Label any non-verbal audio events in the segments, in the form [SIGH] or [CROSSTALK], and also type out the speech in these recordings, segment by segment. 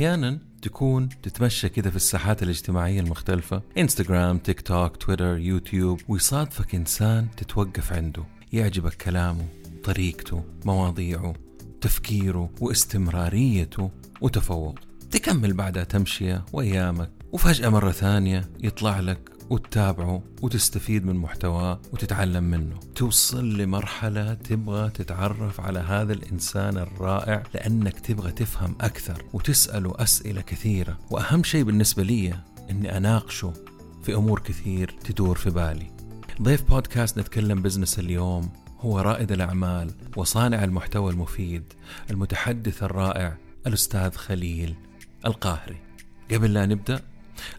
أحيانا تكون تتمشى كذا في الساحات الاجتماعية المختلفة إنستغرام تيك توك تويتر يوتيوب ويصادفك إنسان تتوقف عنده يعجبك كلامه طريقته مواضيعه تفكيره واستمراريته وتفوق. تكمل بعدها تمشية وأيامك وفجأة مرة ثانية يطلع لك وتتابعه وتستفيد من محتواه وتتعلم منه. توصل لمرحلة تبغى تتعرف على هذا الإنسان الرائع لأنك تبغى تفهم أكثر وتسأله أسئلة كثيرة. وأهم شيء بالنسبة لي أني أناقشه في أمور كثير تدور في بالي. ضيف بودكاست نتكلم بزنس اليوم هو رائد الأعمال وصانع المحتوى المفيد المتحدث الرائع الأستاذ خليل القاهري. قبل لا نبدأ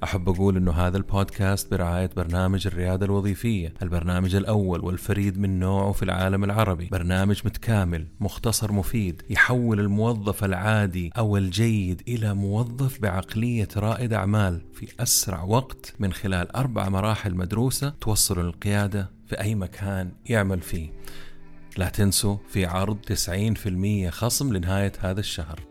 أحب أقول أنه هذا البودكاست برعاية برنامج الريادة الوظيفية البرنامج الأول والفريد من نوعه في العالم العربي. برنامج متكامل مختصر مفيد يحول الموظف العادي أو الجيد إلى موظف بعقلية رائد أعمال في أسرع وقت من خلال أربع مراحل مدروسة توصل للقيادة في أي مكان يعمل فيه. لا تنسوا في عرض 90% خصم لنهاية هذا الشهر.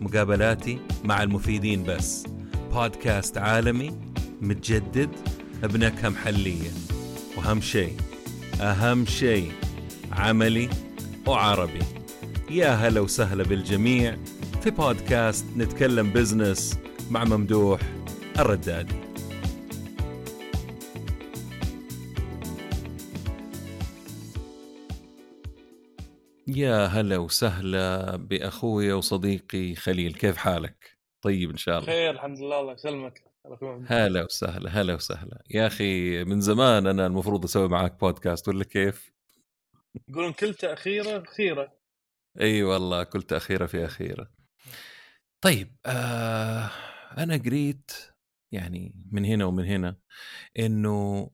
مقابلاتي مع المفيدين بس. بودكاست عالمي متجدد بنكهة محلية وأهم شيء أهم شيء عملي وعربي. يا هلا وسهلا بالجميع في بودكاست نتكلم بزنس مع ممدوح الردادي. يا هلا وسهلا بأخوي وصديقي خليل كيف حالك؟ طيب إن شاء الله. خير الحمد لله الله يسلمك. هلا وسهلا هلا وسهلا. يا أخي من زمان أنا المفروض أسوي معاك بودكاست ولا كيف؟ يقولون كل تأخيرة خيرة. إي والله كل تأخيرة في اخيره طيب آه أنا قريت يعني من هنا ومن هنا إنه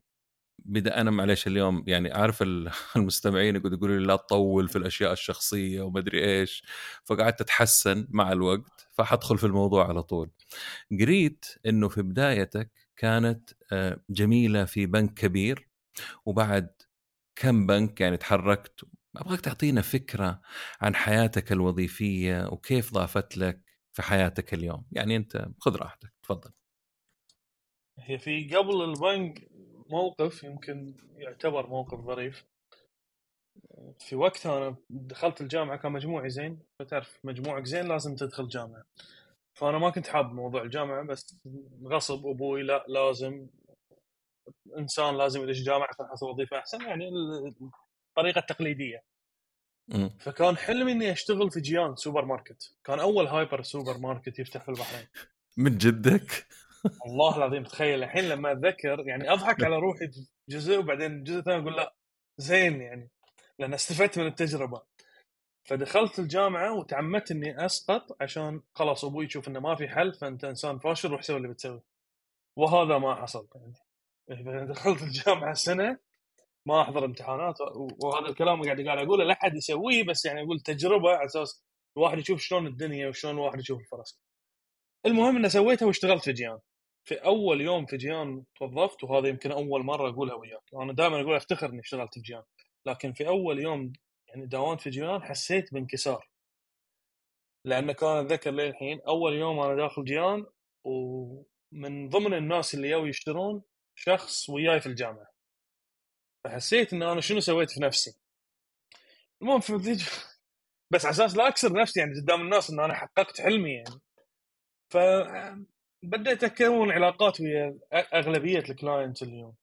بدأ أنا معلش اليوم يعني عارف [LAUGHS] المستمعين يقعدوا يقولوا لي لا تطول في الأشياء الشخصية وما أدري إيش فقعدت أتحسن مع الوقت فحدخل في الموضوع على طول. قريت إنه في بدايتك كانت آه، جميلة في بنك كبير وبعد كم بنك يعني تحركت أبغاك تعطينا فكرة عن حياتك الوظيفية وكيف ضافت لك في حياتك اليوم؟ يعني أنت خذ راحتك تفضل. هي في قبل البنك موقف يمكن يعتبر موقف ظريف. في وقتها أنا دخلت الجامعة كان مجموعي زين فتعرف مجموعك زين لازم تدخل جامعة. فأنا ما كنت حاب موضوع الجامعة بس غصب أبوي لا لازم إنسان لازم يدش جامعة عشان يحصل وظيفة أحسن يعني الطريقة التقليدية. فكان حلمي إني أشتغل في جيان سوبر ماركت. كان أول hyper سوبر ماركت يفتح في البحرين. [LAUGHS] من جدك؟ والله العظيم تخيل الحين لما أتذكر يعني أضحك على روحي جزء وبعدين الجزء الثاني أقول لا زين يعني لأن استفدت من التجربة. فدخلت الجامعة وتعمدت إني أسقط عشان خلاص أبوي يشوف إنه ما في حل فأنت إنسان فاشل روح سوي اللي بتسوي. وهذا ما حصل يعني. [LAUGHS] دخلت الجامعة سنة ما أحضر امتحانات وهذا الكلام قاعد قاعد اقوله لا أحد يسويه بس يعني أقول تجربة على أساس الواحد يشوف شلون الدنيا وشلون الواحد يشوف الفرص. المهم إني سويتها واشتغلت في جيان. في أول يوم في جيان توظفت وهذا يمكن أول مرة أقولها وياك. أنا دائما أقول أفتخر إني اشتغلت في جيان. لكن في أول يوم يعني داومت في جيان حسيت بانكسار. لأن كان أتذكر للحين أول يوم أنا داخل جيان ومن ضمن الناس اللي يو يشترون شخص وياي في الجامعة. فحسيت إن أنا شنو سويت في نفسي. المهم في بس على أساس لا أكسر نفسي يعني قدام الناس إن أنا حققت حلمي يعني. ف بديت اكون علاقات ويا أغلبية ال clients اليوم.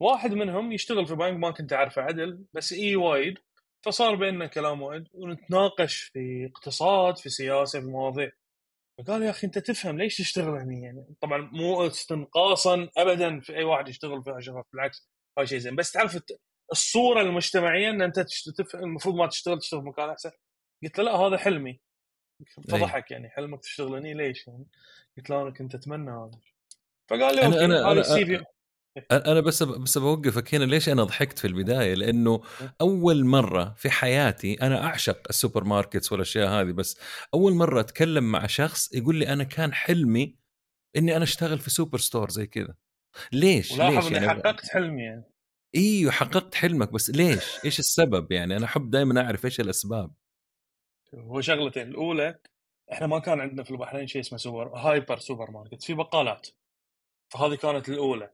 واحد منهم يشتغل في بنك ما كنت أعرفه عدل بس إي وايد. فصار بيننا كلام وايد ونتناقش في اقتصاد في سياسة في مواضيع. فقال يا أخي أنت تفهم ليش تشتغل هني يعني؟ طبعا مو استنقاصا ابدا في أي واحد يشتغل في شغف بالعكس هذا شيء زين. بس تعرف الصورة المجتمعية إن أنت تفهم المفروض ما تشتغل تشتغل في مكان أحسن. قلت له لا هذا حلمي. فضحك يعني حلمك تشتغل هني ليش يعني؟ قلت له أنا كنت أتمنى هذا. فقال لي أنا- okay أنا- ال CV. أنا بس بس بوقفك هنا ليش أنا ضحكت في البداية؟ لأنه أول مرة في حياتي أنا أعشق ال supermarkets والأشياء هذه بس أول مرة أتكلم مع شخص يقول لي أنا كان حلمي إني أنا أشتغل في super store زي كذا. ليش؟ ليش إني يعني؟ حققت حلمي يعني. إيوه حققت حلمك بس ليش؟ إيش السبب يعني؟ أنا أحب دائما أعرف إيش الأسباب. هو شغلتين. الأولى إحنا ما كان عندنا في البحرين شيء اسمه super hyper سوبر ماركت في بقالات. فهذه كانت الأولى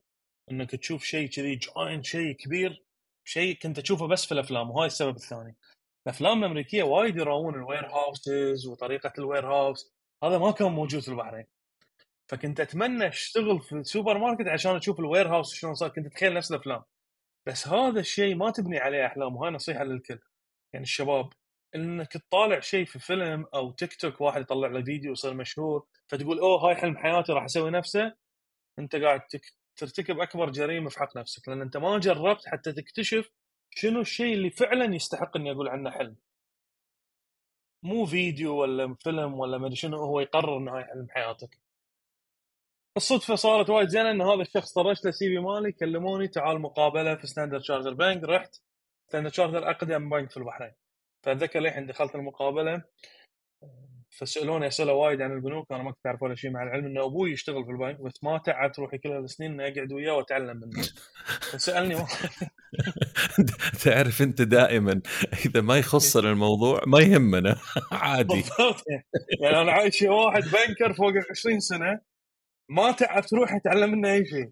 إنك تشوف شيء كذي giant شيء كبير شيء كنت تشوفه بس في الأفلام وهاي السبب الثاني. الأفلام الأمريكية وايد يراون ال warehouses وطريقه ال warehouse هذا ما كان موجود في البحرين. فكنت أتمنى أشتغل في السوبر ماركت عشان أشوف ال warehouse شلون صار كنت أتخيل نفس الأفلام. بس هذا الشيء ما تبني عليه أحلام وهاي نصيحة للكل. يعني الشباب إنك تطالع شيء في فيلم أو تيك توك واحد يطلع له فيديو يصير مشهور فتقول أوه هاي حلم حياتي راح أسوي نفسه أنت قاعد تك- ترتكب أكبر جريمة في حق نفسك لأن أنت ما جربت حتى تكتشف شنو الشيء اللي فعلا يستحق إني أقول عنه حلم. مو فيديو ولا فيلم ولا ما شنو هو يقرر إنه هاي حلم حياتك. الصدفة صارت وايد زينة إن هذا الشخص طرشت له CV مالي كلموني تعال مقابلة في ستاندرد شارتر بنك رحت. ستاندرد شارتر أقدم بنك في البحرين. فأتذكر للحين دخلت المقابلة فسألوني أسئلة وايد عن البنوك أنا ما كنت أعرف ولا شيء مع العلم إن أبوي يشتغل في البنك بس ما تعبت روحي كل هالسنين إني أقعد وياه وأتعلم منه. [LAUGHS] فسألني [LAUGHS] تعرف أنت دائما إذا ما يخصنا الموضوع ما يهمنا [LAUGHS] عادي. يعني أنا عايش واحد بنكر فوق ال 20 سنة ما تعبت روحي أتعلم منه أي شيء.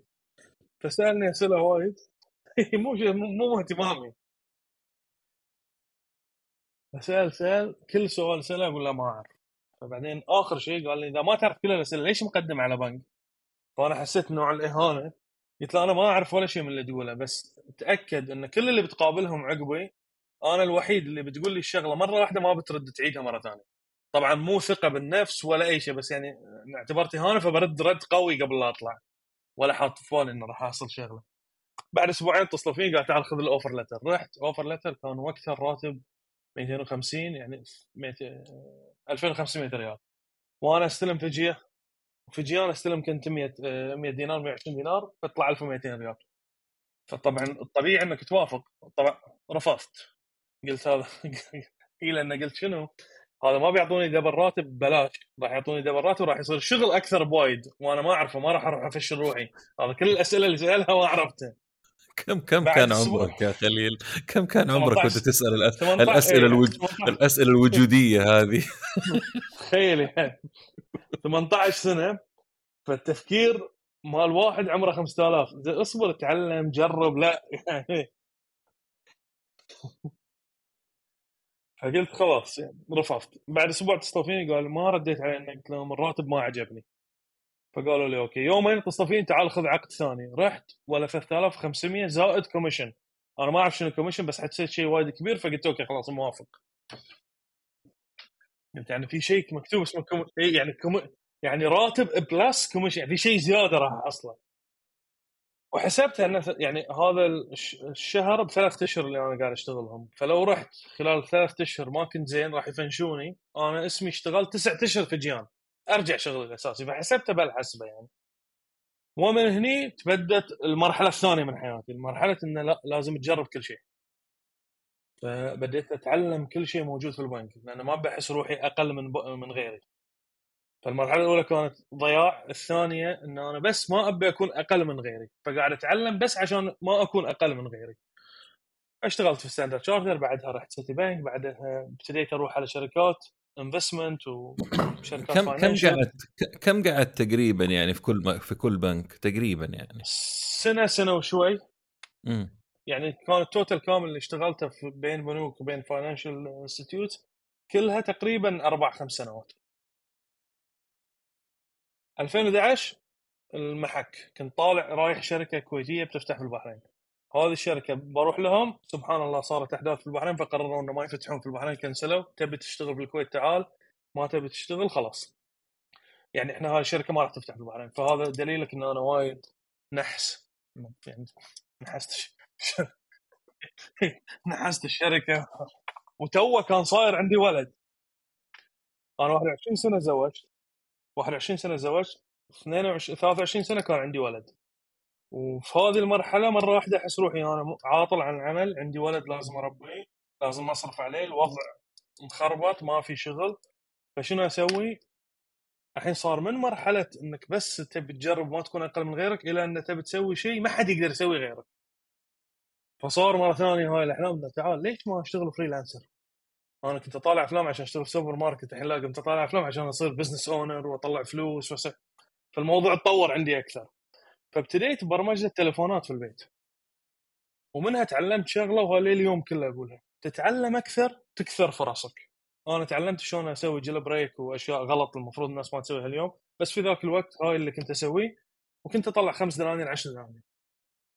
فسألني أسئلة وايد. مو مو اهتمامي. فسأل سأل كل سؤال سأله أقول له ما أعرف. فبعدين آخر شيء قال لي إذا ما تعرف كل الأسئلة ليش مقدم على بنك؟ فأنا حسيت نوع الإهانة. قلت له أنا ما أعرف ولا شيء من اللي تقوله بس تأكد إن كل اللي بتقابلهم عقبي أنا الوحيد اللي بتقول لي الشغلة مرة واحدة ما بترد تعيدها مرة ثانية. طبعا مو ثقة بالنفس ولا أي شيء بس يعني اعتبرت إهانة فبرد رد قوي قبل لا أطلع. ولا حاط في بالي إنه راح أحصل شغلة. بعد أسبوعين اتصلوا فيني قال تعال خذ ال offer letter رحت offer letter كان وقتها الراتب 250 يعني 200 2500 ريال. وأنا أستلم وفيجيه أنا أستلم كنت 100 آه، 100 دينار 120 دينار فطلع 1200 ريال. فطبعا الطبيعي إنك توافق. طبعا رفضت. قلت هذا [LAUGHS] اي لأن قلت شنو؟ هذا ما بيعطوني double راتب ببلاش راح يعطوني double راتب وراح يصير شغل أكثر بوايد وأنا ما أعرفه ما راح أروح أفشل روحي. هذا كل الأسئلة اللي سألها ما عرفتها. كم كم كان. عمرك يا خليل؟ كم كان عمرك 18 وانت تسأل. 18 الأسئلة إيه، الوج... 18 الأسئلة الوجودية هذه [LAUGHS] تخيل يعني 18 سنة فالتفكير مال واحد عمره 5000 زين اصبر تعلم جرب لا يعني [LAUGHS] فقلت خلاص يعني رفضت بعد أسبوع اتصلوا فيني قال ما رديت علي انك قلت لهم الراتب ما عجبني فقالوا لي okay يومين اتصلوا فيني تعال خذ عقد ثاني. رحت ولا 3500 زائد commission. أنا ما أعرف شنو ال commission بس حسيت شيء وايد كبير فقلت okay خلاص موافق. قلت يعني في شيء مكتوب اسمه كوم... إيه يعني كوم... يعني راتب plus commission يعني في شيء زيادة راح أصلا. وحسبتها إنه يعني هذا الش- الشهر بثلاث أشهر اللي أنا قاعد أشتغلهم. فلو رحت خلال ثلاث أشهر ما كنت زين راح يفنشوني. أنا اسمي اشتغلت تسعة أشهر في جيان. أرجع شغلي الأساسي فحسبتها بالحسبه يعني. ومن هني تبدت المرحلة الثانية من حياتي مرحله انه لا لازم تجرب كل شيء. فبديت أتعلم كل شيء موجود في البنك لأن ما بحس روحي أقل من. من غيري. فالمرحلة الأولى كانت ضياع الثانية إن أنا بس ما أبي أكون أقل من غيري فقاعد أتعلم بس عشان ما أكون أقل من غيري. اشتغلت في ستاندرد شارتر بعدها رحت سيتي بانك بعدها ابتديت أروح على شركات. investment وشركات كم كم. قعدت كم قعدت تقريبا يعني في كل في كل بنك؟ تقريبا يعني. سنة سنة وشوي. امم يعني كان ال total كامل اللي اشتغلته في بين بنوك وبين financial institute كلها تقريبا أربع خمس سنوات. 2011 المحك. كنت طالع رايح شركة كويتية بتفتح في البحرين. هذه الشركة بروح لهم سبحان الله صارت أحداث في البحرين فقرروا إنه ما يفتحون في البحرين كنسلوا. تبي تشتغل في الكويت تعال ما تبي تشتغل خلاص. يعني إحنا هاي الشركة ما راح تفتح في البحرين. فهذا دليلك ان أنا وايد نحس يعني نحست [LAUGHS] نحست الشركة. وتوه كان صاير عندي ولد. أنا 21 سنة تزوجت 21 سنة تزوجت 22 23 سنة كان عندي ولد. وفي هذه المرحلة مرة واحدة أحس روحي أنا عاطل عن العمل عندي ولد لازم أربيه لازم أصرف عليه الوضع مخربط ما في شغل فشنو أسوي؟ الحين صار من مرحلة إنك بس تبي تجرب ما تكون أقل من غيرك إلى إن تبي تسوي شيء ما حد يقدر يسوي غيرك. فصار مرة ثانية هاي الأحلام تعال ليش ما أشتغل freelancer؟ أنا كنت أطالع أفلام عشان أشتغل سوبر ماركت الحين لا قمت أطالع أفلام عشان أصير business owner وأطلع فلوس وس فالموضوع تطور عندي أكثر. فابتديت برمجة التليفونات في البيت. ومنها تعلمت شغلة وهذه اليوم كله أقولها. تتعلم أكثر تكثر فرصك. أنا تعلمت شلون أسوي jailbreak وأشياء غلط المفروض الناس ما تسويها اليوم. بس في ذاك الوقت هاي اللي كنت أسويه وكنت أطلع خمس دنانير 10 دنانير.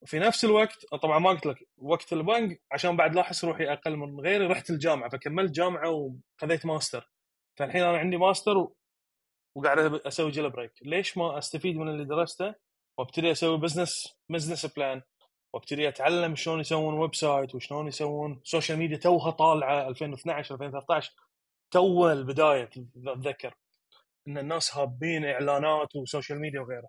وفي نفس الوقت طبعا ما قلت لك وقت البنك عشان بعد لا أحس روحي أقل من غيري رحت الجامعة فكملت جامعة وخذيت ماستر. فالحين أنا عندي ماستر و... وقاعد أسوي jailbreak ليش ما أستفيد من اللي درسته؟ وابتدي أسوي business business plan وابتدي اتعلم شلون يسوون website وشلون يسوون social media توها طالعة 2012 2013 تو البداية اتذكر إن الناس هابين إعلانات و social media وغيره.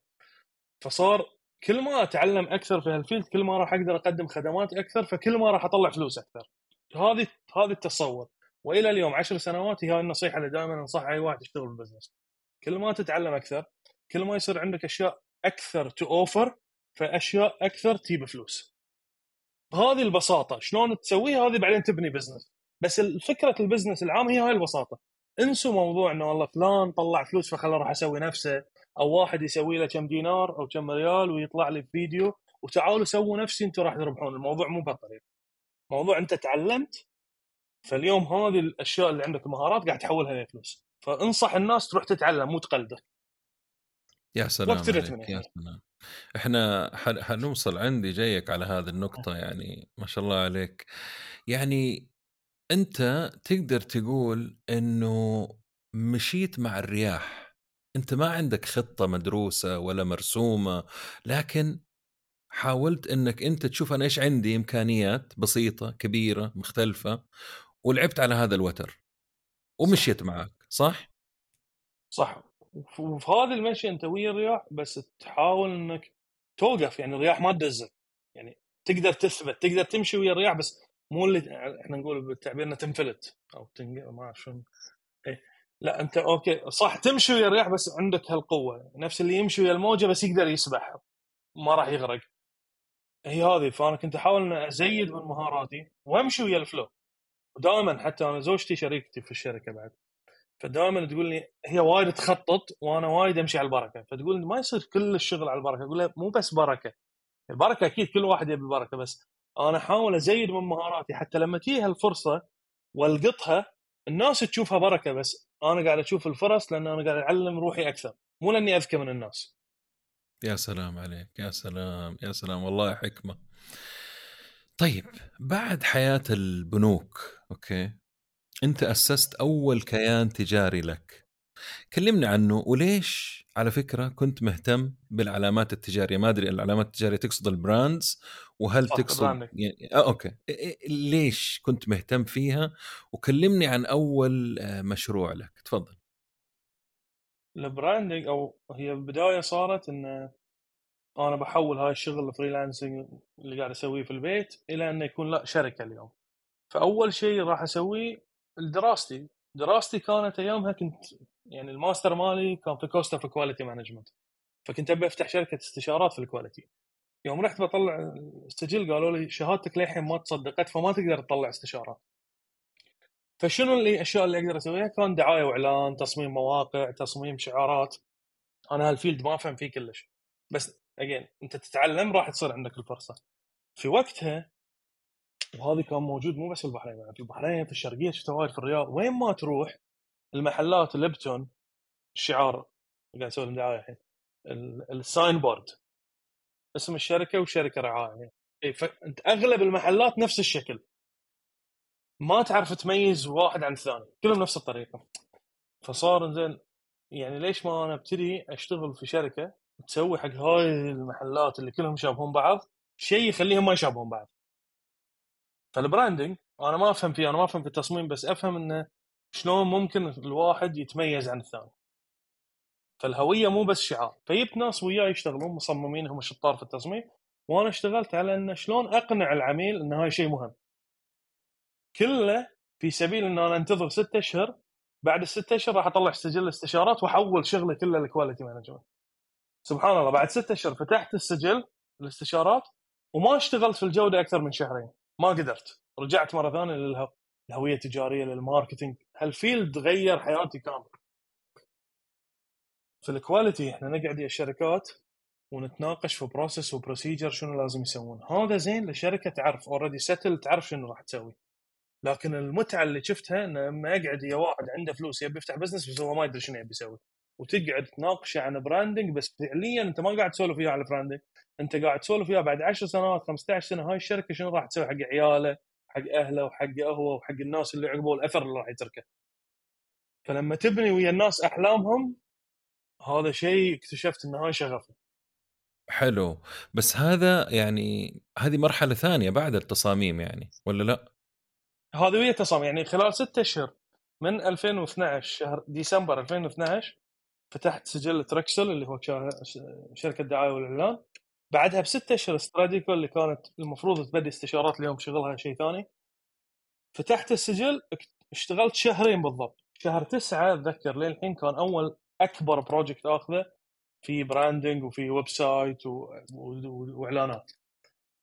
فصار كل ما أتعلم أكثر في هال field كل ما راح أقدر أقدم خدمات أكثر فكل ما راح أطلع فلوس أكثر. هذه هذه التصور. وإلى اليوم عشر سنوات هي النصيحة اللي دائما أنصح أي واحد يشتغل بال business كل ما تتعلم أكثر كل ما يصير عندك أشياء أكثر to offer فأشياء أكثر تجيب فلوس. بهذه البساطة شلون تسويها؟ هذه بعدين تبني business بس فكرة ال business العام هي هاي البساطة. انسوا موضوع إنه والله فلان طلع فلوس فخله أروح أسوي نفسه أو واحد يسوي له كم دينار أو كم ريال ويطلع لي فيديو وتعالوا سووا نفسي أنتم راح تربحون. الموضوع مو بهالطريقه موضوع أنت تعلمت فاليوم هذه الأشياء اللي عندك مهارات قاعد تحولها لفلوس. فأنصح الناس تروح تتعلم مو تقلده يا سلام عليك يا سلام. إحنا حنوصل عندي جايك على هذه النقطة يعني ما شاء الله عليك. يعني أنت تقدر تقول إنه مشيت مع الرياح. أنت ما عندك خطة مدروسة ولا مرسومة لكن حاولت إنك أنت تشوف أنا إيش عندي؟ إمكانيات بسيطة كبيرة مختلفة ولعبت على هذا الوتر ومشيت. معك صح؟ صح. وفي هذه المشي أنت ويا الرياح بس تحاول إنك توقف يعني الرياح ما تدزك يعني تقدر تثبت تقدر تمشي ويا الرياح بس مو اللي إحنا نقول بالتعبير انها تنفلت أو تنق... ما أعرف إيه. لا أنت أوكي صح تمشي ويا الرياح بس عندك هالقوة. نفس اللي يمشي ويا الموجة بس يقدر يسبح. ما راح يغرق. هي هذه. فأنا كنت أحاول أزيد من مهاراتي وأمشي ويا الفلو ودائما حتى أنا زوجتي شريكتي في الشركة بعد. فدائما تقول لي هي وايد تخطط وأنا وايد أمشي على البركة. فتقول ما يصير كل الشغل على البركة. أقول لها مو بس بركة. البركة أكيد كل واحد يبي البركه بس أنا أحاول أزيد من مهاراتي. حتى لما تجي الفرصه وألقطها الناس تشوفها بركة بس أنا قاعد أشوف الفرص لأن أنا قاعد أعلم روحي أكثر. مو لأني أذكى من الناس. يا سلام عليك. يا سلام. يا سلام. والله حكمة. طيب بعد حياة البنوك okay؟ أنت أسست أول كيان تجاري لك. كلمنا عنه وليش على فكرة كنت مهتم بالعلامات التجارية؟ ما أدري العلامات التجارية تقصد ال brands وهل تقصد يعني آه okay. ليش كنت مهتم فيها؟ وكلمني عن أول آه، مشروع لك. تفضل. ال branding أو هي البدايه صارت إن أنا بحول هاي الشغل ال freelancing اللي قاعد أسويه في البيت إلى إنه يكون لا شركة اليوم. فأول شيء راح أسويه دراستي. دراستي كانت أيامها كنت يعني الماستر مالي كان في cost of quality management فكنت أبي أفتح شركة استشارات في ال quality يوم رحت بطلع السجل قالوا لي شهادتك للحين ما تصدقت فما تقدر تطلع استشارات. فشنو اللي الأشياء اللي أقدر أسويها؟ كان دعاية وإعلان تصميم مواقع تصميم شعارات. أنا هال field ما أفهم فيه كلش. بس اجين أنت تتعلم راح تصير عندك الفرصة. في وقتها وهذا كان موجود مو بس في البحرين يعني في البحرين في الشرقية شفته وايد في الرياض. وين ما تروح المحلات ليبي تون الشعار قاعد أسوي دعاية الحين ال sign board. اسم الشركة وشركة رعاية اي فانت أغلب المحلات نفس الشكل. ما تعرف تميز واحد عن الثاني كلهم نفس الطريقة. فصار زين يعني ليش ما أنا أبتدي أشتغل في شركة تسوي حق هاي المحلات اللي كلهم يشابهون بعض شيء يخليهم ما يشابهون بعض. فال branding أنا ما أفهم فيه أنا ما أفهم في التصميم بس أفهم إنه شلون ممكن الواحد يتميز عن الثاني. فالهوية مو بس شعار. فجبت ناس وياي يشتغلون مصممين هم شطار في التصميم. وأنا اشتغلت على ان شلون أقنع العميل إن هاي شيء مهم. كله في سبيل إن أنا أنتظر ستة أشهر. بعد الستة أشهر راح أطلع سجل استشارات وأحول شغلي كله لل quality management. سبحان الله بعد ستة أشهر فتحت السجل الاستشارات وما اشتغلت في الجودة أكثر من شهرين. ما قدرت. رجعت مرة ثانية للهويه التجاريه لل marketing. هال field غير حياتي كامل؟ في ال quality إحنا نقعد يا الشركات ونتناقش في process و procedure شنو لازم يسوون. هذا زين لشركة تعرف. already settle تعرف شنو راح تسوي. لكن المتعة اللي شفتها إنه لما يقعد يا واحد عنده فلوس يبي يفتح business بس هو ما يدري شنو يبي يسوي. وتقعد تناقشه عن branding بس فعليا أنت ما قاعد تسولف وياه على branding أنت قاعد تسولف وياه بعد 10 سنوات 15 سنة هاي الشركة شنو راح تسوي؟ حق عياله حق أهله وحق هو وحق الناس اللي عقبه والاثر اللي راح يتركه. فلما تبني ويا الناس أحلامهم هذا شيء اكتشفت إنه هاي شغفي حلو. بس هذا يعني هذه مرحلة ثانية بعد التصاميم يعني ولا لا؟ هذه ويا تصاميم يعني خلال ستة أشهر من 2012 شهر ديسمبر 2012 فتحت سجل تركسل اللي هو شركة الدعايه والإعلان. بعدها بستة أشهر استراديكو اللي كانت المفروض تبدي استشارات اليوم شغلها شيء ثاني. فتحت السجل اشتغلت شهرين بالضبط. شهر تسعة أتذكر للحين كان أول أكبر project آخذه في branding وفي website. وإعلانات.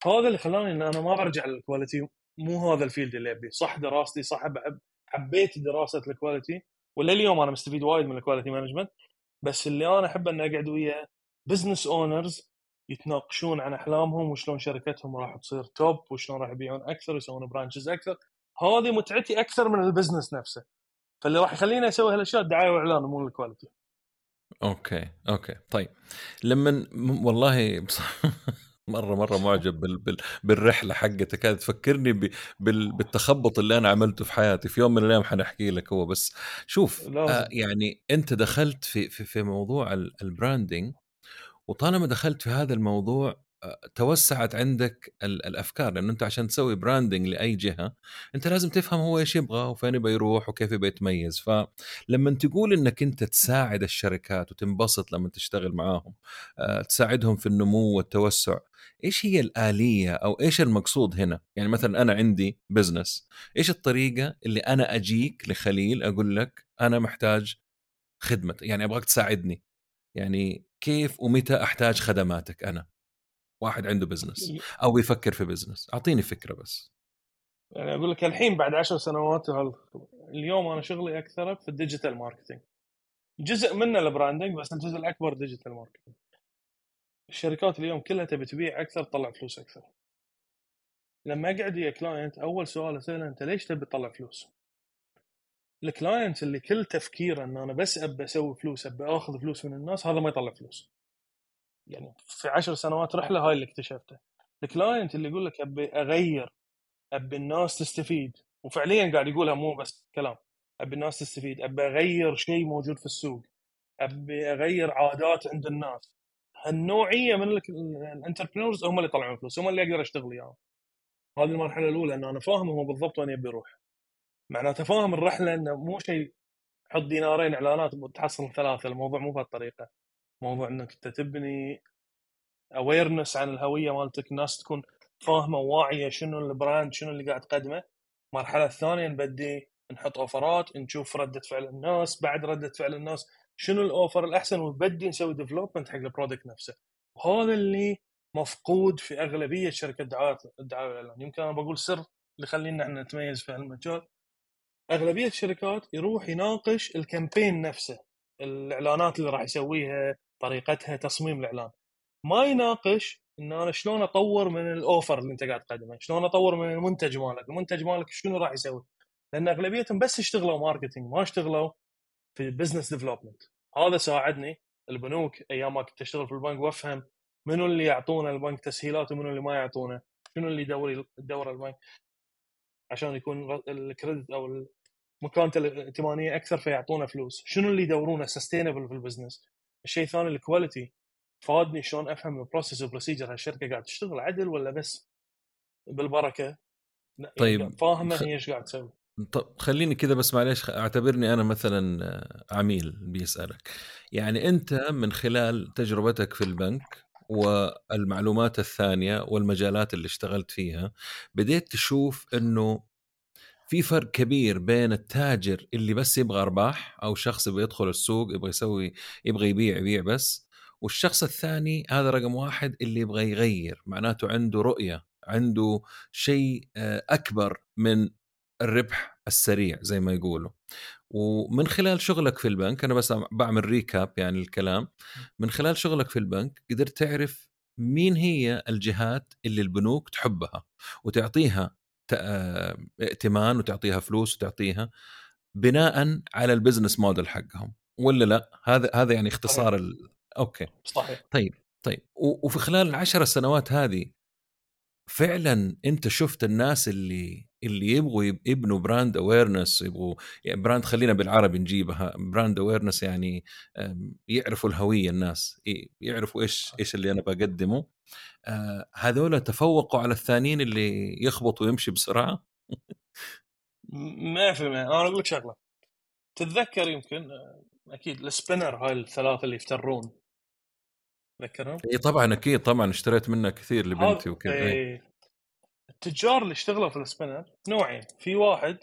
هذا اللي خلاني إن أنا ما برجع لل quality مو هذا ال field اللي أبي. صح دراستي صح حبيت دراسة ال quality ولليوم أنا مستفيد وايد من ال quality management بس اللي أنا أحب اني اقعد ويا business owners يتناقشون عن أحلامهم وشلون شركتهم راح تصير top وشلون راح يبيعون أكثر ويسوون branches أكثر. هذه متعتي أكثر من ال business نفسه. فاللي راح يخليني أسوي هالأشياء الدعايه وإعلان مو ال quality okay okay طيب. لما والله [LAUGHS] مرة مرة معجب بال... بال... بالرحلة حقتك هذه تفكرني ب... بال... بالتخبط اللي أنا عملته في حياتي. في يوم من الأيام حنحكي لك هو بس شوف آه يعني أنت دخلت في في, في موضوع ال branding وطالما دخلت في هذا الموضوع توسعت عندك الأفكار لأنه أنت عشان تسوي branding لأي جهة أنت لازم تفهم هو إيش يبغى وفين يبغى يروح وكيف يبغى يتميز. فلما تقول إنك أنت تساعد الشركات وتنبسط لما تشتغل معاهم آه، تساعدهم في النمو والتوسع إيش هي الآلية أو إيش المقصود هنا؟ يعني مثلا أنا عندي business إيش الطريقة اللي أنا أجيك لخليل أقول لك أنا محتاج خدمة يعني أبغاك تساعدني يعني كيف ومتى أحتاج خدماتك أنا؟ واحد عنده business أو يفكر في business أعطيني فكرة بس. يعني أقول لك الحين بعد عشر سنوات اليوم أنا شغلي أكثر في ال digital marketing جزء منه ال branding بس الجزء الأكبر digital marketing الشركات اليوم كلها تبي تبيع أكثر تطلع فلوس أكثر. لما أقعد ويا client أول سؤال أسأله أنت ليش تبي تطلع فلوس؟ الكلاينت اللي كل تفكيره إن أنا بس أبي أسوي فلوس أبي أخذ فلوس من الناس هذا ما يطلع فلوس. يعني في عشر سنوات رحلة هاي اللي اكتشفته. ال client اللي يقول لك أبي أغير أبي الناس تستفيد وفعليا قاعد يقولها مو بس كلام. أبي الناس تستفيد أبي أغير شيء موجود في السوق أبي أغير عادات عند الناس. هالنوعية من ال entrepreneurs هم اللي يطلعون فلوس هم اللي أقدر اشتغل وياهم. هذه المرحلة الأولى إن أنا فاهم هو بالضبط وين يبي يروح. معناته فاهم الرحلة إنه مو شيء حط دينارين إعلانات وتحصل ثلاثة الموضوع مو بهالطريقة. موضوع إنك أنت تبني awareness عن الهوية مالتك الناس تكون فاهمة وواعيه شنو ال brand شنو اللي قاعد تقدمه. المرحلة الثانية نبدي نحط offerات نشوف ردة فعل الناس بعد ردة فعل الناس شنو ال offer الأحسن ونبدي نسوي development حق ال product نفسه. وهذا اللي مفقود في أغلبية شركات الدعايه الدعايه والاعلان يمكن أنا بقول سر اللي يخلينا إحنا نتميز في هالمجال. أغلبية الشركات يروح يناقش ال campaign نفسه الإعلانات اللي راح يسويها طريقتها تصميم الإعلان. ما يناقش إن أنا شلون أطور من ال offer اللي أنت قاعد تقدمه شلون أطور من المنتج مالك المنتج مالك شنو راح يسوي؟ لأن أغلبيتهم بس اشتغلوا marketing ما اشتغلوا في business development هذا ساعدني البنوك أيام ما كنت أشتغل في البنك وأفهم منو اللي يعطونا البنك تسهيلات ومنو اللي ما يعطونا شنو اللي يدور يدور البنك. عشان يكون ال credit أو مكانته الائتمانية أكثر فيعطونا فلوس. شنو اللي يدورونه sustainable في ال business الشيء الثاني ال quality فادني شلون أفهم ال process وال procedure هالشركه قاعد تشتغل عدل ولا بس بالبركة؟ طيب فاهمة هي إيش قاعد تسوي. طب خليني كذا بس معليش أعتبرني أنا مثلا آه، عميل بيسألك. يعني أنت من خلال تجربتك في البنك والمعلومات الثانية والمجالات اللي اشتغلت فيها بديت تشوف إنه في فرق كبير بين التاجر اللي بس يبغى أرباح أو شخص يبغى يدخل السوق يبغى يسوي يبغى يبيع يبيع بس والشخص الثاني هذا رقم واحد اللي يبغى يغير معناته عنده رؤية عنده شيء آه، أكبر من الربح السريع زي ما يقولوا. ومن خلال شغلك في البنك أنا بس بعمل recap يعني الكلام. من خلال شغلك في البنك قدرت تعرف مين هي الجهات اللي البنوك تحبها وتعطيها ائتمان وتعطيها فلوس وتعطيها بناء على ال business model حقهم ولا لا؟ هذا هذا يعني اختصار ال... okay. صحيح. طيب طيب وفي خلال العشر سنوات هذه فعلا أنت شفت الناس اللي اللي يبغوا يبنوا brand awareness يبغوا يعني brand خلينا بالعربي نجيبها brand awareness يعني يعرفوا الهوية الناس يعرفوا إيش إيش اللي أنا بقدمه. آه، هذول تفوقوا على الثانيين اللي يخبط ويمشي بسرعة؟ 100% أنا أقول لك شغلة. تتذكر يمكن آه، أكيد ال spinner هاي الثلاثة اللي يفترون. تذكرهم؟ إي طبعا أكيد طبعا. اشتريت منه كثير لبنتي وكذا. إي. التجار اللي اشتغلوا في ال spinner نوعين. في واحد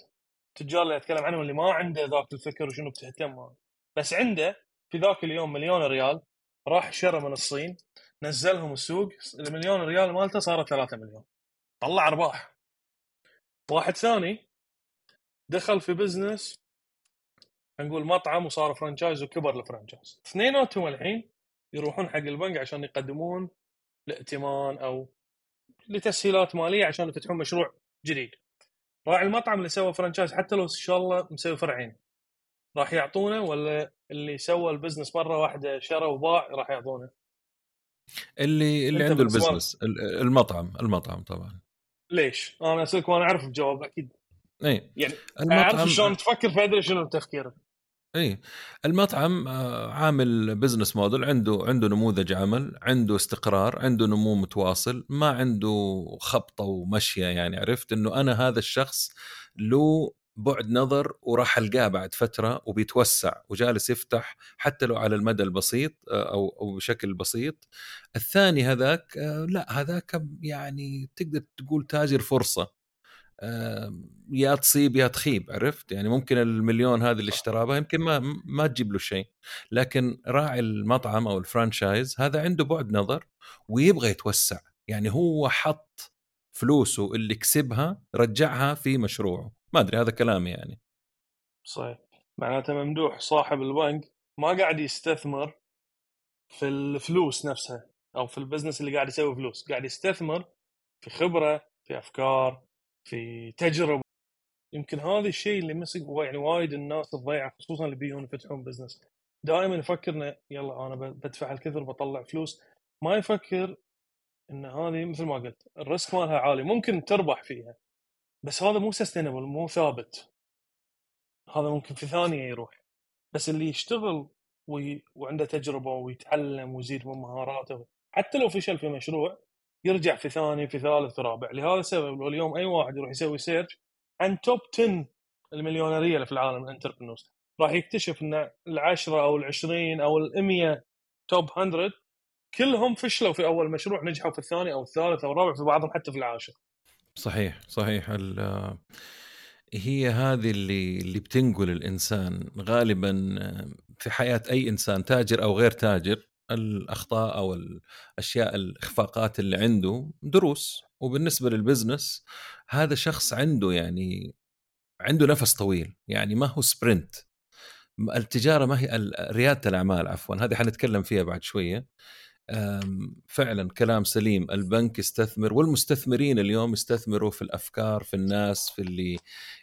التجار اللي أتكلم عنهم اللي ما عنده ذاك الفكر وشنو بتهتم بس عنده في ذاك اليوم مليون ريال راح شرى من الصين. نزلهم السوق المليون ريال مالته صارت 3 مليون. طلع أرباح. واحد ثاني دخل في business نقول مطعم وصار franchise وكبر ال franchise اثنيناتهم الحين يروحون حق البنك عشان يقدمون لائتمان أو لتسهيلات مالية عشان يفتحون مشروع جديد. راعي المطعم اللي سوى franchise حتى لو إن شاء الله مسوي فرعين راح يعطونه ولا اللي سوى ال business مرة واحدة شرى وباع راح يعطونه. اللي اللي عنده ال business المطعم المطعم طبعا. ليش؟ أنا أسألك وأنا أعرف الجواب أكيد. إي. يعني المطعم اعرف شلون تفكر فادري شنو تفكيرك؟ إي. المطعم آه، عامل business model عنده عنده نموذج عمل عنده استقرار عنده نمو متواصل ما عنده خبطة ومشية يعني عرفت؟ إنه أنا هذا الشخص له بعد نظر وراح ألقاه بعد فترة وبيتوسع وجالس يفتح حتى لو على المدى البسيط آه، أو أو بشكل بسيط. الثاني هذاك آه، لا هذاك يعني تقدر تقول تاجر فرصة. يا تصيب يا تخيب عرفت؟ يعني ممكن المليون هذه اللي اشتراه بها يمكن ما ما تجيب له شيء. لكن راعي المطعم أو الفرانشايز هذا عنده بعد نظر ويبغى يتوسع. يعني هو حط فلوسه اللي كسبها رجعها في مشروعه. ما أدري هذا كلامي يعني. صحيح. معناته ممدوح صاحب البنك ما قاعد يستثمر في الفلوس نفسها أو في ال business اللي قاعد يسوي فلوس قاعد يستثمر في خبرة في أفكار في تجربة. يمكن هذا الشيء اللي مسك يعني وايد الناس تضيعه خصوصا اللي بيجون يفتحون business. دائما يفكر يلا أنا بدفع الكثر بطلع فلوس. ما يفكر إن هذه مثل ما قلت ال risk مالها عالي ممكن تربح فيها. بس هذا مو sustainable مو ثابت. هذا ممكن في ثانية يروح. بس اللي يشتغل وي... وعنده تجربة ويتعلم ويزيد من مهاراته حتى لو فشل في مشروع يرجع في ثاني في ثالث رابع. لهذا السبب لو اليوم أي واحد يروح يسوي search عن top 10 المليونيرية اللي في العالم ال entrepreneurs راح يكتشف إن العشرة أو العشرين أو ال100 top 100 كلهم فشلوا في أول مشروع نجحوا في الثاني أو الثالث أو الرابع في بعضهم حتى في العاشر. صحيح صحيح. هي هذه اللي اللي بتنقل الإنسان غالبا في حياة أي إنسان تاجر أو غير تاجر الأخطاء أو الأشياء الإخفاقات اللي عنده دروس. وبالنسبة لل business هذا شخص عنده يعني عنده نفس طويل. يعني ما هو sprint التجارة ما هي ريادة الأعمال عفوا. هذه حنتكلم فيها بعد شوية. فعلا كلام سليم. البنك يستثمر والمستثمرين اليوم يستثمروا في الأفكار في الناس في اللي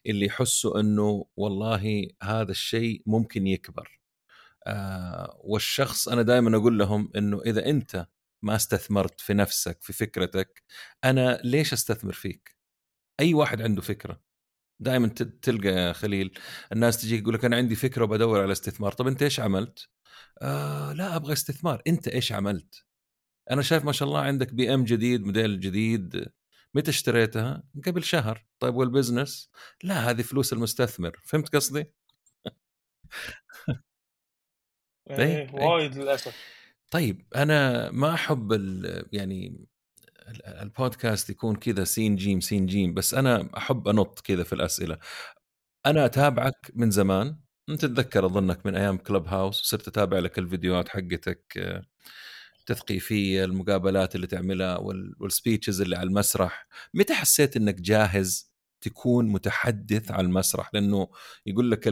اللي يحسوا إنه والله هذا الشيء ممكن يكبر. آه والشخص أنا دائما أقول لهم إنه إذا أنت ما استثمرت في نفسك في فكرتك أنا ليش أستثمر فيك؟ أي واحد عنده فكرة. دائما تلقى يا خليل. الناس تجي يقول لك أنا عندي فكرة وبدور على استثمار. طب أنت إيش عملت؟ آه لا أبغى استثمار. أنت إيش عملت؟ أنا شايف ما شاء الله عندك بي إم جديد موديل جديد. متى اشتريتها؟ قبل شهر. طيب وال business؟ لا هذه فلوس المستثمر. فهمت قصدي؟ [LAUGHS] إيه إيه. وايد للأسف. طيب أنا ما أحب ال- يعني البودكاست يكون كذا سين جيم سين جيم بس أنا أحب أنط كذا في الأسئلة. أنا أتابعك من زمان. أنت تتذكر أظنك من أيام كلب هاوس صرت أتابع لك الفيديوهات حقتك التثقيفية المقابلات اللي تعملها وال- والسبيتشز اللي على المسرح. متى حسيت إنك جاهز تكون متحدث على المسرح؟ لأنه يقول لك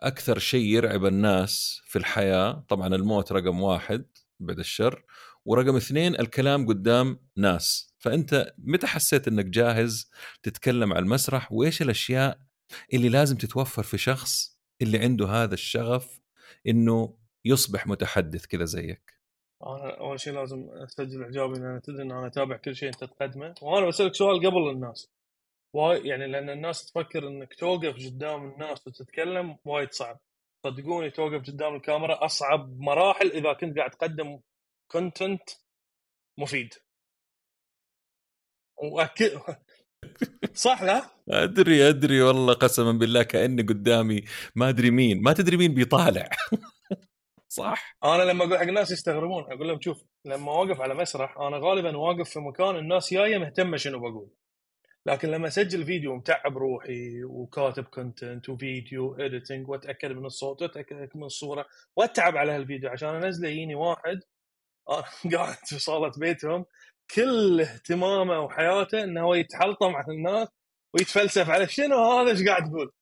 أكثر شيء يرعب الناس في الحياة طبعا الموت رقم واحد بعد الشر ورقم اثنين الكلام قدام ناس. فأنت متى حسيت إنك جاهز تتكلم على المسرح؟ وإيش الأشياء اللي لازم تتوفر في شخص اللي عنده هذا الشغف إنه يصبح متحدث كذا زيك؟ أنا أول شيء لازم أسجل إعجابي لأن تدري إن أنا أتابع كل شيء أنت تقدمه. وأنا بسألك سؤال قبل الناس. وايد يعني لأن الناس تفكر إنك توقف قدام الناس وتتكلم وايد صعب. صدقوني توقف قدام الكاميرا أصعب مراحل إذا كنت قاعد تقدم كونتنت مفيد. وأكد [LAUGHS] صح لا؟ أدري أدري والله قسما بالله كأني قدامي ما أدري مين ما تدري مين بيطالع. [LAUGHS] صح. أنا لما أقول حق الناس يستغربون أقول لهم شوف لما اوقف على مسرح أنا غالبا واقف في مكان الناس جاية مهتمة شنو بقول. لكن لما أسجل فيديو متعب روحي وكاتب content و video editing وأتأكد من الصوت وأتأكد من الصورة وأتعب على هالفيديو عشان انزله يجيني واحد [LAUGHS] قاعد في صالة بيتهم كل اهتمامه وحياته انه هو يتحلطم على الناس ويتفلسف على شنو هذا إيش قاعد تقول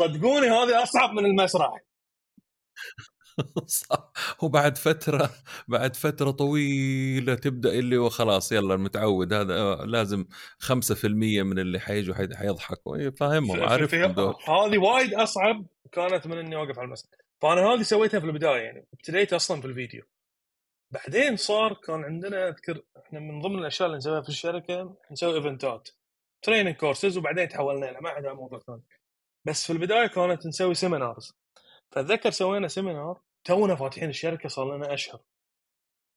صدقوني هذه أصعب من المسرح. [LAUGHS] صح. وبعد فترة بعد فترة طويلة تبدأ اللي هو خلاص يلا المتعود هذا آه، لازم 5% من اللي حيجوا حي- حيضحكوا. إيه، فاهمهم دول. هذه وايد أصعب كانت من إني أوقف على المسرح. فأنا هذه سويتها في البداية يعني ابتديت أصلا في الفيديو. بعدين صار كان عندنا أذكر إحنا من ضمن الأشياء اللي نسويها في الشركة نسوي event ات training courses وبعدين تحولنا لها ما عندها موضوع ثاني. بس في البداية كانت نسوي seminars فأتذكر سوينا seminar تونا فاتحين الشركة صار لنا أشهر.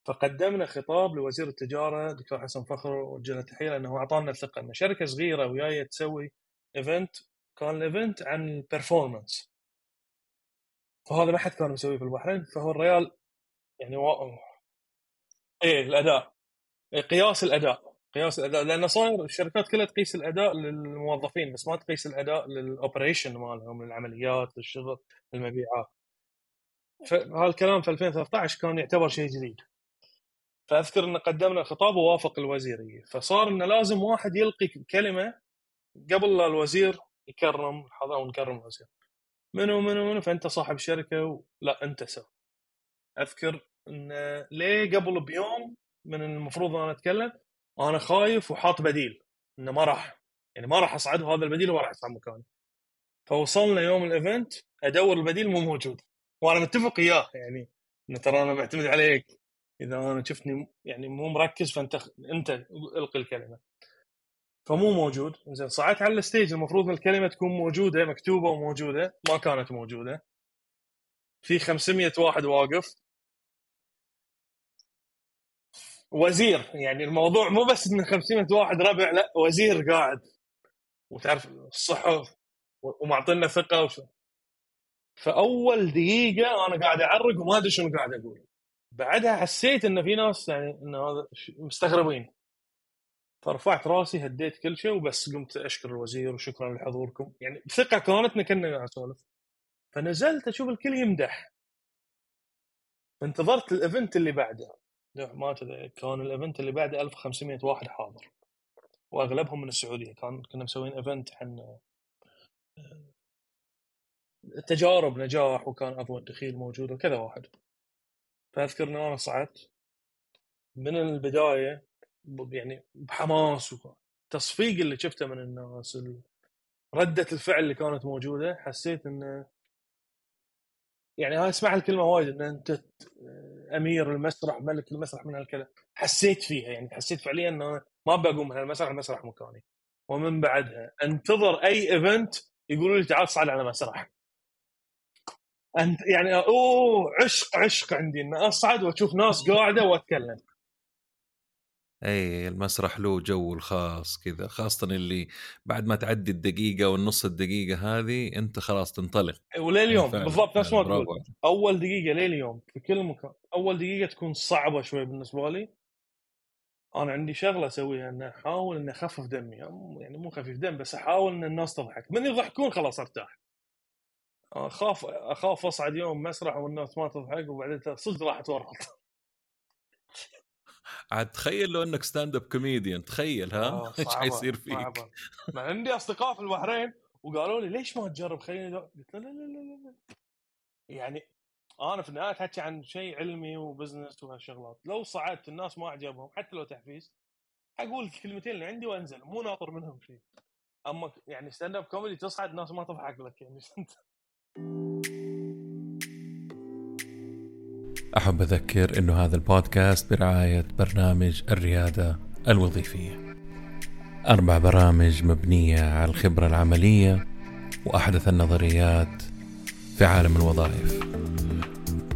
فقدمنا خطاب لوزير التجارة دكتور حسن فخر وجه له تحيه لأنه أعطانا الثقة ان شركة صغيرة ويايه تسوي event كان ال event عن ال performance فهذا ما حد كان مسويه في البحرين. فهو الريال يعني. إيه الأداء. إيه قياس الأداء. قياس الأداء. لأن صاير الشركات كلها تقيس الأداء للموظفين بس ما تقيس الأداء لل operation مالهم للعمليات للشغل للمبيعات. فهالكلام في 2013 كان يعتبر شيء جديد. فأذكر إن قدمنا خطاب ووافق الوزير فصار إنه لازم واحد يلقي كلمة قبل لا الوزير يكرم الحضور ونكرم الوزير. منو منو منو؟ فأنت صاحب شركة و... لا أنت سوي. أذكر إن ليه قبل بيوم من المفروض أنا أتكلم؟ أنا خايف وحاط بديل إنه ما راح يعني ما راح اصعد وهذا البديل ما راح يصعد مكاني فوصلنا يوم ال event أدور البديل مو موجود. وأنا متفق وياه يعني انه ترى أنا معتمد عليك. إذا أنا شفتني يعني مو مركز فأنت أنت القي الكلمة. فمو موجود. زين صعدت على الستيج المفروض الكلمة تكون موجودة مكتوبة وموجودة ما كانت موجودة. في 500 واحد واقف. وزير يعني الموضوع مو بس ان 500 واحد ربع لا وزير قاعد. وتعرف الصحف ومعطينا ثقة وش... فأول دقيقة أنا قاعد أعرق وما أدري شنو قاعد أقول. بعدها حسيت إن في ناس يعني إن هذا مستغربين. فرفعت راسي هديت كل شيء وبس قمت أشكر الوزير وشكرا لحضوركم. يعني بثقه كانت كنا قاعد نسولف. فنزلت أشوف الكل يمدح. فانتظرت ال event اللي بعده. ما كان ال event اللي بعده 1500 واحد حاضر. وأغلبهم من السعودية. كان كنا مسوين event عن تجارب نجاح وكان أبو الدخيل موجود وكذا واحد. فأذكر ان أنا صعدت. من البداية يعني بحماس التصفيق اللي شفته من الناس ردة الفعل اللي كانت موجودة حسيت انه يعني أنا اسمع الكلمة وايد إن أنت أمير المسرح ملك المسرح من هالكلام. حسيت فيها يعني حسيت فعليا إنه ما بقوم من المسرح المسرح مكاني. ومن بعدها أنتظر أي event يقولوا لي تعال صعد على مسرح. أنت يعني أوه عشق عشق عندي ان أصعد وأشوف ناس قاعدة وأتكلم. إي المسرح له جو الخاص كذا خاصة اللي بعد ما تعدي الدقيقة والنص الدقيقة هذه أنت خلاص تنطلق. ولليوم فعلاً، بالضبط نفس ما تقول. أول دقيقة لليوم في كل مكان أول دقيقة تكون صعبة شوي بالنسبة لي. أنا عندي شغلة أسويها ان أحاول ان أخفف دمي يعني مو خفيف دم بس أحاول إن الناس تضحك. من يضحكون خلاص أرتاح. أخاف أخاف أصعد يوم مسرح والناس ما تضحك وبعدين صدق راح أتورط. [LAUGHS] عاد تخيل لو إنك stand-up comedian تخيل ها؟ آه، [LAUGHS] إيش حيصير فيك؟ صعبة. مع عندي أصدقاء في البحرين وقالوا لي ليش ما تجرب؟ خليني قلت لا لا لا لا لا. يعني أنا في النهاية تحكي عن شيء علمي و business وهالشغلات. لو صعدت الناس ما عجبهم حتى لو تحفيز أقول الكلمتين اللي عندي وأنزل مو ناطر منهم شيء. أما يعني stand-up comedy تصعد الناس ما تضحك لك يعني. [LAUGHS] أحب أذكر أنه هذا البودكاست برعاية برنامج الريادة الوظيفية. أربع برامج مبنية على الخبرة العملية وأحدث النظريات في عالم الوظائف.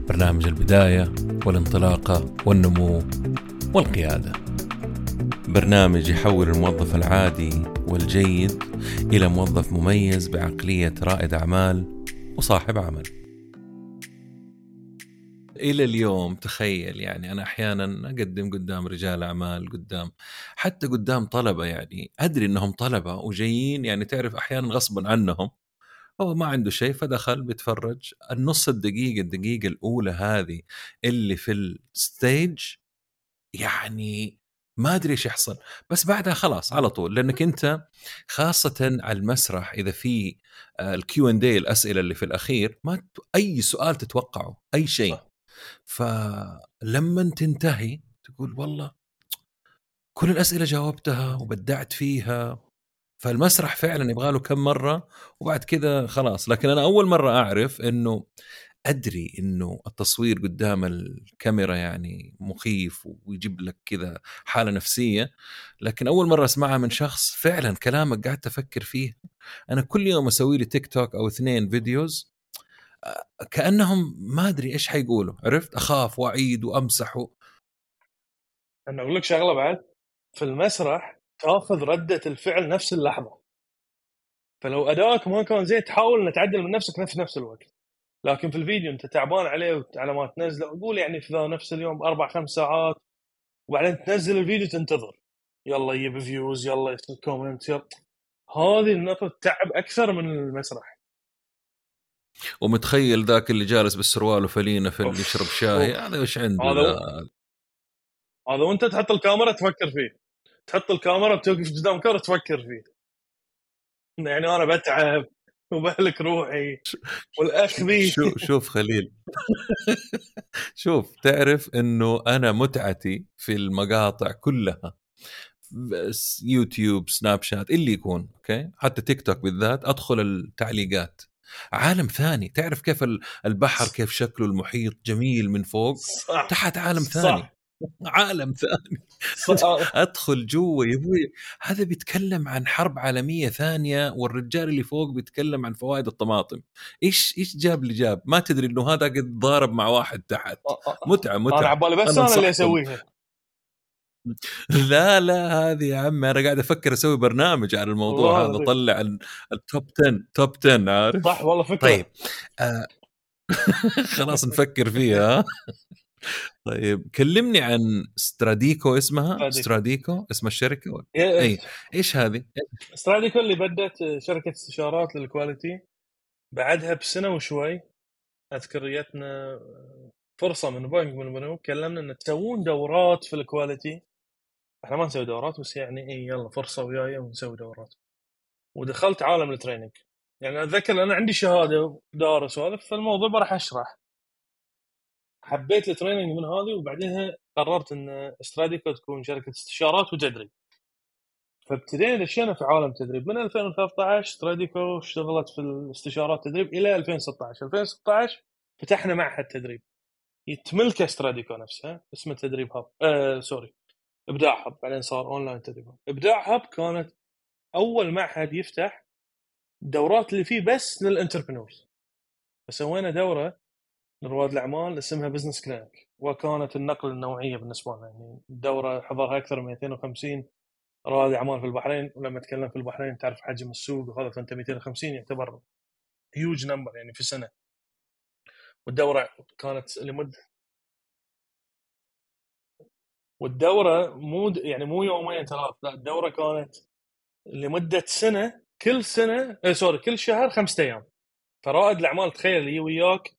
برنامج البداية والانطلاقة والنمو والقيادة. برنامج يحول الموظف العادي والجيد إلى موظف مميز بعقلية رائد أعمال وصاحب عمل. إلى اليوم تخيل يعني. أنا أحيانا أقدم قدام رجال أعمال قدام حتى قدام طلبة يعني. أدري إنهم طلبة وجايين يعني تعرف أحيانا غصبا عنهم. هو ما عنده شيء فدخل بيتفرج. النص الدقيقة الدقيقة الأولى هذه اللي في ال stage يعني ما أدري إيش يحصل. بس بعدها خلاص على طول. لأنك أنت خاصة على المسرح إذا في ال Q and A الأسئلة اللي في الأخير ما أي سؤال تتوقعه أي شيء. فلما تنتهي تقول والله كل الأسئلة جاوبتها وبدعت فيها فالمسرح فعلا يبغى له كم مرة وبعد كذا خلاص. لكن أنا أول مرة أعرف إنه أدري إنه التصوير قدام الكاميرا يعني مخيف ويجيب لك كذا حالة نفسية لكن أول مرة أسمعها من شخص فعلا كلامك قعدت أفكر فيه. أنا كل يوم أسوي لي تيك توك أو اثنين فيديوز كأنهم ما أدري إيش حيقولوا عرفت؟ أخاف وأعيد وأمسح و... أنا أقول لك شغلة بعد في المسرح تأخذ ردة الفعل نفس اللحظة. فلو ادائك ما كان زين تحاول ان تعدل من نفسك في نفس الوقت. لكن في الفيديو أنت تعبان عليه على ما تنزله قول يعني في ذا نفس اليوم أربع خمس ساعات وبعدين تنزل الفيديو تنتظر. يلا يجيب views يلا يصير comment يلا. هذه النقطة تعب أكثر من المسرح. ومتخيل ذاك اللي جالس بالسروال وفلينه في اللي. يشرب شاي. أوف. هذا وش عنده هذا ذا؟ هذا وانت تحط الكاميرا تفكر فيه. تحط الكاميرا بتوقف قدام الكاميرا تفكر فيه. يعني أنا بتعب وبهلك روحي والأخ ذي شوف شوف خليل. [LAUGHS] شوف تعرف إنه أنا متعتي في المقاطع كلها بس يوتيوب سناب شات اللي يكون أوكي؟ حتى تيك توك بالذات أدخل التعليقات. عالم ثاني. تعرف كيف ال- البحر كيف شكله المحيط جميل من فوق؟ صح تحت عالم ثاني. صح عالم ثاني. صح [LAUGHS] أدخل جوا يا أبوي. هذا بيتكلم عن حرب عالمية ثانية والرجال اللي فوق بيتكلم عن فوائد الطماطم. إيش إيش جاب اللي جاب؟ ما تدري إنه هذا قد ضارب مع واحد تحت. متعة أنا متعه عبالي بس أنا أنا اللي أنصحكم. أسويها. لا لا هذه يا عمي أنا قاعد أفكر أسوي برنامج على الموضوع هذا. أطلع ال- التوب 10 توب 10 عارف صح والله فكرة طيب آه [LAUGHS] خلاص نفكر فيها ها؟ طيب كلمني عن ستراديكو اسمها ستراديكو. اسم الشركة ولا؟ إيه، أي إيش هذه؟ ستراديكو اللي بدت شركة استشارات لل quality بعدها بسنة وشوي أذكر جتنا فرصة من بنك من البنوك كلمنا إن تسوون دورات في ال quality إحنا ما نسوي دورات بس يعني اي يلا فرصة وياي ونسوي دورات. ودخلت عالم ال training. يعني أتذكر أنا عندي شهادة دارس وهذا فالموضوع راح أشرح. حبيت ال training من هذه وبعدها قررت إن استراديكو تكون شركة استشارات وتدريب. فابتدينا دشينا في عالم التدريب من 2013 استراديكو اشتغلت في الاستشارات التدريب إلى 2016 2016 فتحنا معهد تدريب. يتملكه استراديكو نفسها اسمه تدريب هاب آه sorry. إبداع هاب بعدين صار اونلاين تدريب هاب إبداع هاب كانت أول معهد يفتح دورات اللي فيه بس لل entrepreneurs فسوينا دورة لرواد الأعمال اسمها Business Clinic وكانت النقله النوعية بالنسبة لنا يعني الدوره حضرها أكثر من 250 رواد اعمال في البحرين. ولما اتكلم في البحرين تعرف حجم السوق وهذا فأنت 250 يعتبر huge number يعني في سنة. والدورة كانت لمدة والدورة مو يعني مو يومين ثلاث لا الدورة كانت لمدة سنة كل سنة آه sorry كل شهر خمسة أيام. فرائد الأعمال تخيل اللي وياك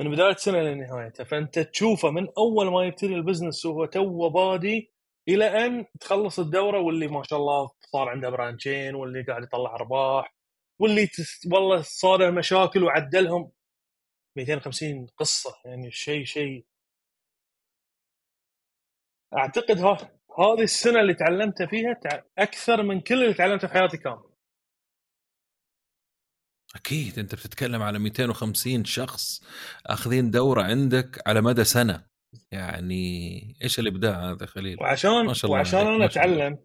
من بداية سنة لنهايتها. فأنت تشوفه من أول ما يبتدي ال business وهو تو بادي إلى أن تخلص الدورة واللي ما شاء الله صار عنده branch ين واللي قاعد يطلع أرباح واللي تس... والله صار مشاكل وعدلهم. 250 قصة يعني شيء شيء أعتقد هذه السنة اللي تعلمتها فيها. أكثر من كل اللي تعلمته في حياتي كامل أكيد أنت بتتكلم على 250 شخص أخذين دورة عندك على مدى سنة يعني إيش الابداع هذا خليل وعشان ما شاء الله وعشان أنا. أتعلم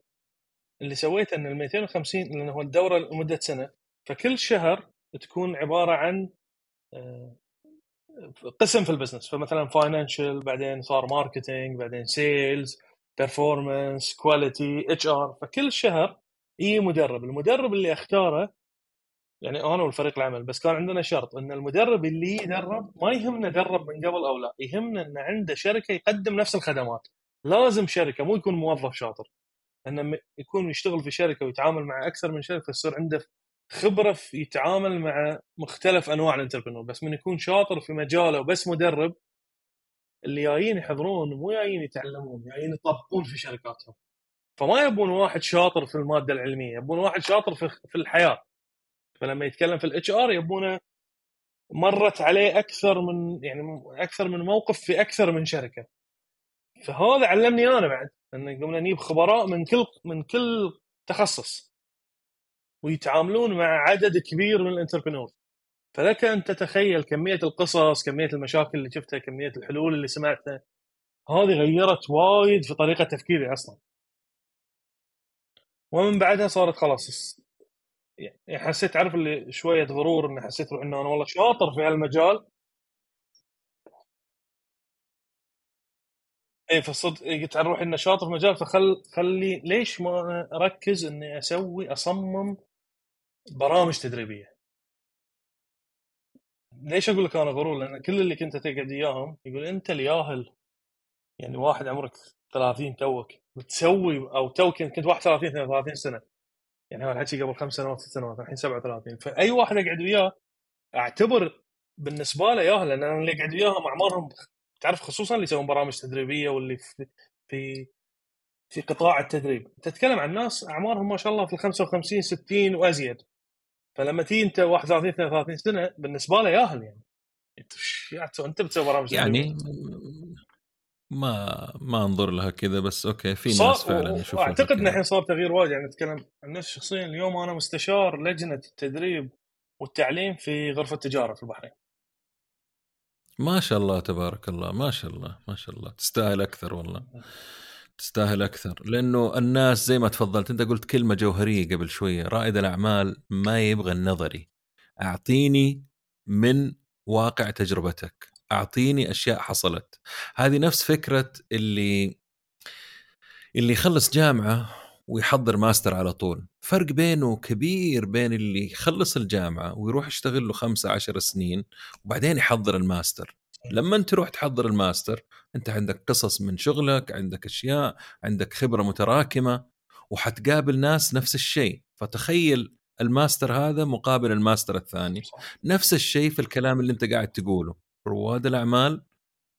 اللي سويته إن ال 250 لأنه هو الدورة لمدة سنة فكل شهر تكون عبارة عن آه، قسم في ال business فمثلا financial بعدين صار marketing بعدين sales performance quality HR فكل شهر يجي مدرب. المدرب اللي أختاره يعني أنا والفريق العمل بس كان عندنا شرط إن المدرب اللي يدرب ما يهمنا درب من قبل أو لا يهمنا إن عنده شركة يقدم نفس الخدمات. لازم شركة مو يكون موظف شاطر. إنه يكون يشتغل في شركة ويتعامل مع أكثر من شركة يصير عنده خبرة في يتعامل مع مختلف أنواع ال entrepreneur. بس من يكون شاطر في مجاله وبس مدرب اللي جايين يحضرون مو جايين يتعلمون جايين يطبقون في شركاتهم. فما يبون واحد شاطر في المادة العلمية يبون واحد شاطر في في الحياة. فلما يتكلم في ال HR يبونه مرت عليه أكثر من يعني أكثر من موقف في أكثر من شركة. فهذا علمني أنا بعد إن قمنا نجيب خبراء من كل من كل تخصص. ويتعاملون مع عدد كبير من الانتربرنور فلك أن تتخيل كمية القصص كمية المشاكل اللي شفتها كمية الحلول اللي سمعتها هذه غيرت وايد في طريقة تفكيري أصلا. ومن بعدها صارت خلاص يعني حسيت عارف اللي شوية غرور إني حسيت إنه أنا والله شاطر في هالمجال. اي فصدق قلت على روحي إنه شاطر في المجال فخل خلي ليش ما أركز إني أسوي أصمم برامج تدريبية. ليش أقول لك أنا غرور لأن كل اللي كنت تقعد إياهم يقول أنت الياهل. يعني واحد عمرك 30 توك. بتسوي أو توك كنت 31 32 سنة. يعني هذا الحكي قبل خمس سنوات ست سنوات الحين 37 فأي واحد اقعد وياه أعتبر بالنسبة له ياهل لأن أنا اللي اقعد وياهم أعمارهم تعرف خصوصا اللي يسوون برامج تدريبية واللي في في في قطاع التدريب. تتكلم عن ناس أعمارهم ما شاء الله في ال 55 60 وأزيد. فلما تيجي انت 31 32 سنة بالنسبة له ياهل يعني انت؟ انت بتسوي برامج. يعني ما ما أنظر لها كذا بس أوكي في صار ناس فعلا يشوفون وأعتقد إن. الحين صار تغيير وايد يعني أتكلم عن نفسي شخصيا اليوم أنا مستشار لجنة التدريب والتعليم في غرفة التجاره في البحرين ما شاء الله تبارك الله ما شاء الله ما شاء الله تستاهل أكثر والله تستاهل أكثر. لأنه الناس زي ما تفضلت أنت قلت كلمة جوهرية قبل شوية. رائد الأعمال ما يبغى النظري. أعطيني من واقع تجربتك. أعطيني أشياء حصلت. هذه نفس فكرة اللي اللي يخلص جامعة ويحضر ماستر على طول. فرق بينه كبير بين اللي يخلص الجامعة ويروح يشتغل له خمسة عشر سنين وبعدين يحضر الماستر. لما أنت تروح تحضر الماستر أنت عندك قصص من شغلك عندك أشياء عندك خبرة متراكمة وحتقابل ناس نفس الشيء. فتخيل الماستر هذا مقابل الماستر الثاني. نفس الشيء في الكلام اللي أنت قاعد تقوله. رواد الأعمال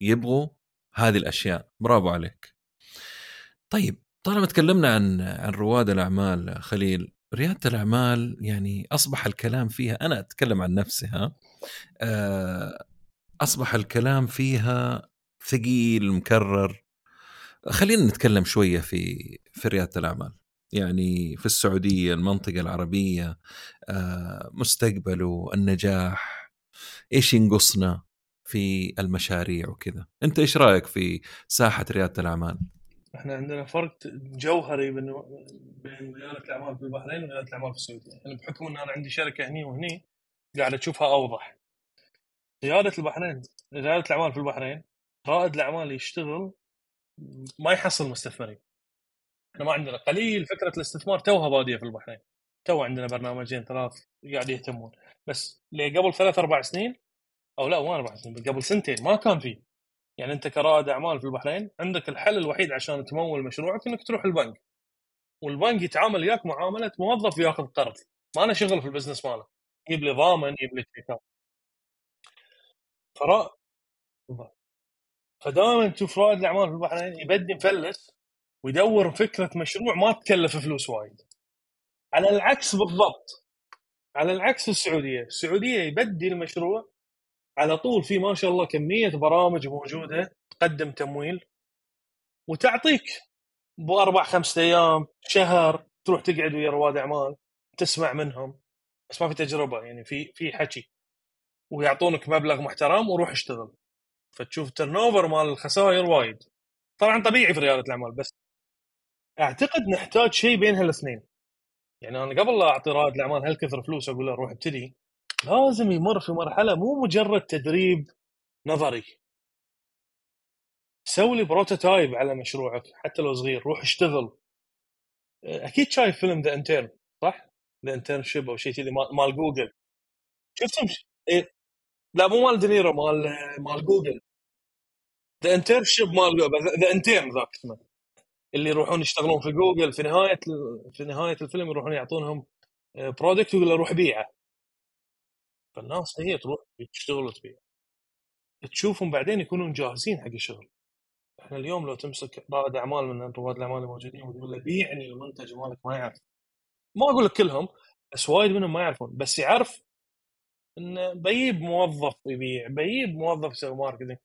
يبغوا هذه الأشياء. برافو عليك. طيب طالما تكلمنا عن عن رواد الأعمال خليل ريادة الأعمال يعني أصبح الكلام فيها أنا أتكلم عن نفسي ها؟ آه، أصبح الكلام فيها ثقيل مكرر. خلينا نتكلم شوية في في ريادة الأعمال. يعني في السعودية المنطقة العربية آه، مستقبله النجاح إيش ينقصنا في المشاريع وكذا. أنت إيش رأيك في ساحة ريادة الأعمال؟ إحنا عندنا فرق جوهري بين بين ريادة الأعمال في البحرين وريادة الأعمال في السعودية. يعني بحكم إن أنا عندي شركة هني وهني قاعد أشوفها أوضح. رياده البحرين رياده الأعمال في البحرين رائد الأعمال يشتغل ما يحصل مستثمرين. إحنا ما عندنا قليل فكرة الاستثمار توها بادية في البحرين. تو عندنا برنامجين ثلاث قاعد يهتمون. بس قبل ثلاث أربع سنين أو لا مو أربع سنين قبل سنتين ما كان في يعني أنت كرائد أعمال في البحرين عندك الحل الوحيد عشان تمول مشروعك إنك تروح البنك. والبنك يتعامل وياك معاملة موظف ياخذ قرض. ما أنا شغل في ال business ماله. يجيب لي ضامن يجيب لي تشيكات فرا فدائما تشوف رائد الاعمال في البحرين يبدي مفلس ويدور فكرة مشروع ما تكلف فلوس وايد. على العكس بالضبط. على العكس السعودية. السعودية يبدي المشروع على طول في ما شاء الله كمية برامج موجودة تقدم تمويل وتعطيك باربع خمسة أيام شهر تروح تقعد ويا رواد أعمال تسمع منهم. بس ما في تجربة يعني في في حكي. ويعطونك مبلغ محترم وروح اشتغل. فتشوف turnover مال الخسائر وايد. طبعا طبيعي في ريادة الأعمال بس أعتقد نحتاج شيء بين هالاثنين. يعني أنا قبل لا أعطي رائد الأعمال هالكثر فلوس أقول له روح ابتدي. لازم يمر في مرحلة مو مجرد تدريب نظري. سوي لي prototype على مشروعك حتى لو صغير روح اشتغل. أكيد شايف فيلم The Intern صح؟ The Internship أو شيء كذي مال جوجل شفت إيه؟ لا مو مال دينيرو مال مال جوجل. The Internship مال The Intern ذاك اسمه. اللي يروحون يشتغلون في جوجل في نهاية في نهاية الفيلم يروحون يعطونهم product ويقول له روح بيعه. فالناس هي تروح تشتغل وتبيع. تشوفهم بعدين يكونون جاهزين حق الشغل. إحنا اليوم لو تمسك رائد اعمال من رواد الأعمال الموجودين وتقول له بيعني المنتج مالك ما يعرف. ما أقول لك كلهم بس وايد منهم ما يعرفون. بس يعرف انه بيجيب موظف يبيع بيجيب موظف يسوي marketing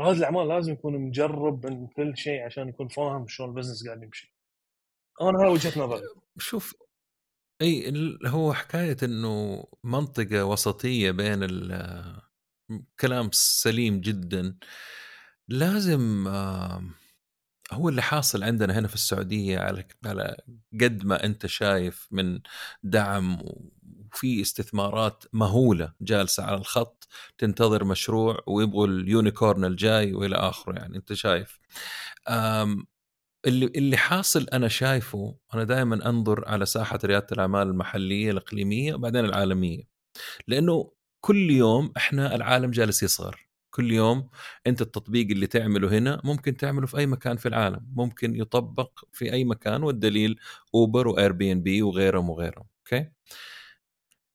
رائد الأعمال لازم يكون مجرب من كل شيء عشان يكون فاهم شلون ال business قاعد يمشي. أنا هاي وجهة نظري. شوف إي هو حكاية إنه منطقة وسطية بين كلام سليم جدا. لازم هو اللي حاصل عندنا هنا في السعودية على على قد ما أنت شايف من دعم وفي استثمارات مهولة جالسة على الخط تنتظر مشروع ويبغوا اليونيكورن الجاي وإلى آخره يعني أنت شايف؟ اللي اللي حاصل أنا شايفه أنا دائما أنظر على ساحة ريادة الأعمال المحلية الإقليمية وبعدين العالمية لأنه كل يوم إحنا العالم جالس يصغر كل يوم أنت التطبيق اللي تعمله هنا ممكن تعمله في أي مكان في العالم ممكن يطبق في أي مكان والدليل Uber و Airbnb وغيرهم وغيرهم okay؟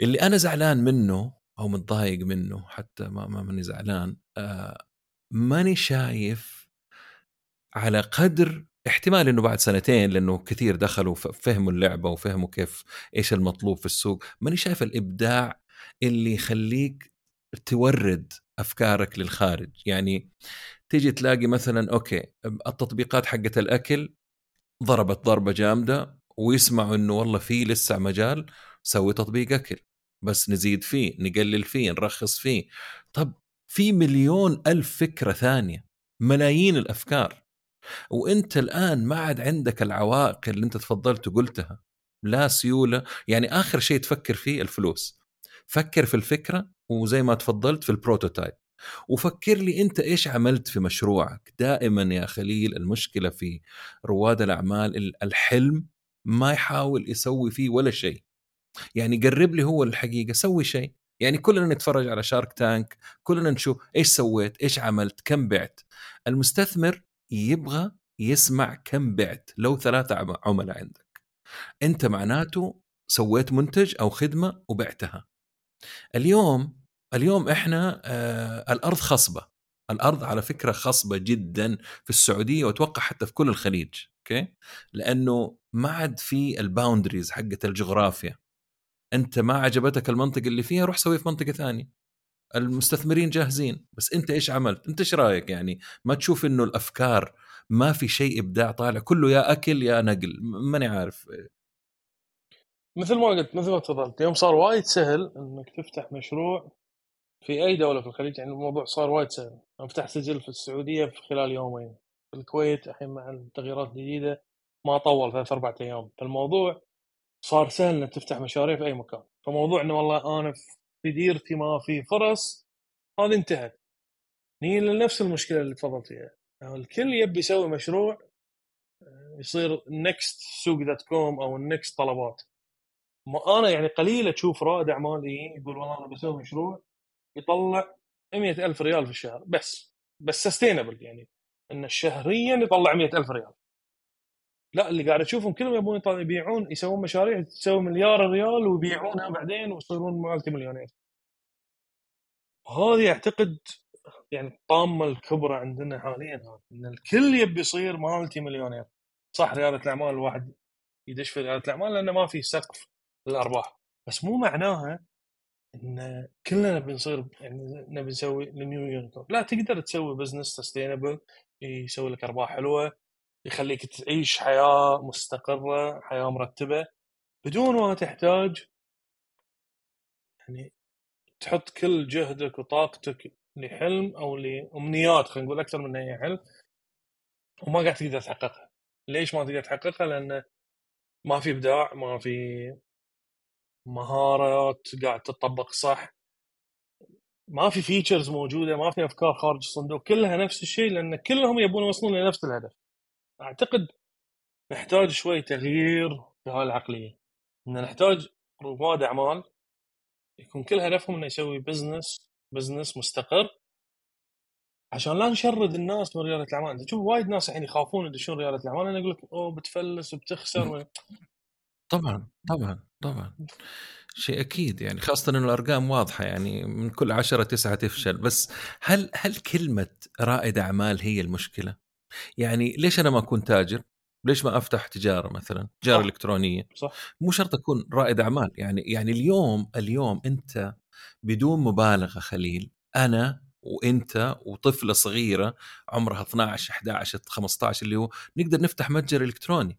اللي أنا زعلان منه أو متضايق منه حتى ما ما ماني زعلان آه ماني شايف على قدر احتمال إنه بعد سنتين لأنه كثير دخلوا فهموا اللعبة وفهموا كيف إيش المطلوب في السوق ماني شايف الإبداع اللي يخليك تورد أفكارك للخارج. يعني تيجي تلاقي مثلا أوكي التطبيقات حقت الأكل ضربت ضربة جامدة ويسمعوا إنه والله في لسه مجال سوي تطبيق أكل. بس نزيد فيه نقلل فيه نرخص فيه. طب في مليون ألف فكرة ثانية ملايين الأفكار وأنت الآن ما عاد عندك العوائق اللي أنت تفضلت وقلتها. لا سيولة. يعني آخر شيء تفكر فيه الفلوس. فكر في الفكرة وزي ما تفضلت في ال prototype وفكر لي أنت إيش عملت في مشروعك. دائما يا خليل المشكلة في رواد الأعمال الحلم ما يحاول يسوي فيه ولا شيء. يعني قرب لي هو الحقيقة سوي شيء. يعني كلنا نتفرج على Shark Tank كلنا نشوف إيش سويت إيش عملت كم بعت. المستثمر يبغى يسمع كم بعت لو ثلاثة عملاء عندك. أنت معناته سويت منتج أو خدمة وبعتها. اليوم اليوم إحنا آه الأرض خصبة. الأرض على فكرة خصبة جدا في السعودية وأتوقع حتى في كل الخليج okay؟ لأنه ما عاد في ال boundaries حقت الجغرافيا أنت ما عجبتك المنطقة اللي فيها روح سوي في منطقة ثانية. المستثمرين جاهزين. بس أنت إيش عملت؟ أنت إيش رأيك يعني؟ ما تشوف إنه الأفكار ما في شيء إبداع طالع كله يا أكل يا نقل. ماني عارف. مثل ما قلت مثل ما تفضلت يوم صار وايد سهل إنك تفتح مشروع في أي دولة في الخليج يعني الموضوع صار وايد سهل. أنا فتحت سجل في السعودية في خلال يومين. في الكويت الحين مع التغييرات الجديده ما طول ثلاث أربع أيام. فالموضوع صار سهل إنك تفتح مشاريع في أي مكان. فموضوع إنه والله أنا في ديرتي ما في فرص هذه انتهت. نيجي لنفس المشكلة اللي تفضلت فيها. الكل يبي يسوي مشروع آه، يصير next سوق dot com أو ال next طلبات. ما أنا يعني قليل تشوف رائد أعمال يقول والله أنا بسوي مشروع يطلع 100 ألف ريال في الشهر. بس بس sustainable يعني. إنه شهريا يطلع 100 ألف ريال. لا اللي قاعد أشوفهم كلهم يبون يبيعون يسوون مشاريع تسوي مليار ريال ويبيعونها بعدين ويصيرون multi-millionaire. وهذه أعتقد يعني الطامة الكبرى عندنا حاليا إن الكل يبي يصير multi-millionaire. صح ريادة الأعمال الواحد يدش في ريادة الأعمال لأنه ما في سقف للأرباح. بس مو معناها إن كلنا نبي نصير يعني نبي نسوي ال new unicorn لا تقدر تسوي business sustainable يسوي لك أرباح حلوة يخليك تعيش حياة مستقرة حياة مرتبة بدون ما تحتاج يعني تحط كل جهدك وطاقتك لحلم أو لأمنيات خلينا نقول أكثر من هي حلم وما قاعد تقدر تحققها. ليش ما تقدر تحققها؟ لأن ما في إبداع ما في مهارات قاعد تطبق صح. ما في فيتشرز موجودة ما في أفكار خارج الصندوق كلها نفس الشيء لأن كلهم يبون يوصلون لنفس الهدف. أعتقد نحتاج شوي تغيير في هاي العقلية. إن نحتاج رواد أعمال يكون كل هدفهم إنه يسوي business business مستقر. عشان لا نشرد الناس من ريادة الأعمال. أنت تشوف وايد ناس الحين يخافون يدشون ريادة الأعمال. أنا أقول لك أوه بتفلس وبتخسر. طبعا طبعا طبعا. شيء أكيد يعني خاصة إنه الأرقام واضحة يعني من كل عشرة تسعة تفشل. بس هل هل كلمة رائد أعمال هي المشكلة؟ يعني ليش أنا ما أكون تاجر؟ ليش ما أفتح تجارة مثلا تجارة صح. إلكترونية صح مو شرط أكون رائد أعمال يعني يعني اليوم اليوم أنت بدون مبالغة خليل أنا وأنت وطفلة صغيرة عمرها 12 11 15 اللي هو نقدر نفتح متجر إلكتروني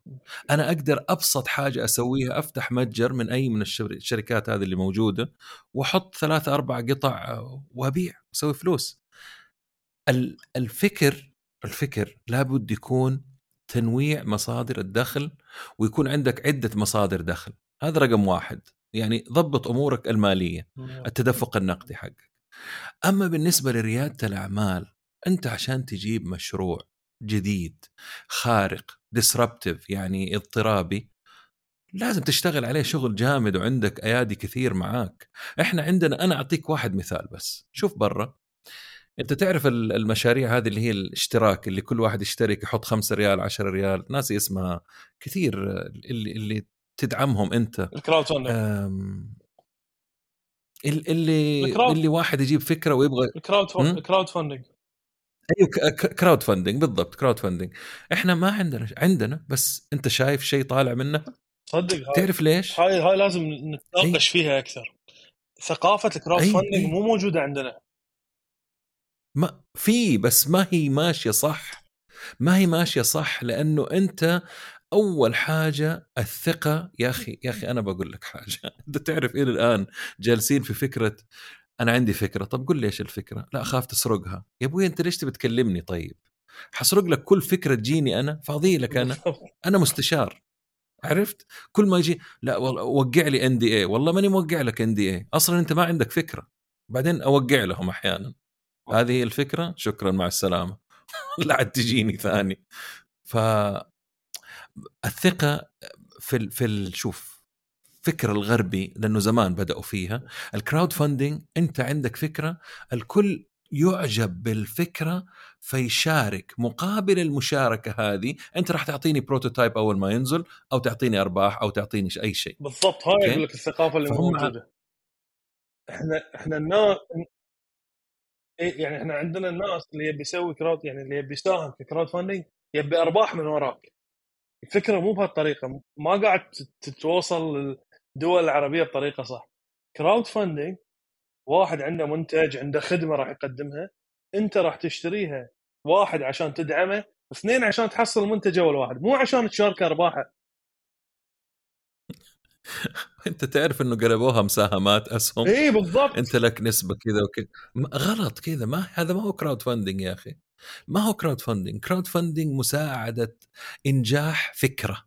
أنا أقدر أبسط حاجة أسويها أفتح متجر من أي من الشركات هذه اللي موجودة وأحط ثلاثة أربع قطع وأبيع وأسوي فلوس الفكر الفكر لابد يكون تنويع مصادر الدخل ويكون عندك عدة مصادر دخل. هذا رقم واحد. يعني ضبط أمورك المالية التدفق النقدي حقك. أما بالنسبة لريادة الأعمال أنت عشان تجيب مشروع جديد خارق ديسربتيف يعني اضطرابي لازم تشتغل عليه شغل جامد وعندك أيادي كثير معاك. إحنا عندنا أنا أعطيك واحد مثال بس. شوف برا. أنت تعرف المشاريع هذه اللي هي الاشتراك اللي كل واحد يشترك يحط 5 ريال 10 ريال ناسي اسمها كثير اللي اللي تدعمهم أنت. ال crowd اللي ال crowd. اللي واحد يجيب فكرة ويبغى ال crowd fun... ال crowdfunding أيوه crowdfunding بالضبط crowdfunding إحنا ما عندنا عندنا بس أنت شايف شيء طالع منه؟ صدق تعرف ليش؟ هاي هاي لازم نتناقش فيها أكثر. ثقافة الكراود فندنج مو موجودة عندنا. ما في بس ما هي ماشية صح. ما هي ماشية صح لأنه أنت أول حاجة الثقة. يا أخي يا أخي أنا بقول لك حاجة. [LAUGHS] أنت تعرف إلى الآن جالسين في فكرة أنا عندي فكرة. طب قل لي إيش الفكرة؟ لا أخاف تسرقها. يا أبوي أنت ليش تبي تكلمني طيب؟ حسرق لك كل فكرة تجيني أنا؟ فاضي لك أنا؟ أنا مستشار. عرفت؟ كل ما يجي لا والله وقع لي NDA والله ماني موقع لك NDA أصلا أنت ما عندك فكرة. بعدين أوقع لهم أحيانا. هذه هي الفكرة. شكرا مع السلامة. [LAUGHS] لا عاد تجيني ثاني. ف الثقة في ال في ال شوف فكر الغربي لأنه زمان بدأوا فيها. ال crowdfunding أنت عندك فكرة. الكل يعجب بالفكرة فيشارك. مقابل المشاركة هذه أنت راح تعطيني prototype أول ما ينزل أو تعطيني أرباح أو تعطيني اي شيء. بالضبط هاي أقول لك الثقافة اللي موجودة. إحنا إحنا الناس يعني إحنا عندنا الناس اللي يبي يسوي crowd يعني اللي يبي يساهم في crowdfunding يبي أرباح من وراك. الفكرة مو بهالطريقة ما قاعد تتوصل للدول العربية بطريقة صح. crowdfunding واحد عنده منتج عنده خدمة راح يقدمها أنت راح تشتريها واحد عشان تدعمه اثنين عشان تحصل المنتج اول واحد. مو عشان تشارك أرباحه. [LAUGHS] انت تعرف إنه قلبوها مساهمات أسهم. اي بالضبط. أنت لك نسبة كذا وكذا غلط كذا ما هذا ما هو crowdfunding يا أخي. ما هو crowdfunding crowdfunding مساعدة إنجاح فكرة.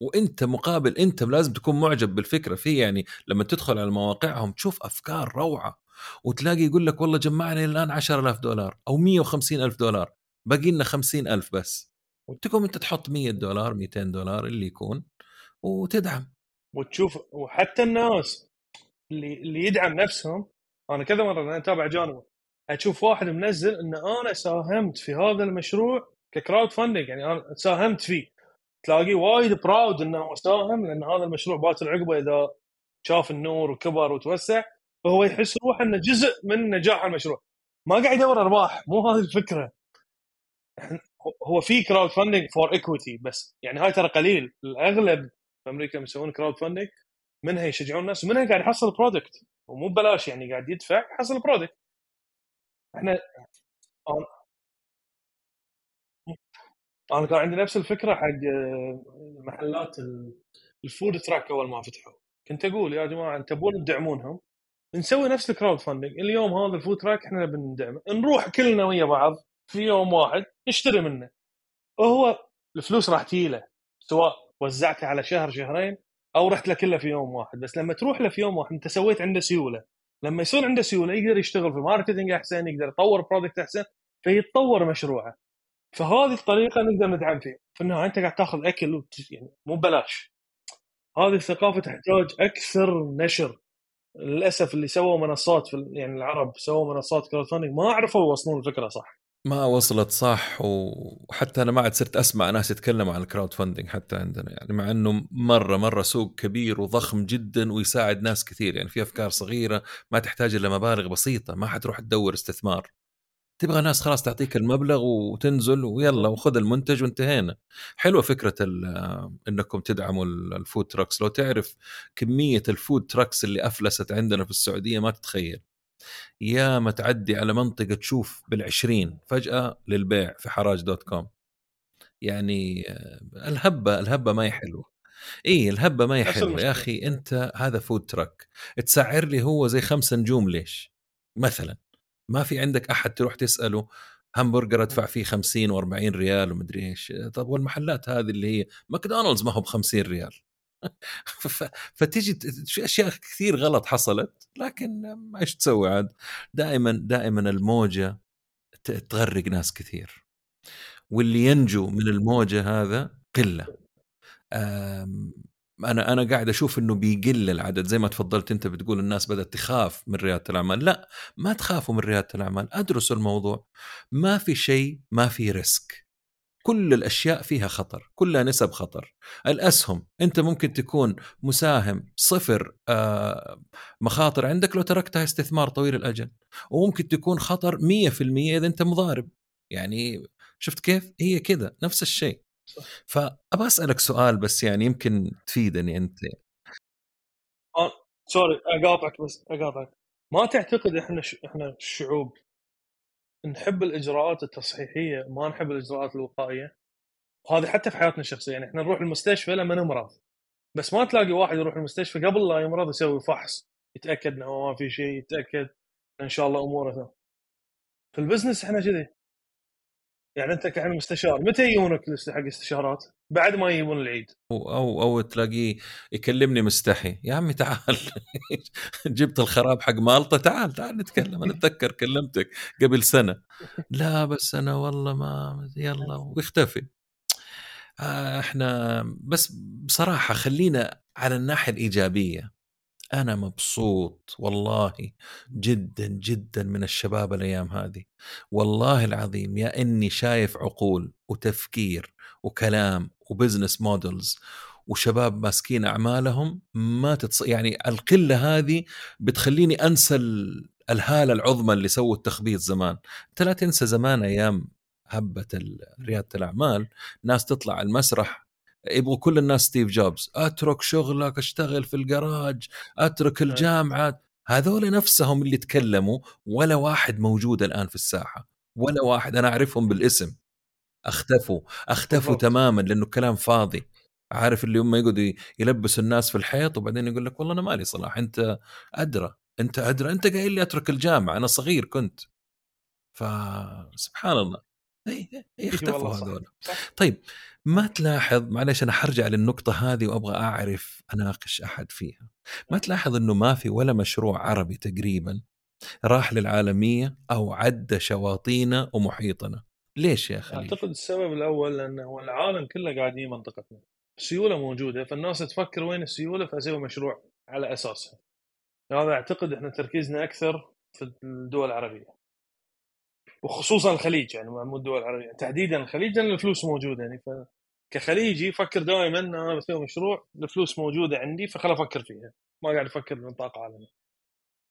وأنت مقابل أنت لازم تكون معجب بالفكرة. في يعني لما تدخل على مواقعهم تشوف أفكار روعة وتلاقي يقول لك والله جمعنا الآن 10000 دولار أو 150 ألف دولار. باقي لنا 50 ألف بس. وتقوم أنت تحط 100 دولار 200 دولار اللي يكون وتدعم. وتشوف وحتى الناس اللي اللي يدعم نفسهم. أنا كذا مرة أنا أتابع جانب. أشوف واحد منزل إن أنا ساهمت في هذا المشروع ككراود فاندنج يعني أنا ساهمت فيه. تلاقيه وايد proud إنه ساهم لأن هذا المشروع باكر عقبه إذا شاف النور وكبر وتوسع. فهو يحس روحه إنه جزء من نجاح المشروع. ما قاعد يدور أرباح. مو هذه الفكرة. هو في crowdfunding for equity بس. يعني هاي ترى قليل. الأغلب في أمريكا يسوون crowdfunding منها يشجعون الناس ومنها قاعد يحصل product ومو ببلاش يعني قاعد يدفع يحصل product إحنا أنا كان عندي نفس الفكرة حق محلات ال food truck أول ما فتحوا. كنت أقول يا جماعة أنت تبون تدعمونهم؟ نسوي نفس ال crowdfunding اليوم هذا ال food truck إحنا بندعمه. نروح كلنا ويا بعض في يوم واحد نشتري منه. وهو الفلوس راح تجيله سواء وزعتها على شهر شهرين أو رحت له كله في يوم واحد. بس لما تروح له في يوم واحد أنت سويت عنده سيولة. لما يصير عنده سيولة يقدر يشتغل في marketing أحسن يقدر يطور product أحسن فيتطور مشروعه. فهذه الطريقة نقدر ندعم فيها. في النهاية أنت قاعد تأخذ أكل. يعني مو ببلاش. هذه الثقافة تحتاج أكثر نشر. للأسف اللي سووا منصات في يعني العرب سووا منصات crowd ما عرفوا يوصلون الفكرة صح. ما وصلت صح وحتى أنا ما عاد صرت أسمع ناس يتكلموا عن ال crowdfunding حتى عندنا يعني مع إنه مرة مرة سوق كبير وضخم جدا ويساعد ناس كثير يعني في أفكار صغيرة ما تحتاج إلا مبالغ بسيطة ما حتروح تدور استثمار. تبغى ناس خلاص تعطيك المبلغ وتنزل ويلا وخذ المنتج وانتهينا. حلوة فكرة إنكم تدعموا ال food trucks لو تعرف كمية ال food trucks اللي أفلست عندنا في السعودية ما تتخيل. يا ما تعدي على منطقة تشوف بالعشرين فجأة للبيع في حراج dot com. يعني الهبة الهبة ما هي حلوة. إي الهبة ما هي حلوة. يا أخي أنت هذا food truck تسعر لي هو زي خمسة نجوم ليش؟ مثلا. ما في عندك أحد تروح تسأله همبرجر أدفع فيه 50 و40 ريال ومدري إيش. طب والمحلات هذه اللي هي ماكدونالدز ما هو ب 50 ريال. [LAUGHS] فتيجي في أشياء كثير غلط حصلت لكن إيش تسوي عاد؟ دائما دائما الموجة تغرق ناس كثير. واللي ينجو من الموجة هذا قلة. أنا أنا قاعد أشوف إنه بيقل العدد. زي ما تفضلت أنت بتقول الناس بدأت تخاف من ريادة الأعمال. لا ما تخافوا من ريادة الأعمال. أدرسوا الموضوع. ما في شيء ما في ريسك. كل الأشياء فيها خطر كلها نسب خطر. الأسهم أنت ممكن تكون مساهم صفر آه مخاطر عندك لو تركتها استثمار طويل الأجل. وممكن تكون خطر 100% إذا أنت مضارب. يعني شفت كيف؟ هي كذا نفس الشيء. فأبغى أسألك سؤال بس يعني يمكن تفيدني أنت. آه سوري أقاطعك بس أقاطعك. ما تعتقد إحنا ش... إحنا الشعوب نحب الإجراءات التصحيحية ما نحب الإجراءات الوقائية. وهذه حتى في حياتنا الشخصية يعني إحنا نروح المستشفى لما نمرض بس ما تلاقي واحد يروح المستشفى قبل لا يمرض يسوي فحص يتأكد إنه ما في شيء يتأكد إن شاء الله أموره في البزنس إحنا كذي. يعني أنت كعلم مستشار متى يجونك حق استشارات؟ بعد ما يجون العيد. أو أو, أو تلاقيه يكلمني مستحي. يا عمي تعال. [LAUGHS] جبت الخراب حق مالطة. تعال تعال نتكلم. أنا أتذكر كلمتك قبل سنة. لا بس أنا والله ما يلا. ويختفي. آه، إحنا بس بصراحة خلينا على الناحية الإيجابية. أنا مبسوط والله جدا جدا من الشباب الأيام هذه. والله العظيم يا إني شايف عقول وتفكير وكلام و business models وشباب ماسكين أعمالهم ما تتص... يعني القلة هذه بتخليني أنسى الهالة العظمى اللي سووا التخبيط زمان. أنت لا تنسى زمان أيام هبة ريادة الأعمال ناس تطلع المسرح يبغوا كل الناس ستيف جوبز أترك شغلك أشتغل في الجراج أترك الجامعة. هذول نفسهم اللي تكلموا ولا واحد موجود الآن في الساحة ولا واحد أنا أعرفهم بالاسم. أختفوا أختفوا تماما لأنه كلام فاضي. عارف اللي هم يقعدوا يلبسوا الناس في الحيط وبعدين يقول لك والله أنا مالي صلاح أنت أدرى أنت أدرى أنت قايل لي أترك الجامعة أنا صغير كنت. فسبحان الله. إي صح. هذول. طيب ما تلاحظ معلش أنا حرجع للنقطة هذه وأبغى أعرف أناقش أحد فيها. ما تلاحظ إنه ما في ولا مشروع عربي تقريبا راح للعالمية أو عدى شواطئنا ومحيطنا؟ ليش يا خليل؟ أعتقد السبب الأول لأنه العالم كله قاعد يجي منطقتنا. السيوله موجودة فالناس تفكر وين السيولة فأسوي مشروع على اساسها هذا أعتقد إحنا تركيزنا أكثر في الدول العربية. وخصوصا الخليج يعني مو الدول العربية تحديدا الخليج لأن الفلوس موجودة يعني. ف كخليجي فكر دائما أنا بسوي مشروع الفلوس موجودة عندي فخل أفكر فيها. ما قاعد أفكر بنطاق عالمي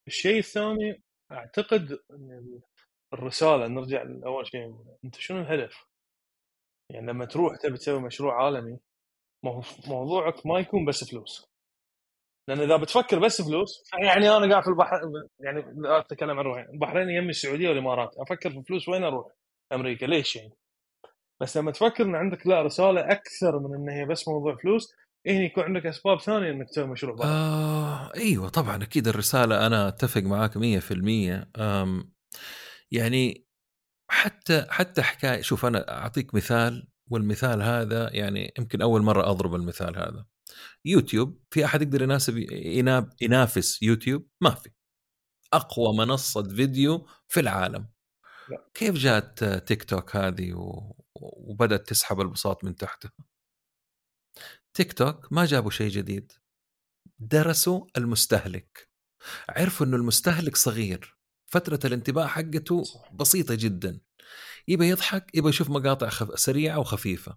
الشيء الثاني أعتقد إن الرسالة نرجع لاول شيء أنت شنو الهدف؟ يعني لما تروح تبي تسوي مشروع عالمي مو- موضوعك ما يكون بس فلوس. لأن إذا بتفكر بس فلوس يعني أنا قاعد في البحر يعني أتكلم عن روحي. البحرين يمي السعودية والإمارات. أفكر في فلوس وين أروح؟ أمريكا. ليش يعني؟ بس لما تفكر إن عندك لا رسالة أكثر من إن هي بس موضوع فلوس هنا يكون عندك أسباب ثانية إنك تسوي مشروع آه إيوه طبعا أكيد الرسالة أنا أتفق معاك 100% أم يعني حتى حتى حكاية شوف أنا أعطيك مثال والمثال هذا يعني يمكن أول مرة أضرب المثال هذا. يوتيوب في أحد يقدر يناسب يناب ينافس يوتيوب؟ ما في. أقوى منصة فيديو في العالم. لا. كيف جات تيك توك هذه و... وبدأت تسحب البساط من تحتها؟ تيك توك ما جابوا شيء جديد. درسوا المستهلك. عرفوا إنه المستهلك صغير. فترة الانتباه حقته. بسيطة جدا. يبى يضحك يبى يشوف مقاطع خف... سريعة وخفيفة.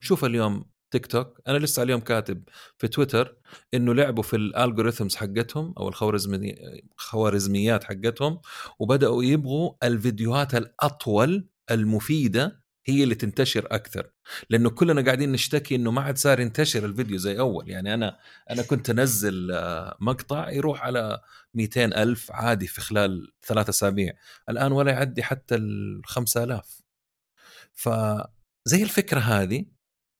شوف اليوم تيك توك. أنا لسه اليوم كاتب في تويتر إنه لعبوا في الالجوريثمز حقتهم أو الخوارزمي خوارزميات حقتهم وبدأوا يبغوا الفيديوهات الأطول المفيدة هي اللي تنتشر أكثر. لأنه كلنا قاعدين نشتكي إنه ما عاد صار ينتشر الفيديو زي أول. يعني أنا أنا كنت أنزل آه، مقطع يروح على 200 ألف عادي في خلال ثلاثة أسابيع. الآن ولا يعدي حتى ال 5000 فزي الفكرة هذه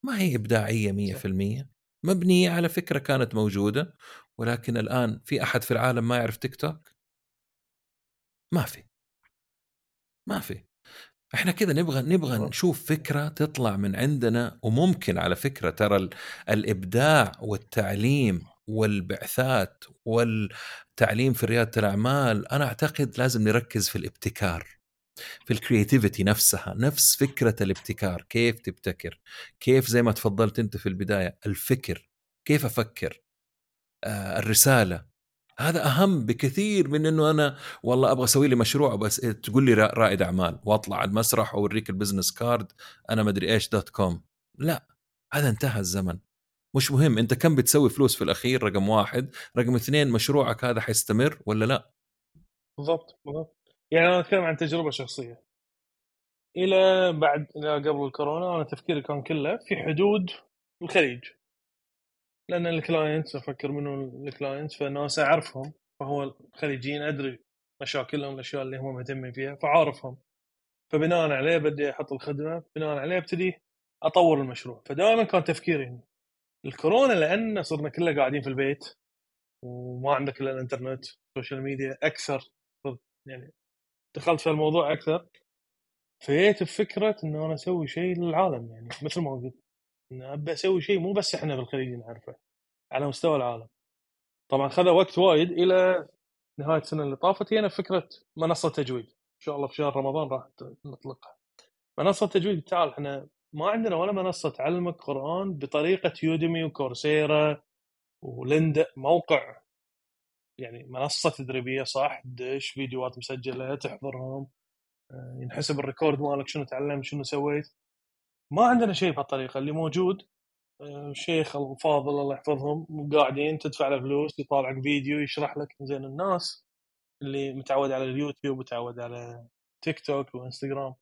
ما هي إبداعية 100% مبنية على فكرة كانت موجودة ولكن الآن في أحد في العالم ما يعرف تيك توك؟ ما في. ما في. إحنا كذا نبغى نبغى. نشوف فكرة تطلع من عندنا وممكن على فكرة ترى ال- الإبداع والتعليم والبعثات والتعليم في ريادة الأعمال أنا أعتقد لازم نركز في الابتكار في ال creativity نفسها نفس فكرة الابتكار كيف تبتكر كيف زي ما تفضلت أنت في البداية الفكر كيف أفكر آه الرسالة هذا أهم بكثير من إنه أنا والله أبغى أسوي لي مشروع بس تقول لي را- رائد أعمال وأطلع على المسرح واوريك ال business card أنا مدري إيش dot com لا هذا انتهى الزمن. مش مهم أنت كم بتسوي فلوس في الأخير؟ رقم واحد. رقم اثنين مشروعك هذا حيستمر ولا لا؟ بالضبط بالضبط. يعني أنا أتكلم عن تجربة شخصية. إلى بعد إلى قبل الكورونا أنا تفكيري كان كله في حدود الخليج. لأن ال clients أفكر منو ال clients فناس أعرفهم فهو الخليجيين أدري مشاكلهم الأشياء اللي هم مهتمين فيها فعارفهم. فبناء عليه بدي أحط الخدمة بناء عليه أبتدي أطور المشروع. فدائما كان تفكيري الكورونا لأن صرنا كلنا قاعدين في البيت وما عندك إلا الإنترنت السوشيال ميديا أكثر. يعني دخلت في الموضوع أكثر. فجيت بفكرة انه أنا أسوي شيء للعالم يعني مثل ما قلت. أبي أسوي شيء مو بس إحنا بالخليج نعرفه على مستوى العالم. طبعا خذ وقت وايد إلى نهاية السنة اللي طافت هي فكرة منصة تجويد. إن شاء الله في شهر رمضان راح نطلقها. منصة تجويد تعال إحنا ما عندنا ولا منصة تعلمك قرآن بطريقة Udemy و Coursera و Lynda موقع يعني منصة تدريبية صح؟ تدش فيديوهات مسجلة تحضرهم آه، ينحسب ال record مالك شنو تعلمت شنو سويت. ما عندنا شيء بهالطريقة اللي موجود آه، شيخ الفاضل الله يحفظهم قاعدين تدفع له فلوس يطالعك فيديو يشرح لك زين الناس اللي متعود على اليوتيوب متعود على تيك توك وإنستغرام.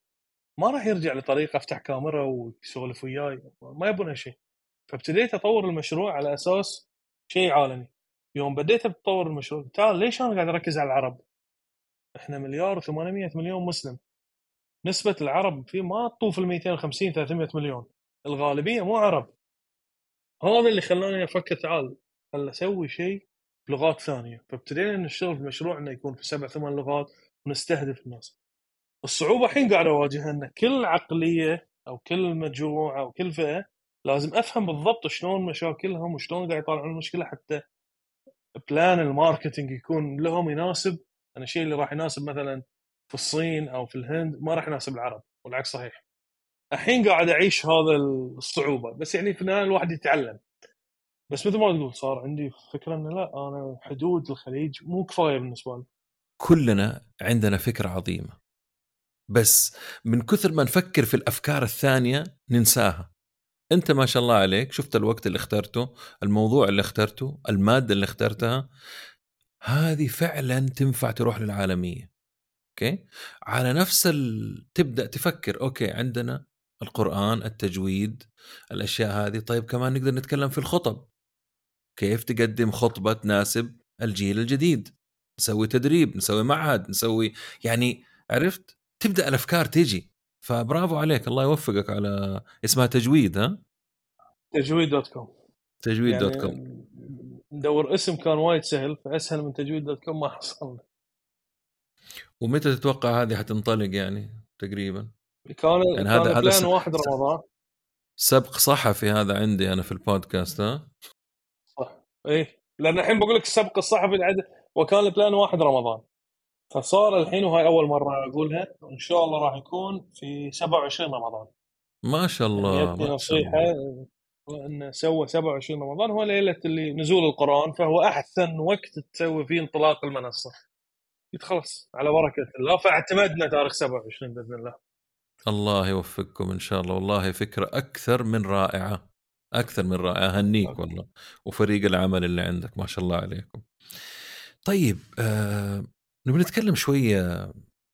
ما راح يرجع لطريقة أفتح كاميرا ويسولف وياي ما يبون هالشيء فابتديت أطور المشروع على أساس شيء عالمي. يوم بديت أطور المشروع تعال ليش أنا قاعد أركز على العرب؟ إحنا مليار و800 مليون مسلم. نسبة العرب فيه ما تطوف ال 250 300 مليون. الغالبية مو عرب. هذا اللي خلاني أفكر تعال خل أسوي شيء بلغات ثانية. فابتدينا نشتغل في مشروع إنه يكون في سبع ثمان لغات ونستهدف الناس. الصعوبة الحين قاعد أواجهها إن كل عقلية أو كل مجموعة أو كل فئة لازم أفهم بالضبط شلون مشاكلهم وشلون قاعد يطالعون المشكلة حتى plan ال marketing يكون لهم يناسب. أنا الشيء اللي راح يناسب مثلا في الصين أو في الهند ما راح يناسب العرب والعكس صحيح. الحين قاعد أعيش هذا الصعوبة بس يعني في النهاية الواحد يتعلم. بس مثل ما تقول صار عندي فكرة إنه لا أنا حدود الخليج مو كفاية بالنسبة لي. كلنا عندنا فكرة عظيمة. بس من كثر ما نفكر في الأفكار الثانية ننساها. أنت ما شاء الله عليك شفت الوقت اللي اخترته الموضوع اللي اخترته المادة اللي اخترتها. هذه فعلا تنفع تروح للعالمية. okay؟ على نفس ال... تبدأ تفكر okay عندنا القرآن التجويد الأشياء هذه طيب كمان نقدر نتكلم في الخطب. كيف تقدم خطبة تناسب الجيل الجديد؟ نسوي تدريب نسوي معهد نسوي يعني عرفت؟ تبدأ الأفكار تيجي فبرافو عليك الله يوفقك على اسمها تجويد ها؟ تجويد دوت كوم. تجويد يعني دوت كوم. ندور اسم كان وايد سهل فأسهل من تجويد dot com ما حصلنا. ومتى تتوقع هذه حتنطلق يعني تقريبا؟ كان يعني كان هذا- plan واحد رمضان. سبق صحفي هذا عندي أنا في البودكاست ها؟ صح. إيه. لأن الحين بقول لك السبق الصحفي العد وكان البلان واحد رمضان. فصار الحين وهاي أول مرة أقولها إن شاء الله راح يكون في 27 رمضان. ما شاء الله يعني ما شاء نصيحة الله. انه سوى 27 رمضان هو ليلة اللي نزول القرآن فهو أحسن وقت تسوي فيه انطلاق المنصة. يتخلص على بركة الله. فاعتمدنا تاريخ 27 بإذن الله. الله يوفقكم إن شاء الله. والله فكرة أكثر من رائعة. أكثر من رائعة. هنيك والله. وفريق العمل اللي عندك ما شاء الله عليكم. طيب آه نبي نتكلم شوية.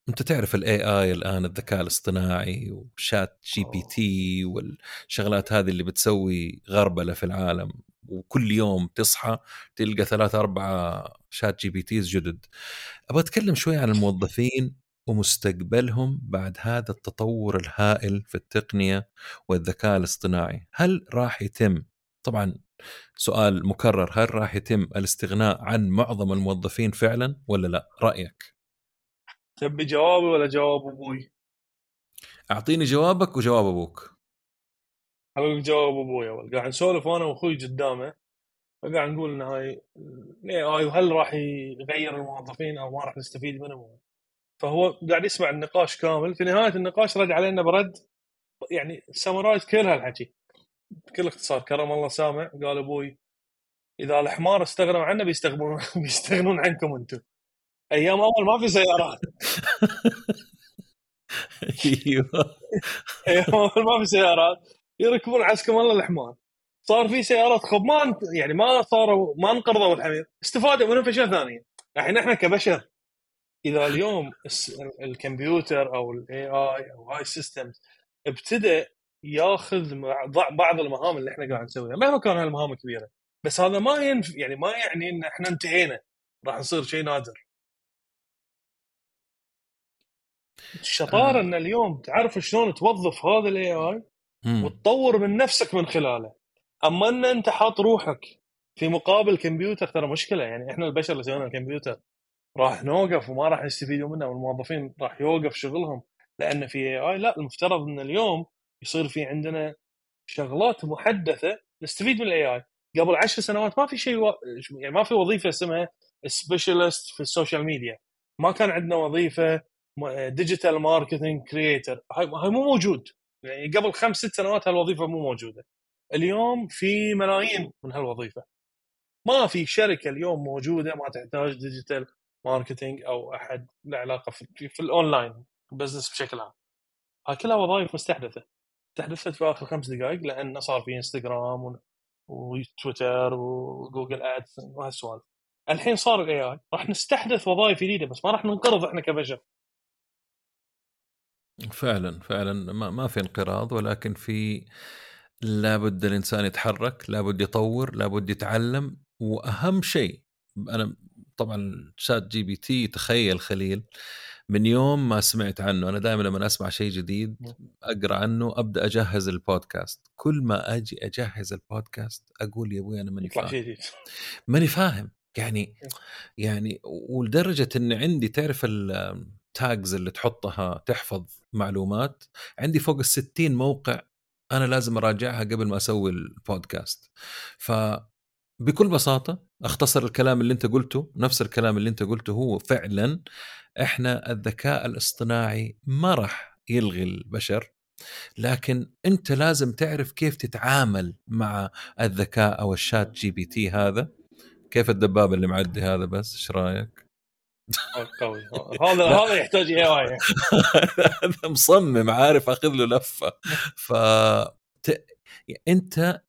أنت تعرف ال AI الآن الذكاء الاصطناعي و ChatGPT والشغلات هذه اللي بتسوي غربلة في العالم. وكل يوم تصحى تلقى ثلاثة أربعة ChatGPTs جدد. أبغى أتكلم شوي عن الموظفين ومستقبلهم بعد هذا التطور الهائل في التقنية والذكاء الاصطناعي. هل راح يتم؟ طبعا سؤال مكرر هل راح يتم الاستغناء عن معظم الموظفين فعلا ولا لا؟ رأيك؟ تبي جوابي ولا جواب أبوي؟ أعطيني جوابك وجواب أبوك. لك جواب أبوي اول قاعد نسولف أنا وأخوي قدامه فقاعد نقول ان هاي اي وهل راح يغير الموظفين أو ما راح نستفيد منه فهو قاعد يسمع النقاش كامل. في نهاية النقاش رد علينا برد يعني سمرايز كل هالحكي. بكل اختصار كرم الله سامع قال أبوي إذا الحمار استغنوا عنا بيستغنون [LAUGHS] بيستغنون عنكم أنتم. أيام أول ما في سيارات. [LAUGHS] أيوه. [LAUGHS] أيام أول ما في سيارات. يركبون عسكم الله الحمار صار في سيارات خب ما يعني ما صاروا ما انقرضوا الحمير. استفادوا منهم في اشياء ثانية الحين إحنا كبشر إذا اليوم الكمبيوتر أو ال AI أو هاي ال systems ابتدى ياخذ بعض المهام اللي إحنا قاعد نسويها. مهما كان هالمهام كبيرة بس هذا ما ينف يعني ما يعني إن إحنا انتهينا. راح نصير شيء نادر. الشطاره آه. إن اليوم تعرف شلون توظف هذا ال AI. وتطور من نفسك من خلاله. أما إن أنت حاط روحك في مقابل كمبيوتر ترى مشكلة. يعني إحنا البشر اللي سوينا الكمبيوتر راح نوقف وما راح يستفيدوا منه والموظفين راح يوقف شغلهم. لأن في AI لا المفترض إن اليوم يصير في عندنا شغلات محدثة نستفيد من ال AI قبل عشر سنوات ما في شيء و... يعني ما في وظيفة اسمها specialist في ال social media ما كان عندنا وظيفة digital marketing creator هاي هاي مو موجود. يعني قبل خمس ست سنوات هالوظيفة مو موجودة. اليوم في ملايين من هالوظيفة. ما في شركة اليوم موجودة ما تحتاج digital marketing أو أحد له علاقة في, في ال online business بشكل عام. هاي كلها وظائف مستحدثة. استحدثت في آخر خمس دقائق لأن صار في انستغرام وتويتر و Google Ads وهالسوالف. الحين صار ال AI راح نستحدث وظائف جديدة بس ما راح ننقرض إحنا كبشر. فعلا فعلا ما, ما في انقراض ولكن في لابد الإنسان يتحرك لابد يطور لابد يتعلم. وأهم شيء أنا طبعا ChatGPT تخيل خليل من يوم ما سمعت عنه أنا دائما لما أسمع شيء جديد أقرأ عنه أبدأ أجهز البودكاست. كل ما أجي أجهز البودكاست أقول يا أبوي أنا ماني فاهم. ماني فاهم. يعني يعني ولدرجة إن عندي تعرف ال- التاجز اللي تحطها تحفظ؟ معلومات. عندي فوق ال 60 موقع أنا لازم أراجعها قبل ما أسوي البودكاست ف بكل بساطة أختصر الكلام اللي أنت قلته نفس الكلام اللي أنت قلته هو فعلا إحنا الذكاء الاصطناعي ما راح يلغي البشر لكن أنت لازم تعرف كيف تتعامل مع الذكاء أو ال ChatGPT هذا. كيف الدباب اللي معدي هذا بس؟ إيش رأيك؟ قوي هذا هذا يحتاج AI؟ [LAUGHS] هذا مصمم عارف أخذ له لفة. ف. أنت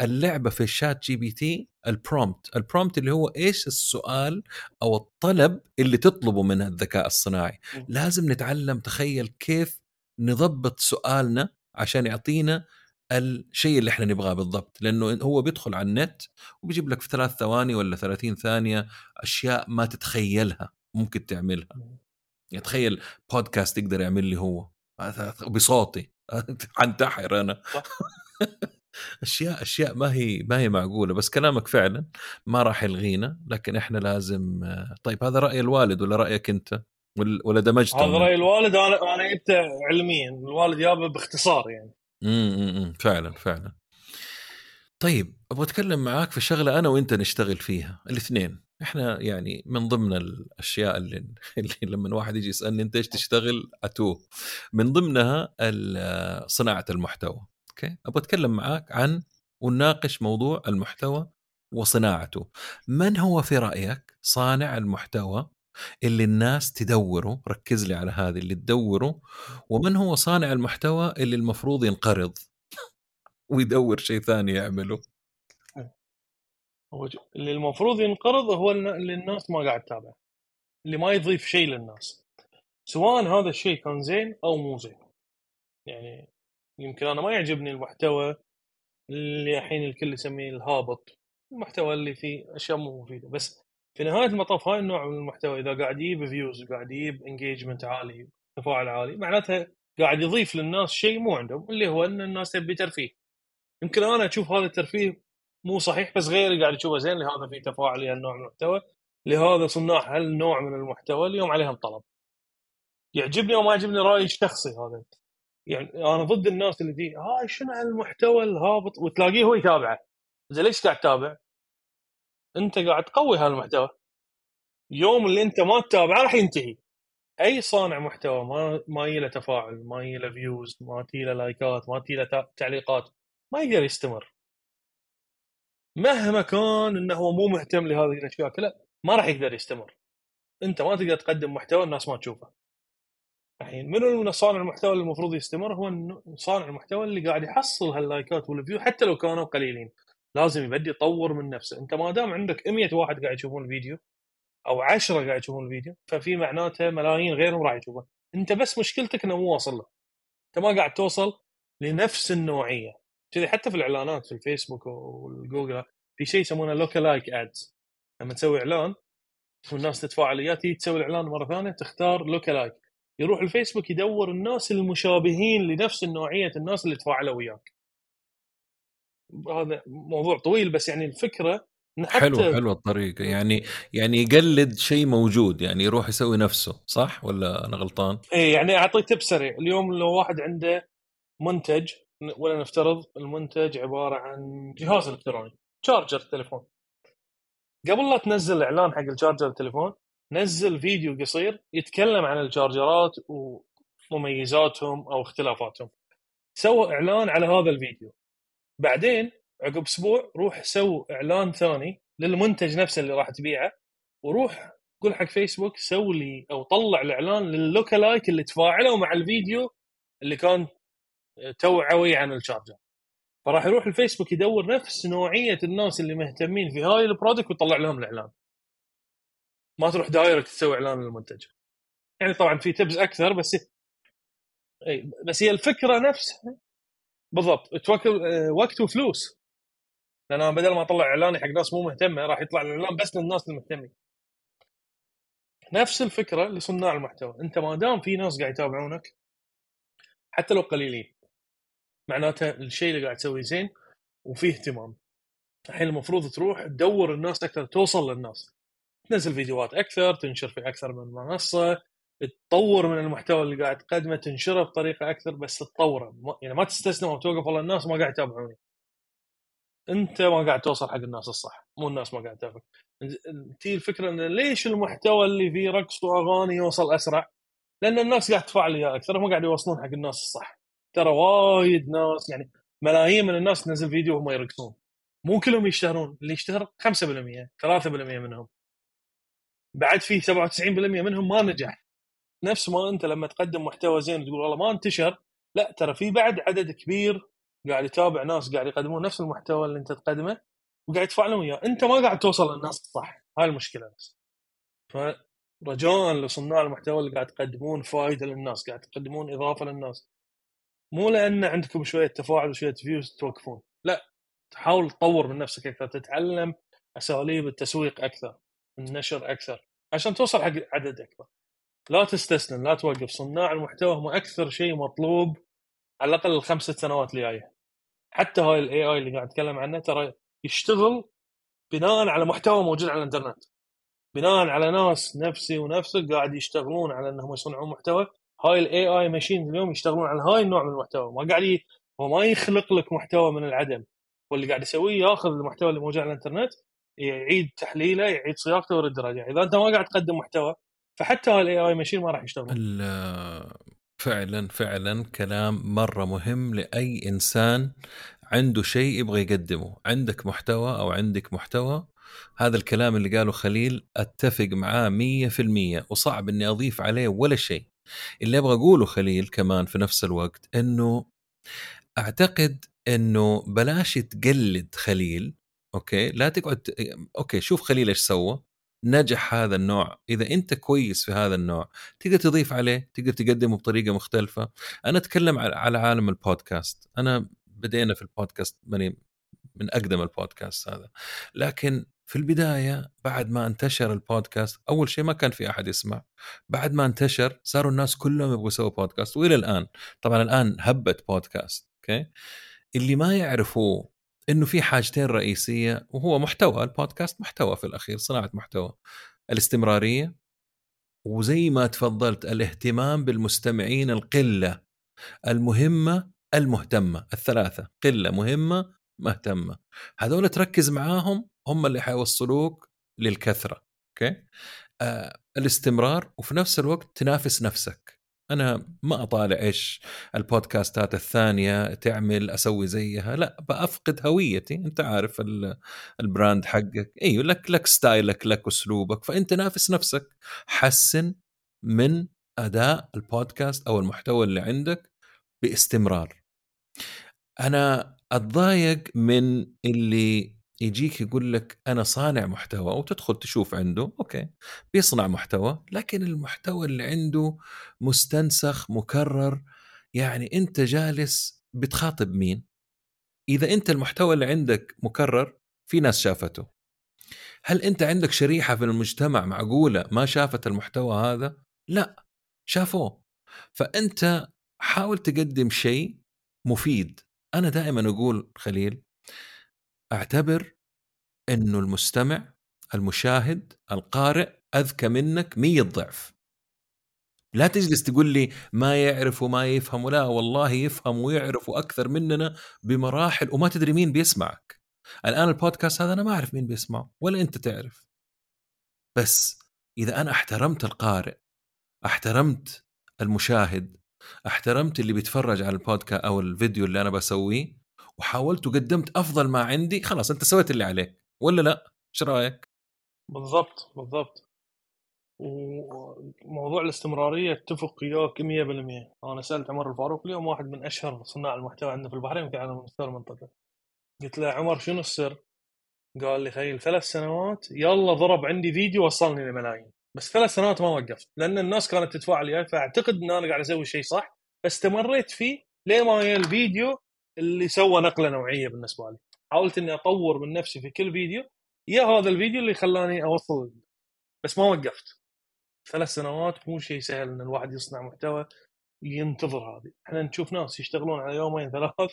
اللعبة في ال ChatGPT ال prompt ال prompt اللي هو إيش السؤال أو الطلب اللي تطلبه من الذكاء الصناعي. لازم نتعلم تخيل كيف نضبط سؤالنا عشان يعطينا الشيء اللي إحنا نبغاه بالضبط. لأنه هو بيدخل على النت وبيجيب لك في ثلاث ثواني ولا 30 ثانية أشياء ما تتخيلها. ممكن تعملها. يعني تخيل بودكاست يقدر يعمل لي هو. بصوتي. حنتحر أنا. [LAUGHS] أشياء أشياء ما هي ما هي معقولة. بس كلامك فعلا ما راح يلغينا. لكن إحنا لازم طيب هذا رأي الوالد ولا رأيك أنت؟ ولا دمجته هذا رأي الوالد. أنا أنا جبته علميا. الوالد جابه باختصار يعني. امم فعلا فعلا. طيب أبغى أتكلم معاك في شغلة أنا وأنت نشتغل فيها. الاثنين. إحنا يعني من ضمن الأشياء اللي, [LAUGHS] اللي لما الواحد يجي يسألني أنت إيش تشتغل؟ اتوه من ضمنها صناعة المحتوى أوكي؟ أبغى أتكلم معاك عن ونناقش موضوع المحتوى وصناعته. من هو في رأيك صانع المحتوى اللي الناس تدوره؟ ركز لي على هذه اللي تدوره. ومن هو صانع المحتوى اللي المفروض ينقرض [LAUGHS] ويدور شيء ثاني يعمله؟ هو اللي المفروض ينقرض هو اللي الناس ما قاعد تتابعه اللي ما يضيف شيء للناس. سواء هذا الشيء كان زين أو مو زين. يعني يمكن أنا ما يعجبني المحتوى اللي الحين الكل يسميه الهابط. المحتوى اللي فيه أشياء مو مفيدة. بس في نهاية المطاف هاي النوع من المحتوى إذا قاعد يجيب views قاعد يجيب engagement عالي تفاعل عالي معناتها قاعد يضيف للناس شيء مو عندهم اللي هو إن الناس تبي ترفيه. يمكن أنا أشوف هذا الترفيه مو صحيح بس غيري قاعد يشوفه زين لهذا في تفاعل لهالنوع من المحتوى لهذا صناع هالنوع من المحتوى؟ اليوم عليهم طلب. يعجبني أو ما يعجبني رأيي الشخصي هذا. يعني أنا ضد الناس اللي تجي هاي شنو هالمحتوى الهابط؟ وتلاقيه هو يتابعه. زين ليش قاعد تتابع؟ أنت قاعد تقوي هالمحتوى. يوم اللي أنت ما تتابعه راح ينتهي. أي صانع محتوى ما ما له تفاعل ما له views ما له لايكات ما له تعليقات ما يقدر يستمر. مهما كان إنه هو مو مهتم لهذه الأشياء كلها ما راح يقدر يستمر. أنت ما تقدر تقدم محتوى الناس ما تشوفه. الحين منو من صانع المحتوى اللي المفروض يستمر هو صانع المحتوى اللي قاعد يحصل هاللايكات وال views حتى لو كانوا قليلين. لازم يبدي يطور من نفسه. أنت ما دام عندك 100 واحد قاعد يشوفون الفيديو أو 10 قاعد يشوفون الفيديو ففي معناته ملايين غيرهم راح يشوفه أنت بس مشكلتك إنه مو واصل له. أنت ما قاعد توصل لنفس النوعية. كذي حتى في الإعلانات في الفيسبوك والجوجل في شيء يسمونه lookalike ads لما تسوي إعلان والناس تتفاعل وياه تيجي تسوي الإعلان مرة ثانية تختار lookalike يروح الفيسبوك يدور الناس المشابهين لنفس النوعية الناس اللي تفاعلوا وياك. هذا موضوع طويل بس يعني الفكرة حتى حلو حلو الطريقة. يعني يعني يقلد شيء موجود يعني يروح يسوي نفسه صح؟ ولا أنا غلطان؟ إيه يعني أعطيك تب سريع. اليوم لو واحد عنده منتج ولا نفترض المنتج عبارة عن جهاز إلكتروني شارجر تليفون. قبل لا تنزل اعلان حق الشارجر التليفون نزل فيديو قصير يتكلم عن الشارجرات ومميزاتهم أو اختلافاتهم. سوى إعلان على هذا الفيديو. بعدين عقب أسبوع روح سو إعلان ثاني للمنتج نفسه اللي راح تبيعه وروح قول حق فيسبوك سوي لي أو طلع الإعلان لل lookalike اللي تفاعلوا مع الفيديو اللي كان توعوي عن ال charger. فراح يروح الفيسبوك يدور نفس نوعية الناس اللي مهتمين في هاي ال product ويطلع لهم الإعلان. ما تروح direct تسوي إعلان للمنتج. يعني طبعا في تبز أكثر بس اي بس هي الفكرة نفسها بالضبط. توكل وقت وفلوس. لأن أنا بدل ما أطلع إعلاني حق ناس مو مهتمة راح يطلع الإعلان بس للناس المهتمين. نفس الفكرة لصناع المحتوى. أنت ما دام في ناس قاعد يتابعونك حتى لو قليلين معناته الشيء اللي قاعد تسويه زين وفيه اهتمام. الحين المفروض تروح تدور الناس أكثر توصل للناس. تنزل فيديوهات أكثر تنشر في أكثر من منصة تطور من المحتوى اللي قاعد تقدمه تنشره بطريقة أكثر بس تطوره. يعني ما تستسلم وتوقف والله الناس ما قاعد يتابعوني. أنت ما قاعد توصل حق الناس الصح مو الناس ما قاعد تتابع تي الفكرة إن ليش المحتوى اللي فيه رقص وأغاني يوصل أسرع؟ لأن الناس قاعد تفعل وياه أكثر ما قاعد يوصلون حق الناس الصح. ترى وايد ناس يعني ملايين من الناس تنزل فيديو وهم يرقصون. مو كلهم يشتهرون اللي يشتهر 5% 3% منهم. بعد في 97% منهم ما نجح. نفس ما أنت لما تقدم محتوى زين تقول والله ما انتشر لا ترى في بعد عدد كبير قاعد يتابع ناس قاعد يقدمون نفس المحتوى اللي أنت تقدمه وقاعد يتفاعلون وياه أنت ما قاعد توصل للناس الصح. هاي المشكلة بس. فرجاء لصناع المحتوى اللي قاعد تقدمون فائده للناس قاعد تقدمون إضافة للناس. مو لأن عندكم شوية تفاعل وشوية views توقفون. لا تحاول تطور من نفسك أكثر تتعلم أساليب التسويق أكثر النشر أكثر عشان توصل حق عدد أكبر. لا تستسلم لا توقف. صناع المحتوى هم أكثر شيء مطلوب على الأقل الخمس سنوات الجايه حتى هاي ال AI اللي قاعد أتكلم عنه ترى يشتغل بناء على محتوى موجود على الإنترنت. بناء على ناس نفسي ونفسك قاعد يشتغلون على إنهم يصنعون محتوى هاي ال AI machine اليوم يشتغلون على هاي النوع من المحتوى. ما قاعد. هو ما يخلق لك محتوى من العدم. واللي قاعد يسويه ياخذ المحتوى اللي موجود على الإنترنت يعيد تحليله يعيد صياغته ويرد راجع إذا أنت ما قاعد تقدم محتوى فحتى ال AI machine ما راح يشتغل. فعلا فعلا كلام مرة مهم لأي إنسان عنده شيء يبغى يقدمه. عندك محتوى أو عندك محتوى هذا الكلام اللي قاله خليل أتفق معاه مية في المية وصعب إني أضيف عليه ولا شيء. اللي أبغى أقوله خليل كمان في نفس الوقت إنه أعتقد إنه بلاش تقلد خليل okay؟ لا تقعد okay شوف خليل إيش سوى. نجح هذا النوع. إذا أنت كويس في هذا النوع تقدر تضيف عليه تقدر تقدمه بطريقة مختلفة. أنا أتكلم على عالم البودكاست. أنا بدينا في البودكاست من أقدم البودكاست هذا. لكن في البداية بعد ما انتشر البودكاست أول شيء ما كان في أحد يسمع. بعد ما انتشر صاروا الناس كلهم يبغوا يسووا بودكاست وإلى الآن. طبعا الآن هبت بودكاست أوكي؟ اللي ما يعرفوا إنه في حاجتين رئيسية وهو محتوى. البودكاست محتوى في الأخير صناعة محتوى. الاستمرارية وزي ما تفضلت الاهتمام بالمستمعين القلة المهمة المهتمة. الثلاثة قلة مهمة مهتمة. هذول تركز معاهم هم اللي حيوصلوك للكثرة okay؟ آه الاستمرار وفي نفس الوقت تنافس نفسك. أنا ما أطالع إيش البودكاستات الثانية تعمل أسوي زيها لا بأفقد هويتي. أنت عارف ال brand حقك. إيوه لك لك style ك لك أسلوبك. فأنت نافس نفسك. حسن من أداء البودكاست أو المحتوى اللي عندك باستمرار. أنا أتضايق من اللي يجيك يقول لك أنا صانع محتوى وتدخل تشوف عنده okay بيصنع محتوى لكن المحتوى اللي عنده مستنسخ مكرر يعني أنت جالس بتخاطب مين؟ إذا أنت المحتوى اللي عندك مكرر في ناس شافته. هل أنت عندك شريحة في المجتمع معقولة ما شافت المحتوى هذا؟ لا شافوه. فأنت حاول تقدم شيء مفيد. أنا دائما أقول خليل أعتبر إنه المستمع المشاهد القارئ أذكى منك مية ضعف. لا تجلس تقول لي ما يعرف وما يفهم ولا والله يفهم ويعرف وأكثر مننا بمراحل وما تدري مين بيسمعك. الآن البودكاست هذا أنا ما أعرف مين بيسمعه ولا أنت تعرف. بس إذا أنا احترمت القارئ احترمت المشاهد احترمت اللي بيتفرج على البودكاست أو الفيديو اللي أنا بسويه وحاولت وقدمت أفضل ما عندي خلاص أنت سويت اللي عليك ولا لأ؟ إيش رأيك؟ بالضبط بالضبط. وموضوع الاستمرارية اتفق وياك 100% أنا سألت عمر الفاروق اليوم واحد من أشهر صناع المحتوى عندنا في البحرين يمكن على مستوى المنطقة. قلت له عمر شنو السر؟ قال لي خيل ثلاث سنوات يلا ضرب عندي فيديو وصلني لملايين. بس ثلاث سنوات ما وقفت لأن الناس كانت تتفاعل وياي فأعتقد إن أنا قاعد أسوي شيء صح فاستمريت فيه لين ما الفيديو اللي سوى نقلة نوعية بالنسبة لي. حاولت إني أطور من نفسي في كل فيديو يا هذا الفيديو اللي خلاني أوصل بس ما وقفت. ثلاث سنوات مو شيء سهل إن الواحد يصنع محتوى ينتظر هذه. إحنا نشوف ناس يشتغلون على يومين ثلاث ها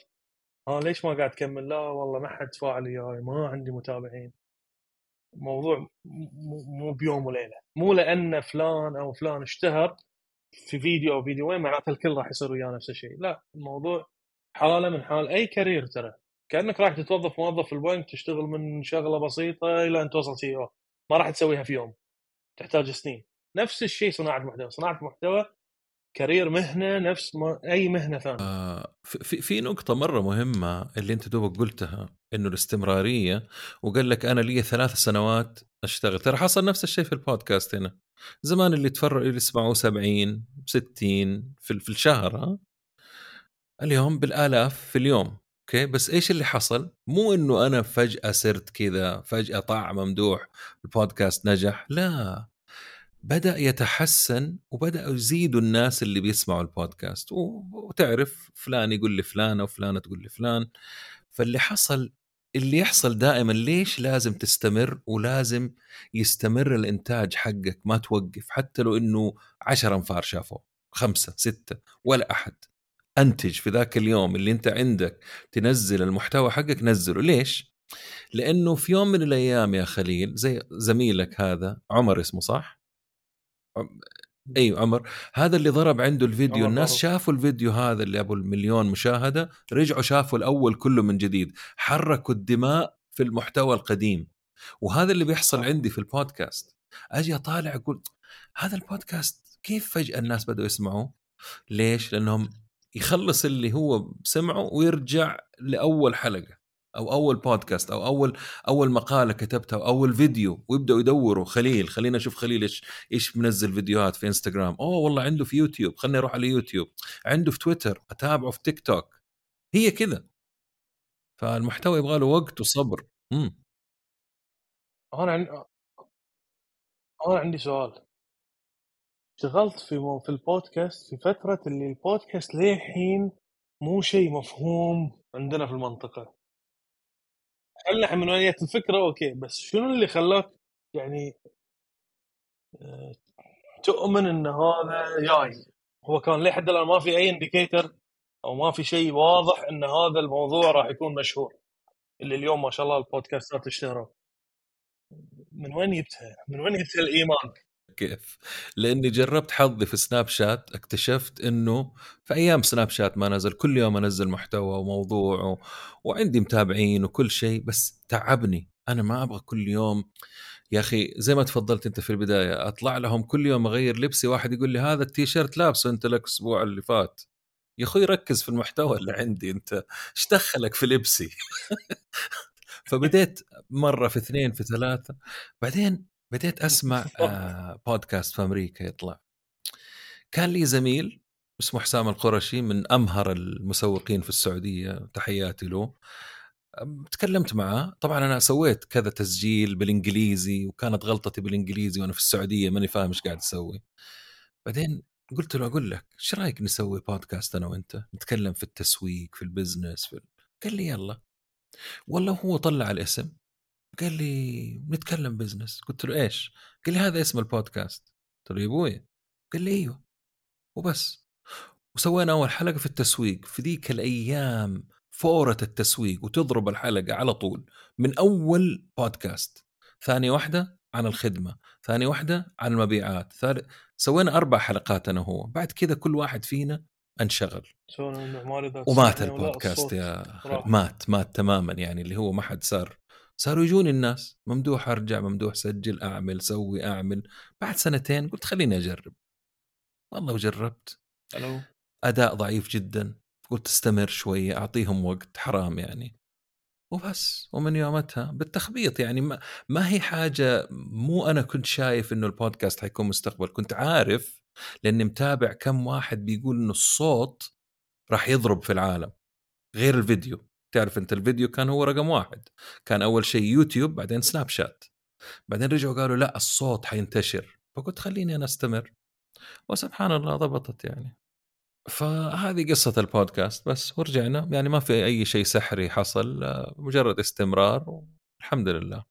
آه ليش ما قاعد تكمل؟ لا والله ما حد تفاعل وياي ما عندي متابعين. موضوع مو بيوم وليلة. مو لأن فلان أو فلان اشتهر في فيديو أو فيديوين معناته الكل راح يصير وياه نفس الشيء. لا الموضوع حاله من حال أي career ترى. كأنك راح تتوظف موظف في البنك تشتغل من شغلة بسيطة إلى أن توصل CEO ما راح تسويها في يوم. تحتاج سنين. نفس الشيء صناعة المحتوى. صناعة المحتوى career مهنة نفس ما أي مهنة ثانية. آه في في نقطة مرة مهمة اللي أنت دوبك قلتها إنه الاستمرارية وقال لك أنا لي ثلاث سنوات أشتغل. ترى حصل نفس الشيء في البودكاست هنا. زمان اللي تفرج اللي يسمعوا 70 60 في, في الشهر ها؟ اليوم بالآلاف في اليوم أوكي؟ بس إيش اللي حصل؟ مو إنه أنا فجأة صرت كذا فجأة طاع ممدوح البودكاست نجح لا. بدأ يتحسن وبداوا يزيدوا الناس اللي بيسمعوا البودكاست. وتعرف فلان يقول لفلانه وفلانه تقول لفلان فاللي حصل اللي يحصل دائما ليش لازم تستمر ولازم يستمر الإنتاج حقك؟ ما توقف. حتى لو إنه عشر أنفار شافوه خمسة ستة ولا أحد. أنتج في ذاك اليوم اللي أنت عندك تنزل المحتوى حقك نزله. ليش؟ لأنه في يوم من الأيام يا خليل زي زميلك هذا عمر اسمه صح؟ أيوه عمر هذا اللي ضرب عنده الفيديو. الناس. شافوا الفيديو هذا اللي أبو المليون مشاهدة رجعوا شافوا الأول كله من جديد. حركوا الدماء في المحتوى القديم. وهذا اللي بيحصل عندي في البودكاست. أجي أطالع أقول هذا البودكاست كيف فجأة الناس بدأوا يسمعوه؟ ليش؟ لأنهم يخلص اللي هو سمعه ويرجع لأول حلقة. أو أول بودكاست أو أول أول مقالة كتبتها أو أول فيديو ويبدأوا يدوروا خليل خلينا نشوف خليل إيش إيش منزل فيديوهات في انستغرام أوه والله عنده في يوتيوب خليني أروح على يوتيوب. عنده في تويتر أتابعه في تيك توك هي كذا. فالمحتوى يبغى له وقت وصبر. امم أنا عندي أنا عندي سؤال. اشتغلت في مو... في البودكاست في فترة اللي البودكاست للحين مو شيء مفهوم عندنا في المنطقة. خلنا من وين الفكرة أوكي بس شنو اللي خلاك يعني آه، تؤمن إن هذا جاي هو كان لحد الآن ما في أي indicator أو ما في شيء واضح إن هذا الموضوع راح يكون مشهور اللي اليوم ما شاء الله البودكاستات اشتهروا من وين جبتها؟ من وين جبت الإيمان؟ كيف؟ لأني جربت حظي في سناب شات اكتشفت إنه في أيام سناب شات ما نزل كل يوم أنزل محتوى وموضوع و... وعندي متابعين وكل شيء بس تعبني. أنا ما أبغى كل يوم يا أخي زي ما تفضلت أنت في البداية أطلع لهم كل يوم أغير لبسي واحد يقول لي هذا التيشيرت لابسه أنت لك أسبوع اللي فات. يا أخوي ركز في المحتوى اللي عندي أنت. إيش دخلك في لبسي؟ [LAUGHS] فبديت مرة في اثنين في ثلاثة بعدين بديت [LAUGHS] أسمع آه بودكاست في أمريكا يطلع. كان لي زميل اسمه حسام القرشي من أمهر المسوقين في السعودية تحياتي له. تكلمت معاه. طبعا أنا سويت كذا تسجيل بالإنجليزي وكانت غلطتي بالإنجليزي وأنا في السعودية ماني فاهم إيش قاعد أسوي. بعدين قلت له أقول لك إيش رأيك نسوي بودكاست أنا وأنت؟ نتكلم في التسويق في ال business في قال لي يلا. والله هو طلع الاسم. قال لي نتكلم business قلت له إيش؟ قال لي هذا اسم البودكاست قلت له يا أبوي. قال لي أيوه. وبس. وسوينا أول حلقة في التسويق. في ذيك الأيام فورة التسويق وتضرب الحلقة على طول من أول بودكاست ثاني واحدة عن الخدمة. ثاني واحدة عن المبيعات. ثالث سوينا أربع حلقات أنا وهو. بعد كذا كل واحد فينا انشغل. ومات البودكاست يا مات مات تماما يعني اللي هو ما حد صار صاروا يجوني الناس ممدوح أرجع ممدوح سجل أعمل سوي أعمل. بعد سنتين قلت خليني أجرب. والله وجربت. ألو أداء ضعيف جدا. قلت استمر شوية أعطيهم وقت حرام يعني. وبس. ومن يومتها بالتخبيط يعني ما, ما هي حاجة مو أنا كنت شايف إنه البودكاست حيكون مستقبل. كنت عارف لأني متابع كم واحد بيقول إنه الصوت راح يضرب في العالم. غير الفيديو. تعرف أنت الفيديو كان هو رقم واحد. كان أول شيء يوتيوب بعدين سناب شات. بعدين رجعوا قالوا لا الصوت حينتشر. فقلت خليني أنا أستمر. وسبحان الله ضبطت يعني. فهذه قصة البودكاست بس ورجعنا. يعني ما في أي شيء سحري حصل مجرد استمرار والحمد لله.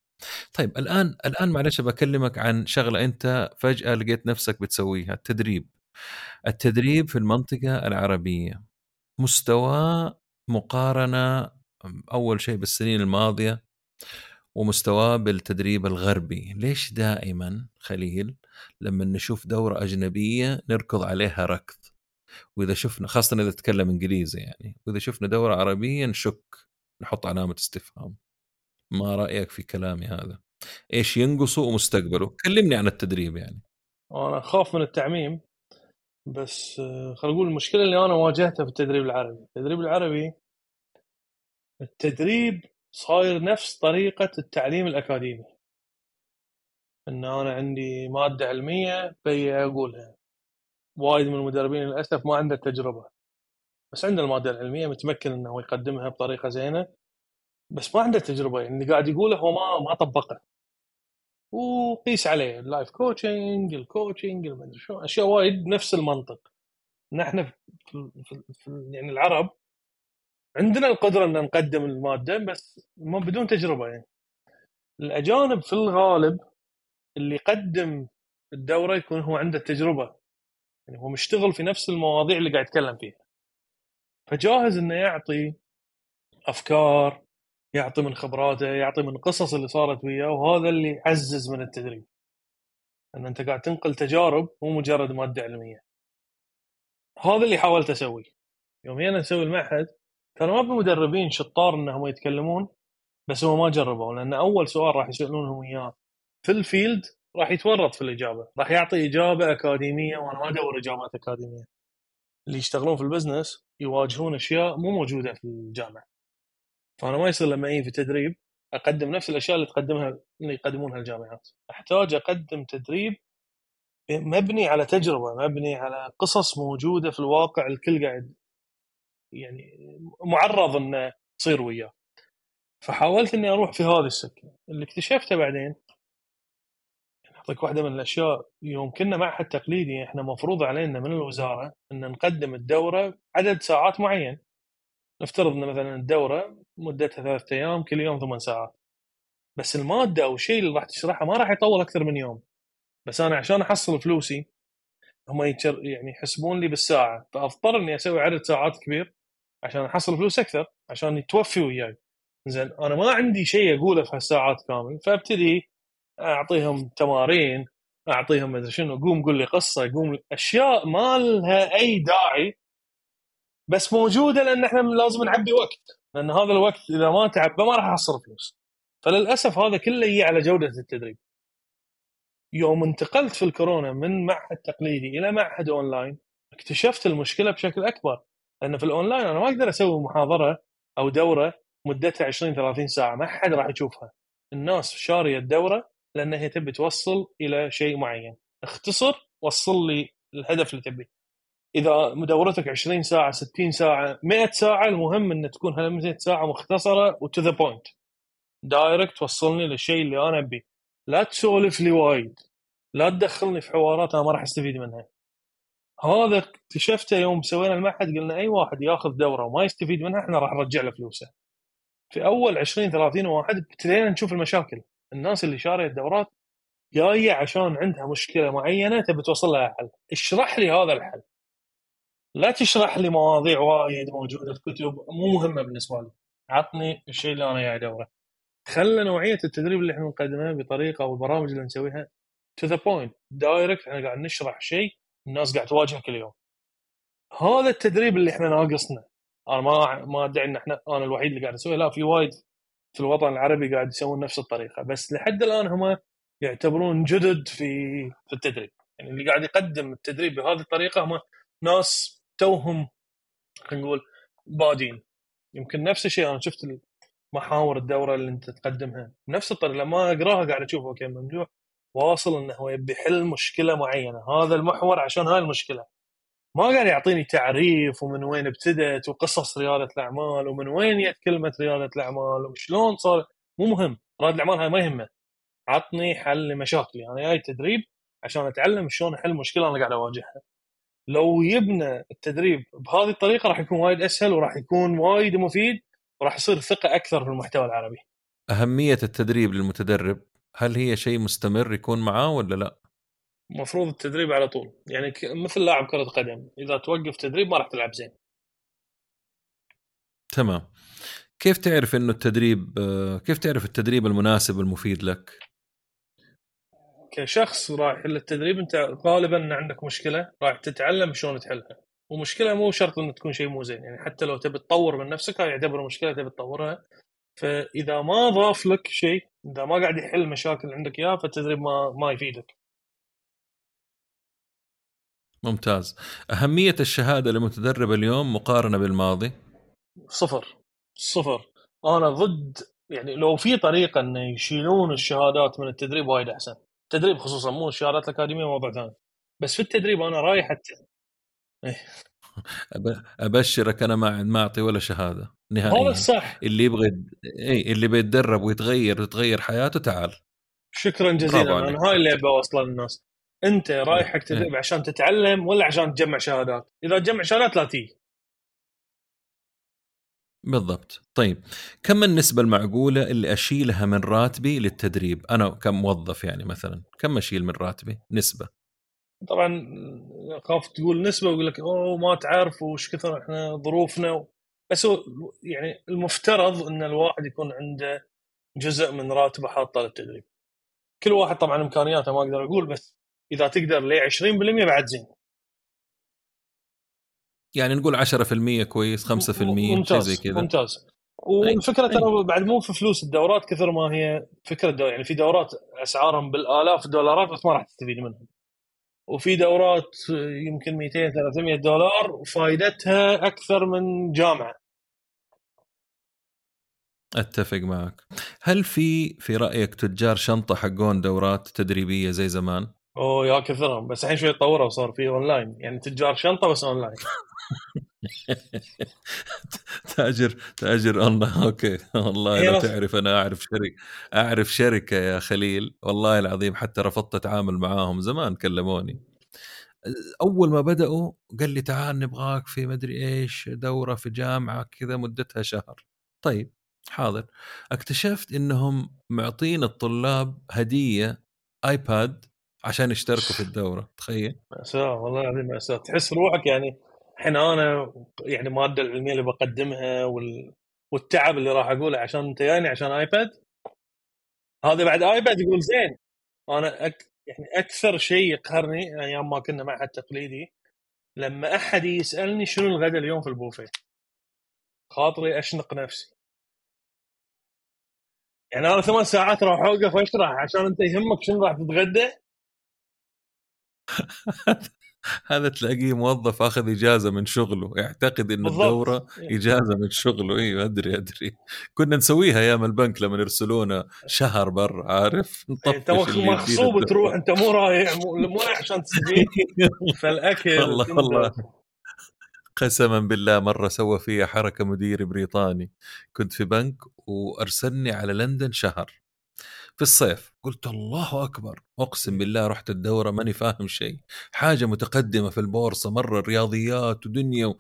طيب الآن الآن معلش بكلمك عن شغلة أنت فجأة لقيت نفسك بتسويها التدريب. التدريب في المنطقة العربية. مستوى مقارنة أول شيء بالسنين الماضية ومستواه بالتدريب الغربي. ليش دائما خليل لما نشوف دورة أجنبية نركض عليها ركض؟ وإذا شفنا خاصة إذا تتكلم إنجليزي يعني وإذا شفنا دورة عربية نشك نحط علامة استفهام. ما رأيك في كلامي هذا؟ إيش ينقصه ومستقبله؟ كلمني عن التدريب يعني. أنا اخاف من التعميم. بس آه، خلينا نقول المشكلة اللي أنا واجهتها في التدريب العربي. التدريب العربي التدريب صاير نفس طريقة التعليم الأكاديمي. إن أنا عندي مادة علمية بي أقولها. وايد من المدربين للأسف ما عنده تجربه بس عنده المادة العلمية متمكن إنه يقدمها بطريقة زينة. بس ما عنده تجربه يعني اللي قاعد يقوله هو ما ما طبقه. وقيس عليه ال life coaching ال coaching المدري شو. أشياء وايد نفس المنطق. نحن في, في, في يعني العرب عندنا القدرة إن نقدم المادة بس ما بدون تجربة يعني. الأجانب في الغالب اللي يقدم الدورة يكون هو عنده تجربه يعني هو مشتغل في نفس المواضيع اللي قاعد يتكلم فيها. فجاهز إنه يعطي أفكار يعطي من خبراته يعطي من قصص اللي صارت وياه وهذا اللي يعزز من التدريب. إن أنت قاعد تنقل تجارب مو مجرد ماده علمية. هذا اللي حاولت أسويه. يوم أنا أسوي المعهد ترى ما في مدربين شطار إنهم يتكلمون بس هو ما جربوا لأن أول سؤال راح يسألونهم إياه. في ال field راح يتورط في الإجابة راح يعطي إجابة أكاديمية وأنا ما أدور إجابات أكاديمية. اللي يشتغلون في ال business يواجهون أشياء مو موجودة في الجامعة. فأنا ما يصير لما أجي في تدريب أقدم نفس الأشياء اللي تقدمها اللي يقدمونها الجامعات. أحتاج أقدم تدريب مبني على تجربة مبني على قصص موجودة في الواقع الكل قاعد يعني معرض انه تصير وياه. فحاولت إني أروح في هذه السكة. اللي اكتشفته بعدين أعطيك واحدة من الأشياء يوم كنا معهد تقليدي إحنا مفروض علينا من الوزارة إن نقدم الدورة عدد ساعات معين. نفترض إن مثلا الدورة مدتها ثلاثة أيام كل يوم ثمان ساعات. بس المادة أو الشيء اللي راح تشرحه ما راح يطول أكثر من يوم. بس أنا عشان أحصل فلوسي هم يعني يحسبون لي بالساعة. فأضطر إني أسوي عدد ساعات كبير عشان أحصل فلوس أكثر عشان يتوفي وياي. زين أنا ما عندي شيء أقوله في هالساعات كامل. فأبتدي أعطيهم تمارين أعطيهم مدري شنو قوم قول لي قصة قوم أشياء ما لها أي داعي بس موجودة لأن إحنا لازم نعبي وقت. لأن هذا الوقت إذا ما تعبى ما راح احصل فلوس. فللأسف هذا كله يجي على جودة التدريب. يوم انتقلت في الكورونا من معهد تقليدي إلى معهد أونلاين اكتشفت المشكلة بشكل أكبر. لأن في الأونلاين أنا ما أقدر أسوي محاضرة أو دورة مدتها 20 30 ساعة ما حد راح يشوفها. الناس شارية الدورة لأن هي تبي توصل إلى شيء معين. اختصر وصل لي الهدف اللي تبيه. إذا مدة دورتك 20 ساعة 60 ساعة 100 ساعة المهم إن تكون هال 100 ساعة مختصرة و to the point direct توصلني للشيء اللي أنا ابيه لا تسولف لي وايد. لا تدخلني في حوارات أنا ما راح أستفيد منها. هذا اكتشفته يوم سوينا المعهد قلنا أي واحد ياخذ دورة وما يستفيد منها إحنا راح نرجع له فلوسه. في أول 20 30 واحد ابتدينا نشوف المشاكل. الناس اللي شاريه الدورات جاية عشان عندها مشكلة معينة تبي توصل لها حل. اشرح لي هذا الحل. لا تشرح لي مواضيع وايد موجودة في كتب مو مهمة بالنسبة لي. عطني الشيء اللي أنا قاعد ادوره خلى نوعية التدريب اللي إحنا نقدمها بطريقة أو البرامج اللي نسويها to the point direct إحنا قاعد نشرح شيء الناس قاعد تواجهه كل يوم. هذا التدريب اللي إحنا ناقصنا. أنا ما ما ادعي إن إحنا أنا الوحيد اللي قاعد أسويه. لا في وايد في الوطن العربي قاعد يسوون نفس الطريقة. بس لحد الآن هم يعتبرون جدد في في التدريب. يعني اللي قاعد يقدم التدريب بهذه الطريقة هم ناس توهم خلينا نقول بادين. يمكن نفس الشيء أنا شفت محاور الدورة اللي أنت تقدمها. نفس الطريقة لما أقراها قاعد أشوف أوكي ممدوح واصل إنه هو يبي يحل مشكلة معينة. هذا المحور عشان هاي المشكلة. ما قاعد يعطيني تعريف ومن وين ابتدت وقصص ريادة الأعمال ومن وين جت كلمة ريادة الأعمال وشلون صار. مو مهم. ريادة الأعمال هاي ما يهمه. عطني حل لمشاكلي. أنا جاي تدريب عشان أتعلم شلون أحل مشكلة أنا قاعد أواجهها. لو يبنى التدريب بهذه الطريقة راح يكون وايد أسهل وراح يكون وايد مفيد وراح يصير ثقة أكثر في المحتوى العربي. أهمية التدريب للمتدرب هل هي شيء مستمر يكون معاه ولا لا؟ المفروض التدريب على طول يعني مثل لاعب كرة قدم إذا توقف تدريب ما راح تلعب زين. تمام. كيف تعرف إنه التدريب آه، كيف تعرف التدريب المناسب المفيد لك؟ كشخص رايح للتدريب انت غالبا عندك مشكلة رايح تتعلم شلون تحلها. ومشكلة مو شرط إنه تكون شيء مو زين يعني حتى لو تبي تطور من نفسك هاي يعتبر مشكلة تبي تطورها. فإذا ما ضاف لك شيء إذا ما قاعد يحل مشاكل عندك اياها فالتدريب ما ما يفيدك. ممتاز. أهمية الشهادة لمتدرب اليوم مقارنة بالماضي؟ صفر. صفر. أنا ضد يعني لو في طريقة إنه يشيلون الشهادات من التدريب وايد أحسن. التدريب خصوصا مو الشهادات الأكاديمية موضوع ثاني. بس في التدريب أنا رايح حتى إيه. أبشرك أنا ما ما أعطي ولا شهادة نهائيا. هذا الصح اللي يبغى اي اللي بيتدرب ويتغير وتغير حياته تعال. شكرا جزيلا. أنا هاي اللي ابي أوصله للناس. أنت رايح حق إيه. تدريب عشان تتعلم ولا عشان تجمع شهادات؟ إذا تجمع شهادات لا تيجي. بالضبط. طيب كم النسبة المعقولة اللي أشيلها من راتبي للتدريب؟ أنا كموظف يعني مثلا كم أشيل من راتبي؟ نسبة. طبعا خاف تقول نسبة ويقول لك أوه ما تعرف وش كثر إحنا ظروفنا بس هو يعني المفترض إن الواحد يكون عنده جزء من راتبه حاطه للتدريب. كل واحد طبعا إمكانياته ما أقدر أقول بس إذا تقدر ل 20% بعد زين. يعني نقول 10% كويس 5% شيء زي كذا. ممتاز. والفكرة. ترى بعد مو في فلوس الدورات كثر ما هي فكرة دو يعني في دورات أسعارهم بالآلاف الدولارات بس ما راح تستفيد منهم وفي دورات يمكن 200 300 دولار وفائدتها أكثر من جامعة. أتفق معك. هل في في رأيك تجار شنطة حقون دورات تدريبية زي زمان؟ أوه يا كثرهم. بس الحين شوي تطوروا وصار في اونلاين يعني تجار شنطة بس اونلاين [LAUGHS] تأجر تأجر اونلاين [LAUGHS] أوكي. والله لو تعرف أنا أعرف شركة أعرف شركة يا خليل. والله العظيم حتى رفضت اتعامل معاهم زمان كلموني. أول ما بدأوا قال لي تعال نبغاك في مدري إيش دورة في جامعة كذا مدتها شهر. طيب حاضر. اكتشفت إنهم معطين الطلاب هدية ايباد عشان يشتركوا في [LAUGHS] الدورة تخيل. مأساة والله العظيم مأساة. تحس روحك يعني الحين أنا يعني الماده العلمية اللي بقدمها وال... والتعب اللي راح أقوله عشان أنت جايني عشان آيباد هذا بعد آيباد يقول زين. أنا أك... يعني أكثر شيء يقهرني أيام ما كنا معهد تقليدي لما أحد يسألني شنو الغداء اليوم في البوفيه؟ خاطري أشنق نفسي. يعني أنا ثمان ساعات راح أوقف اشرح عشان أنت يهمك شنو راح تتغدى. [LAUGHS] هذا تلاقيه موظف أخذ إجازة من شغله يعتقد إن. الدورة إجازة من شغله أيوه أدري أدري. كنا نسويها أيام البنك لما يرسلونا شهر برا عارف؟ انت اللي مغصوب تروح أنت مو رايح مو رايح عشان تستفيد [LAUGHS] فالأكل والله. والله. قسما بالله مرة سوى فيها حركة مدير بريطاني. كنت في بنك وأرسلني على لندن شهر. في الصيف. قلت الله أكبر. أقسم بالله رحت الدورة ماني فاهم شيء. حاجة متقدمة في البورصة مرة رياضيات ودنيا و...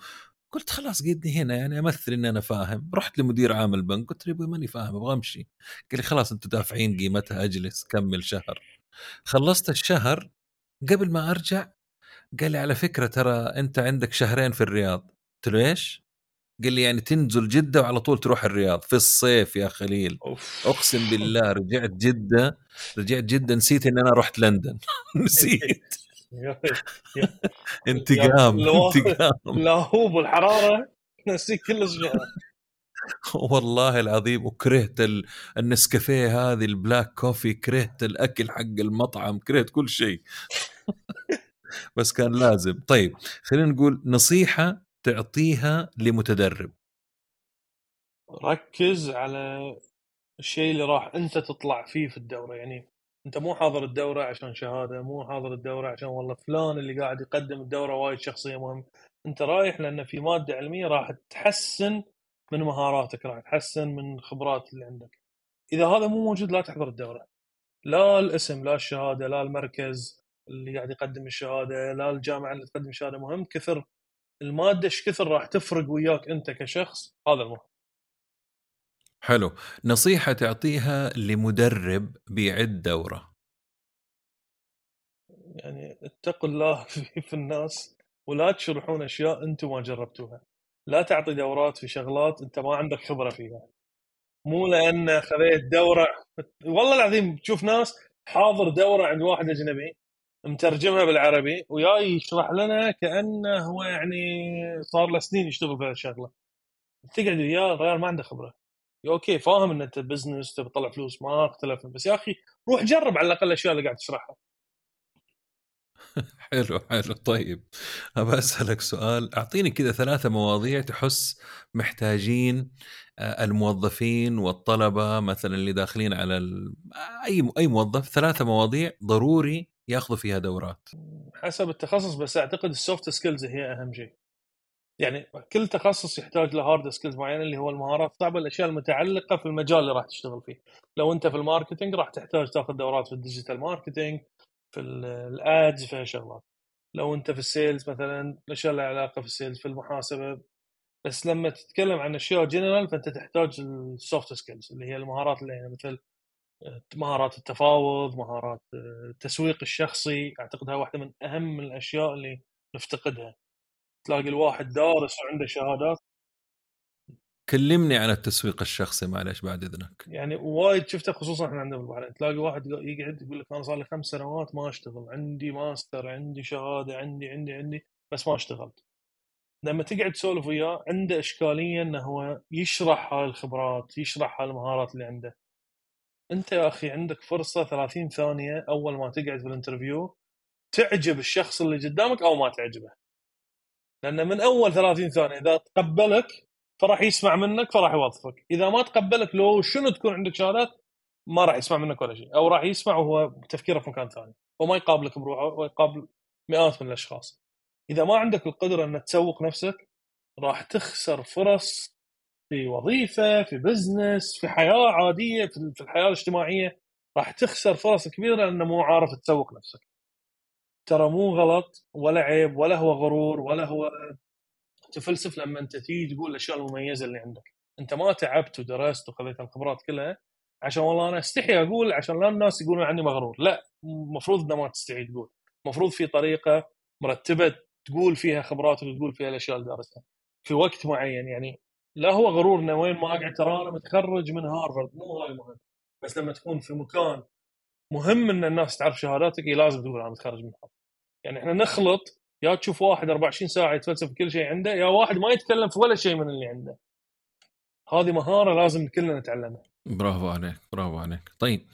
قلت خلاص قدني هنا يعني أمثل ان أنا فاهم. رحت لمدير عام البنك قلت له يبوي ماني فاهم أبغى أمشي. قال لي خلاص أنتم دافعين قيمتها أجلس كمل شهر. خلصت الشهر. قبل ما أرجع قال لي على فكرة ترى أنت عندك شهرين في الرياض. قلت له إيش؟ قال لي يعني تنزل جدة وعلى طول تروح الرياض في الصيف يا خليل. أوف. أقسم بالله رجعت جدة رجعت جدة نسيت إن أنا رحت لندن. [LAUGHS] نسيت. انتقام انتقام. اللاهوب والحراره نسيك كل شيء. والله العظيم وكرهت ال- النسكافيه هذه ال black coffee كرهت الأكل حق المطعم كرهت كل شيء. [LAUGHS] بس كان لازم. طيب خلينا نقول نصيحة تعطيها لمتدرب. ركز على الشيء اللي راح أنت تطلع فيه في الدورة. يعني أنت مو حاضر الدورة عشان شهادة مو حاضر الدورة عشان والله فلان اللي قاعد يقدم الدورة وايد شخصية مهم أنت رايح لأن في مادة علمية راح تحسن من مهاراتك راح تحسن من خبرات اللي عندك. إذا هذا مو موجود لا تحضر الدورة. لا الاسم لا الشهادة لا المركز اللي قاعد يقدم الشهادة لا الجامعة اللي تقدم الشهاده مهم كثر المادة إيش كثر راح تفرق وياك أنت كشخص؟ هذا المهم. حلو. نصيحة تعطيها لمدرب بيعد دورة. يعني اتقوا الله [LAUGHS] في, الناس ولا تشرحون أشياء أنتم ما جربتوها. لا تعطي دورات في شغلات أنت ما عندك خبرة فيها. مو لأن خذيت دورة. والله العظيم تشوف ناس حاضر دورة عند واحد أجنبي مترجمها بالعربي وياي يشرح لنا كأنه هو يعني صار له سنين يشتغل في الشغلة. تقعد وياه الرجال ما عنده خبرة. أوكي فاهم ان أنت business تبي تطلع فلوس ما اختلف بس يا أخي روح جرب على الأقل الأشياء اللي قاعد تشرحها. [LAUGHS] حلو حلو. طيب أبى أسألك سؤال. أعطيني كذا ثلاثة مواضيع تحس محتاجين آه، الموظفين والطلبة مثلا اللي داخلين على ال... أي أي موظف ثلاثة مواضيع ضروري ياخذوا فيها دورات. حسب التخصص بس أعتقد ال soft skills هي أهم شيء. يعني كل تخصص يحتاج له hard skills معينة اللي هو المهارات الصعبة الأشياء المتعلقة في المجال اللي راح تشتغل فيه. لو أنت في ال marketing راح تحتاج تاخذ دورات في ال digital marketing في ال ads في شغلات. لو أنت في ال sales مثلا الأشياء اللي علاقة في ال sales في المحاسبة. بس لما تتكلم عن أشياء جنرال فأنت تحتاج ال soft skills اللي هي المهارات اللي هي مثل مهارات التفاوض مهارات آه، التسويق الشخصي أعتقد هاي واحدة من أهم الأشياء اللي نفتقدها. تلاقي الواحد دارس وعنده شهادات. كلمني عن التسويق الشخصي معلش بعد إذنك. يعني وايد شفته خصوصا إحنا عندنا في البحرين تلاقي واحد يقعد يقول لك أنا صار لي خمس سنوات ما أشتغل. عندي ماستر عندي شهادة عندي عندي عندي بس ما أشتغلت. لما تقعد تسولف وياه عنده إشكالية إنه هو يشرح هاي الخبرات يشرح هاي المهارات اللي عنده. انت يا أخي عندك فرصة 30 ثانية أول ما تقعد في الانترفيو تعجب الشخص اللي قدامك أو ما تعجبه. لأن من أول 30 ثانية إذا تقبلك فراح يسمع منك فراح يوظفك. إذا ما تقبلك لو شنو تكون عندك شهادات؟ ما راح يسمع منك ولا شيء. أو راح يسمع وهو تفكيره في مكان ثاني. وما يقابلك بروحه ويقابل مئات من الأشخاص. إذا ما عندك القدرة ان تسوق نفسك راح تخسر فرص في وظيفة في بزنس في حياة عادية في الحياة الاجتماعية راح تخسر فرص كبيرة لأنه مو عارف تسوق نفسك. ترى مو غلط ولا عيب ولا هو غرور ولا هو تفلسف لما أنت تيجي تقول الأشياء المميزة اللي عندك. أنت ما تعبت ودرست وخذيت الخبرات كلها عشان والله أنا أستحي أقول عشان لا الناس يقولون عني مغرور. لا المفروض إنه ما تستحي تقول. المفروض في طريقة مرتبة تقول فيها خبراتك وتقول فيها الأشياء اللي دارستها. في وقت معين يعني لا هو غرور إنه وين ما أقعد ترى أنا متخرج من هارفرد مو هاي مهم. بس لما تكون في مكان مهم إن الناس تعرف شهاداتك لازم تقول أنا متخرج من هارفرد يعني إحنا نخلط يا تشوف واحد 24 ساعة يتفلسف كل شيء عنده يا واحد ما يتكلم في ولا شيء من اللي عنده. هذه مهارة لازم كلنا نتعلمها. برافو عليك برافو عليك. طيب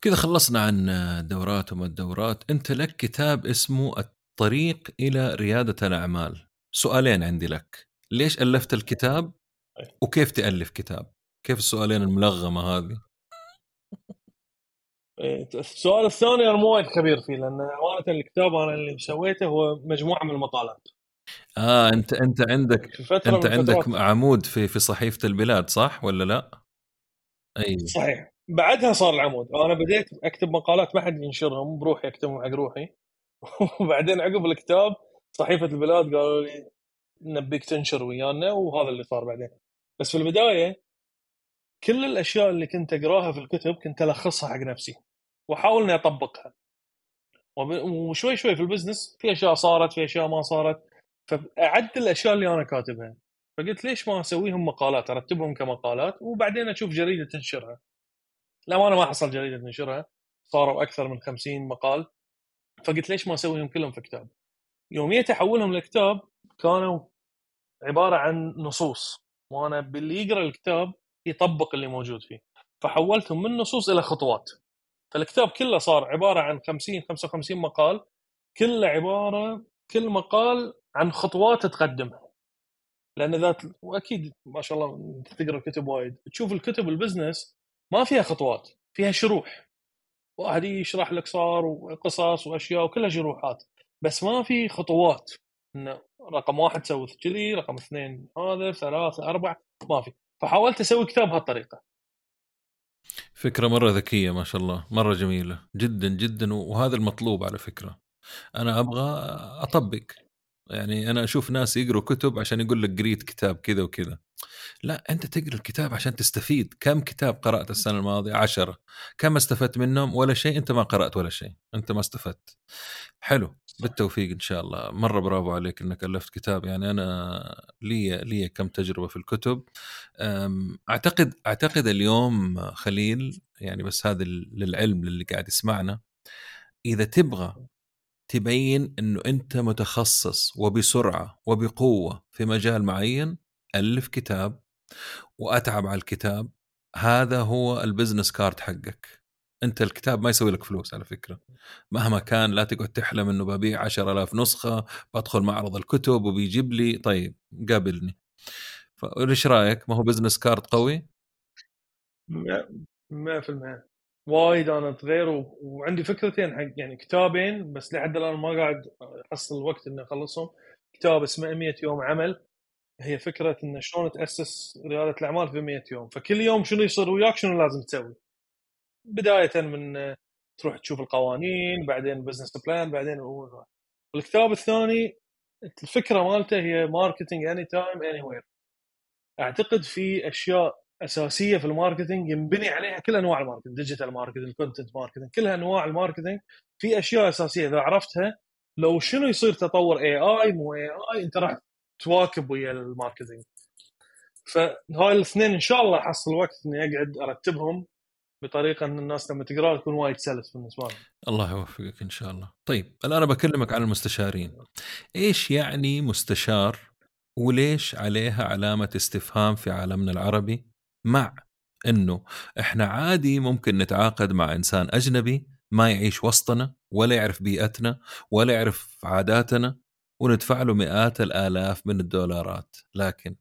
كذا خلصنا عن الدورات وما الدورات. أنت لك كتاب اسمه الطريق إلى ريادة الأعمال. سؤالين عندي لك. ليش ألفت الكتاب وكيف تألف كتاب؟ كيف السؤالين الملغمة هذه؟ إيه، السؤال الثاني أنا مو وايد خبير فيه لأن امانه الكتاب أنا اللي سويته هو مجموعة من المقالات. آه أنت أنت عندك أنت عندك عمود في في صحيفة البلاد صح ولا لا؟ أي. صحيح. بعدها صار العمود. أنا بديت أكتب مقالات ما حد ينشرهم بروحي أكتبهم حق روحي. [LAUGHS] وبعدين عقب الكتاب صحيفة البلاد قالوا لي نبيك تنشر ويانا وهذا اللي صار بعدين. بس في البداية كل الأشياء اللي كنت أقراها في الكتب كنت ألخصها حق نفسي وأحاول إني أطبقها. وشوي شوي في البزنس في أشياء صارت في أشياء ما صارت. فاعدل الأشياء اللي أنا كاتبها. فقلت ليش ما أسويهم مقالات؟ أرتبهم كمقالات وبعدين أشوف جريدة تنشرها. لا أنا ما حصل جريدة تنشرها. صاروا أكثر من 50 مقال. فقلت ليش ما أسويهم كلهم في كتاب؟ يومية أحولهم لكتاب كانوا عبارة عن نصوص وأنا باللي يقرأ الكتاب يطبق اللي موجود فيه. فحولتهم من نصوص إلى خطوات. فالكتاب كله صار عبارة عن 50 55 مقال كله عبارة كل مقال عن خطوات تقدمها. لأن ذات وأكيد ما شاء الله تقرأ كتب وايد. تشوف الكتب البزنس ما فيها خطوات فيها شروح. واحد يشرح لك صار وقصص وأشياء وكلها شروحات. بس ما في خطوات. انه رقم واحد سوي كذي رقم اثنين هذا ثلاثة أربعة ما في. فحاولت أسوي كتاب بهالطريقة. فكرة مرة ذكية ما شاء الله مرة جميلة جدا جدا وهذا المطلوب على فكرة. أنا أبغى أطبق. يعني أنا أشوف ناس يقروا كتب عشان يقول لك قريت كتاب كذا وكذا. لا أنت تقرأ الكتاب عشان تستفيد. كم كتاب قرأت السنة الماضية؟ عشرة. كم استفدت منهم؟ ولا شيء أنت ما قرأت ولا شيء. أنت ما استفدت. حلو. بالتوفيق إن شاء الله. مرة برافو عليك إنك ألفت كتاب. يعني أنا لي لي كم تجربة في الكتب. أعتقد أعتقد اليوم خليل يعني بس هذا للعلم للي قاعد يسمعنا إذا تبغى تبين إنه أنت متخصص وبسرعة وبقوة في مجال معين ألف كتاب وأتعب على الكتاب. هذا هو ال business card حقك. أنت الكتاب ما يسوي لك فلوس على فكرة. مهما كان لا تقعد تحلم إنه ببيع 10000 نسخة بدخل معرض الكتب وبيجيب لي طيب قابلني. فايش رأيك؟ ما هو business card قوي؟ 100% وايد أنا غير وعندي فكرتين حق يعني كتابين بس لحد الآن ما قاعد أحصل الوقت إني أخلصهم. كتاب اسمه 100 يوم عمل. هي فكرة إنه شلون تأسس ريادة الأعمال في 100 يوم. فكل يوم شنو يصير وياك شنو لازم تسوي. بداية من تروح تشوف القوانين بعدين business plan بعدين والكتاب الثاني الفكرة مالته هي marketing anytime anywhere أعتقد في أشياء أساسية في ال marketing ينبني عليها كل أنواع ال marketing digital marketing content marketing كلها أنواع ال marketing في أشياء أساسية. إذا عرفتها لو شنو يصير تطور AI مو AI أنت راح تواكب ويا ال marketing فهاي الاثنين إن شاء الله احصل وقت إني أقعد أرتبهم. بطريقة إن الناس لما تقرأ تكون وايد سلس بالنسبة لهم. الله يوفقك إن شاء الله. طيب الآن بكلمك عن المستشارين. إيش يعني مستشار وليش عليها علامة استفهام في عالمنا العربي مع إنه إحنا عادي ممكن نتعاقد مع إنسان أجنبي ما يعيش وسطنا ولا يعرف بيئتنا ولا يعرف عاداتنا وندفع له مئات الآلاف من الدولارات، لكن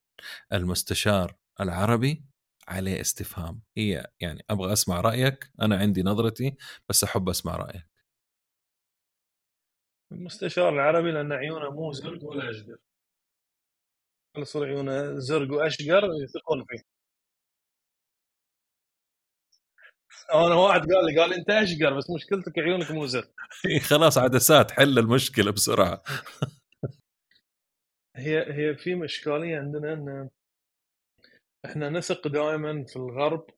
المستشار العربي عليه استفهام. هي يعني أبغى أسمع رأيك أنا عندي نظرتي بس أحب أسمع رأيك. المستشار العربي لأن عيونه مو زرق ولا أشقر. يصير عيونه زرق وأشقر يثقون فيه. أنا واحد قال لي قال أنت أشقر بس مشكلتك عيونك مو زرق. [LAUGHS] خلاص عدسات حل المشكلة بسرعة. [LAUGHS] هي هي في اشكاليه عندنا إن إحنا نثق دائما في الغرب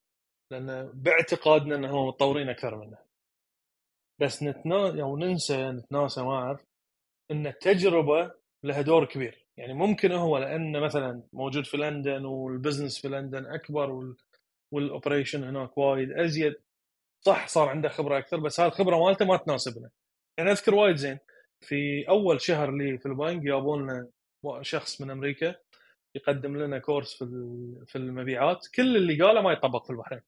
لأن باعتقادنا انهم متطورين أكثر منا بس نتنا أو ننسى نتناسى ما أعرف إن التجربة لها دور كبير. يعني ممكن هو لأن مثلا موجود في لندن وال business في لندن أكبر وال... وال operation هناك وايد أزيد. صح صار عنده خبرة أكثر بس هاي الخبرة مالته ما تناسبنا. يعني أذكر وايد زين في أول شهر لي في البنك جابوا لنا شخص من أمريكا يقدم لنا كورس في في المبيعات. كل اللي قاله ما يطبق في البحرين.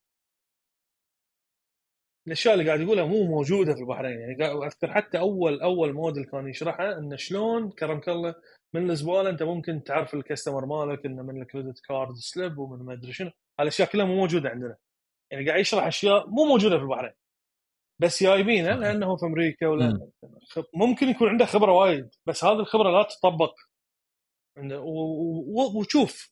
الأشياء اللي قاعد يقولها مو موجودة في البحرين. يعني أذكر حتى اول أول module كان يشرحها إنه شلون كرمك الله من الزباله أنت ممكن تعرف ال customer مالك إنه من ال credit card slip ومن ما أدري شنو. هالأشياء كلها مو موجودة عندنا. يعني قاعد يشرح أشياء مو موجودة في البحرين. بس جايبينه لأنه في أمريكا ولا ممكن يكون عنده خبرة وايد بس هذه الخبرة لا تطبق وشوف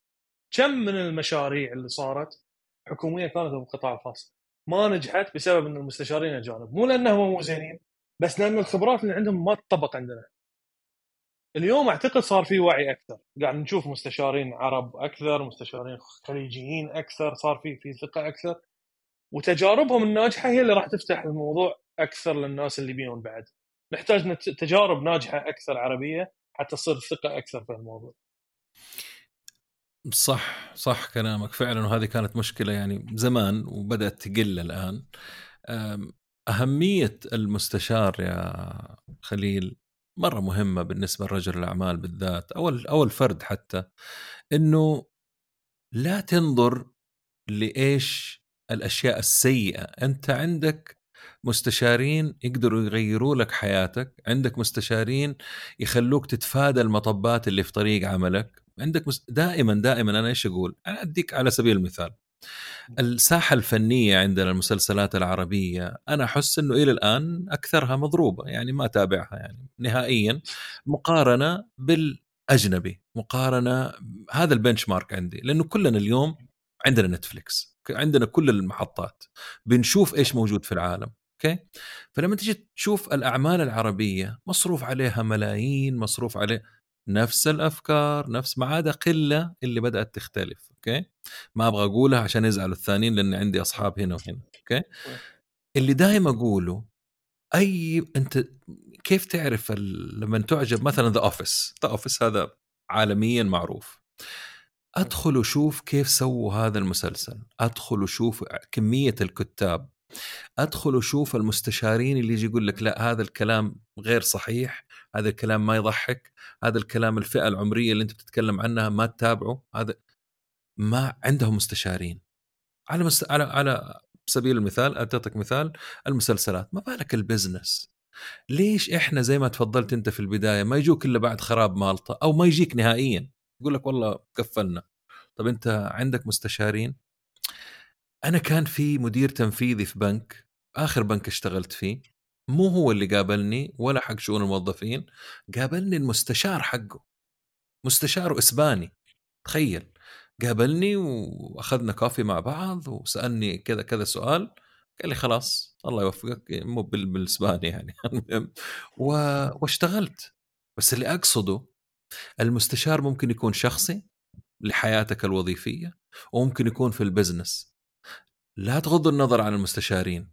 كم من المشاريع اللي صارت حكومية كانت بالقطاع الخاص ما نجحت بسبب إن المستشارين أجانب. مو لأنهم مو زينين بس لأن الخبرات اللي عندهم ما تطبق عندنا. اليوم أعتقد صار في وعي أكثر. قاعد نشوف مستشارين عرب أكثر مستشارين خليجيين أكثر صار في في ثقة أكثر. وتجاربهم الناجحة هي اللي راح تفتح الموضوع أكثر للناس اللي بيون بعد. نحتاج تجارب ناجحة أكثر عربية. حتى تصير الثقه أكثر في الموضوع. صح صح كلامك فعلا وهذه كانت مشكلة يعني زمان وبدأت تقل الآن. أهمية المستشار يا خليل مرة مهمة بالنسبة لرجل الأعمال بالذات أو أو الفرد حتى إنه لا تنظر لإيش الأشياء السيئة. أنت عندك مستشارين يقدروا يغيروا لك حياتك. عندك مستشارين يخلوك تتفادى المطبات اللي في طريق عملك. عندك مست... دائما دائما أنا إيش أقول؟ أنا أديك على سبيل المثال. الساحة الفنية عندنا المسلسلات العربية أنا أحس إنه إلى الآن أكثرها مضروبة يعني ما تابعها يعني. نهائيا مقارنة بالأجنبي مقارنة هذا البنش مارك عندي لأنه كلنا اليوم عندنا نتفليكس عندنا كل المحطات. بنشوف إيش موجود في العالم. أوكي؟ فلما تجي تشوف الأعمال العربية مصروف عليها ملايين مصروف عليه نفس الأفكار نفس ما عدا قلة اللي بدأت تختلف أوكي؟ ما أبغى أقولها عشان يزعلوا الثانيين لأن عندي أصحاب هنا وهنا أوكي؟ اللي دائما أقوله أي أنت كيف تعرف ال... لما تعجب مثلا The Office The Office هذا عالميا معروف. أدخل وشوف كيف سووا هذا المسلسل أدخل وشوف كمية الكتاب أدخل وشوف المستشارين اللي يجي يقول لك لا هذا الكلام غير صحيح هذا الكلام ما يضحك هذا الكلام الفئة العمرية اللي أنت بتتكلم عنها ما تتابعه هذا ما عندهم مستشارين. على مست... على على سبيل المثال اعطيتك مثال المسلسلات. ما بالك البزنس؟ ليش إحنا زي ما تفضلت أنت في البداية ما يجوك إلا بعد خراب مالطا أو ما يجيك نهائيا؟ يقول لك والله قفلنا طب أنت عندك مستشارين؟ أنا كان في مدير تنفيذي في بنك آخر بنك اشتغلت فيه مو هو اللي قابلني ولا حق شؤون الموظفين قابلني المستشار حقه مستشار إسباني تخيل قابلني وأخذنا كافي مع بعض وسألني كذا كذا سؤال قال لي خلاص الله يوفقك مو بالإسباني يعني. [LAUGHS] المهم واشتغلت. بس اللي أقصده المستشار ممكن يكون شخصي لحياتك الوظيفية وممكن يكون في البزنس. لا تغض النظر عن المستشارين.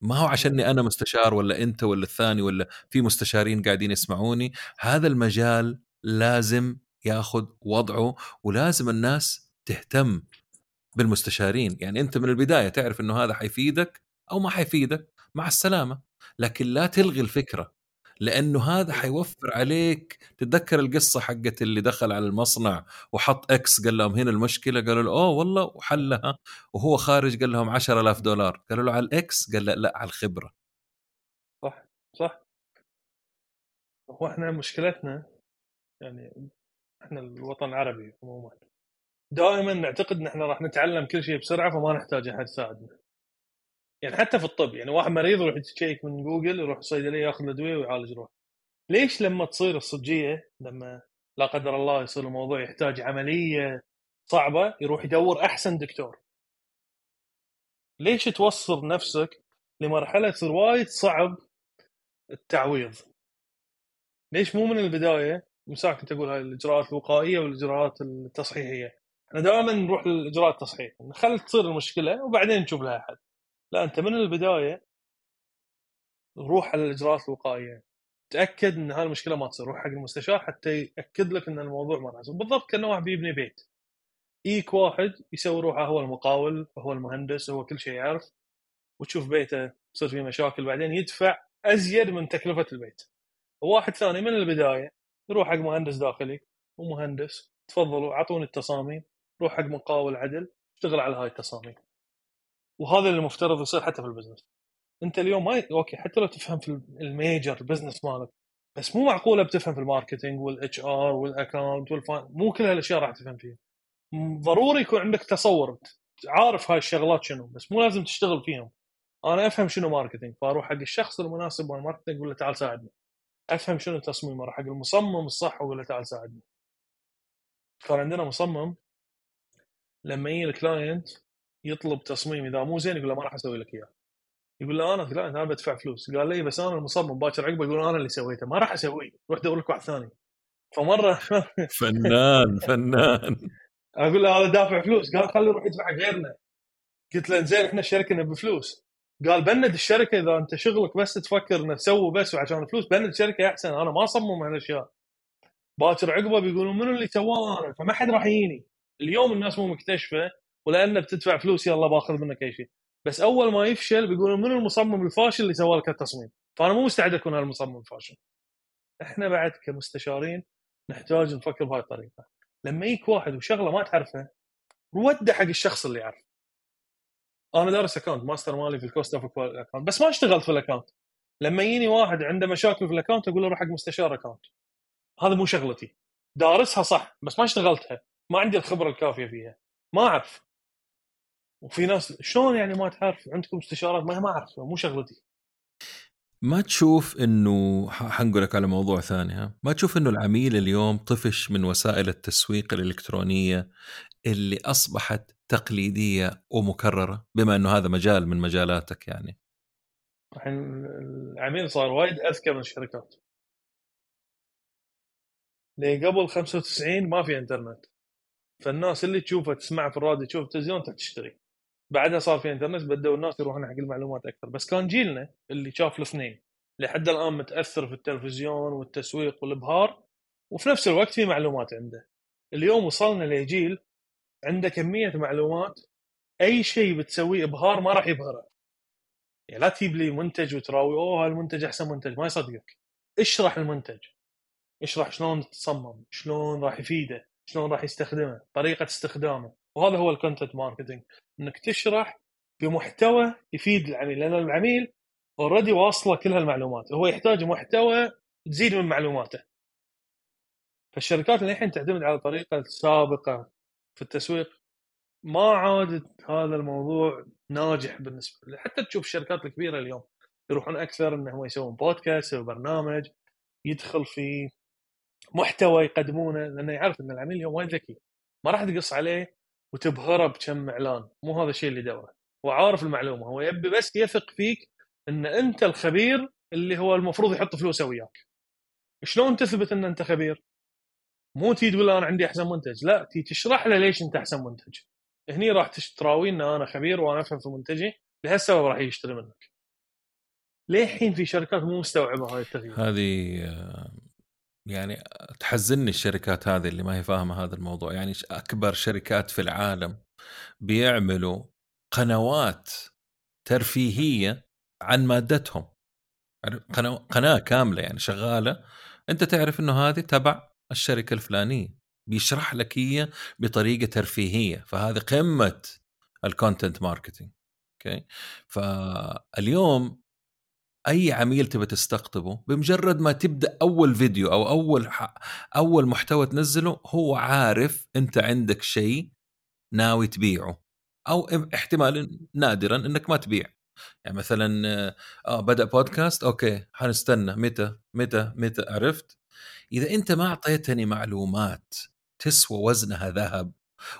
ما هو عشاني أنا مستشار ولا أنت ولا الثاني ولا في مستشارين قاعدين يسمعوني هذا المجال لازم ياخذ وضعه ولازم الناس تهتم بالمستشارين. يعني أنت من البداية تعرف إنه هذا حيفيدك أو ما حيفيدك مع السلامة. لكن لا تلغي الفكرة. لأنه هذا حيوفر عليك. تتذكر القصة حقت اللي دخل على المصنع وحط إكس قال لهم هنا المشكلة؟ قالوا له اوه والله وحلها. وهو خارج قال لهم 10000 دولار. قالوا له على الإكس؟ قال لا لا على الخبرة. صح صح. هو إحنا مشكلتنا يعني إحنا الوطن العربي عموما. دائما نعتقد إن إحنا راح نتعلم كل شيء بسرعة فما نحتاج أحد يساعدنا. يعني حتى في الطب يعني واحد مريض يروح يتشيك من جوجل يروح الصيدليه ياخذ الادويه ويعالج روحه. ليش لما تصير الصجية لما لا قدر الله يصير الموضوع يحتاج عملية صعبة يروح يدور أحسن دكتور؟ ليش توصل نفسك لمرحلة يصير وايد صعب التعويض؟ ليش مو من البداية؟ مساك انت تقول هاي الإجراءات الوقائية والإجراءات التصحيحية. إحنا دائما نروح للإجراءات التصحيح. نخلي تصير المشكلة وبعدين نشوف لها حل. لا أنت من البداية روح على الإجراءات الوقائية. تأكد إن هاي المشكلة ما تصير روح حق المستشار حتى يأكد لك إن الموضوع ما راح بالضبط كأنه واحد بيبني بيت. يجيك واحد يسوي روحه هو المقاول هو المهندس هو كل شيء يعرف وتشوف بيته تصير فيه مشاكل بعدين يدفع أزيد من تكلفة البيت. وواحد ثاني من البداية يروح حق مهندس داخلي ومهندس تفضلوا أعطوني التصاميم روح حق مقاول عدل اشتغل على هاي التصاميم. وهذا اللي المفترض يصير حتى في ال business انت اليوم ما أوكي حتى لو تفهم في ال major business مالك بس مو معقولة بتفهم في ال marketing وال HR وال account والفان مو كل هالأشياء راح تفهم فيها. ضروري يكون عندك تصور عارف هاي الشغلات شنو بس مو لازم تشتغل فيهم. أنا أفهم شنو marketing فأروح حق الشخص المناسب مال ال marketing له تعال ساعدني. أفهم شنو التصميم أروح حق المصمم الصح له تعال ساعدني. كان عندنا مصمم لما يجي الكلاينت يطلب تصميم إذا مو زين يقول له ما راح أسوي لك إياه. يقول له أنا لا أنا بدفع فلوس. قال لي بس أنا المصمم باكر عقبه يقول أنا اللي سويته ما راح أسويه. روح دور لك واحد ثاني. فمرة [LAUGHS] فنان فنان. أقول له هذا دافع فلوس. قال خليه يروح يدفع غيرنا. قلت له زين إحنا الشركة نبي فلوس. قال بند الشركة إذا أنت شغلك بس تفكر انك تسوي بس وعشان فلوس بند الشركة احسن أنا ما أصمم هالاشياء باكر عقبه بيقولوا منو اللي سواه أنا. فما حد راح يجيني اليوم الناس مو مكتشفة ولأنه بتدفع فلوس يلا باخذ منك أي شيء. بس أول ما يفشل بيقولون من المصمم الفاشل اللي سوى لك التصميم؟ فانا مو مستعد اكون المصمم الفاشل. إحنا بعد كمستشارين نحتاج نفكر بهاي الطريقة. لما يجيك واحد وشغلة ما تعرفها وده حق الشخص اللي يعرف. أنا دارس account master مالي في ال cost of account بس ما اشتغلت في ال account لما يجيني واحد عنده مشاكل في ال account أقول له روح حق مستشار account هذا مو شغلتي. دارسها صح بس ما اشتغلتها. ما عندي الخبرة الكافية فيها. ما أعرف. وفي ناس شلون يعني ما تعرف عندكم استشارات؟ ما ما أعرف مو شغلتي. ما تشوف إنه حنقول لك على موضوع ثاني ها؟ ما تشوف إنه العميل اليوم طفش من وسائل التسويق الإلكترونية اللي أصبحت تقليدية ومكررة؟ بما إنه هذا مجال من مجالاتك يعني. الحين العميل صار وايد أذكى من الشركات. ليه؟ قبل 95 ما في إنترنت. فالناس اللي تشوفها تسمعها في الراديو تشوف التلفزيون تشتري. بعدها صار في انترنت بدأوا الناس يروحون حق المعلومات أكثر. بس كان جيلنا اللي شاف الاثنين لحد الآن متأثر في التلفزيون والتسويق والإبهار وفي نفس الوقت في معلومات عنده. اليوم وصلنا لجيل عنده كمية معلومات أي شيء بتسويه إبهار ما راح يبهره. يعني لا تجيب لي منتج وتراوي أوه هالمنتج أحسن منتج. ما يصدقك. اشرح المنتج. اشرح شلون تصمم شلون راح يفيده شلون راح يستخدمه طريقة استخدامه. وهذا هو ال content marketing إنك تشرح بمحتوى يفيد العميل لأن العميل already واصلة كل هالمعلومات. هو يحتاج محتوى تزيد من معلوماته. فالشركات اللي الحين تعتمد على طريقة سابقة في التسويق ما عادت هذا الموضوع ناجح بالنسبة له حتى تشوف الشركات الكبيرة اليوم يروحون أكثر انهم يسوون بودكاست أو برنامج يدخل في محتوى يقدمونه لأنه يعرف إن العميل اليوم وايد ذكي. ما راح تقص عليه وتبهره بكم إعلان. مو هذا الشيء اللي يدوره هو عارف المعلومة. هو يبي بس يثق فيك إن أنت الخبير اللي هو المفروض يحط فلوسه وياك. شلون تثبت إن أنت خبير؟ مو تي تقول أنا عندي أحسن منتج. لا تي تشرح له ليش أنت أحسن منتج. هني راح تراوي إن أنا خبير وأنا أفهم في منتجي. لهالسبب راح يشتري منك. للحين في شركات مو مستوعبة هذا التغيير؟ هذه يعني تحزنني الشركات هذه اللي ما هي فاهمة هذا الموضوع. يعني أكبر شركات في العالم بيعملوا قنوات ترفيهية عن مادتهم. يعني قناة كاملة يعني شغالة. أنت تعرف إنه هذه تبع الشركة الفلانية. بيشرح لك هي بطريقة ترفيهية. فهذه قمة ال content marketing أوكي؟ فاليوم أي عميل تبي تستقطبه بمجرد ما تبدأ أول فيديو أو أول أول محتوى تنزله هو عارف أنت عندك شيء ناوي تبيعه أو احتمال نادرا إنك ما تبيع. يعني مثلا آه بدأ بودكاست أوكي حنستنى. متى؟ متى؟ متى؟ عرفت؟ إذا أنت ما أعطيتني معلومات تسوى وزنها ذهب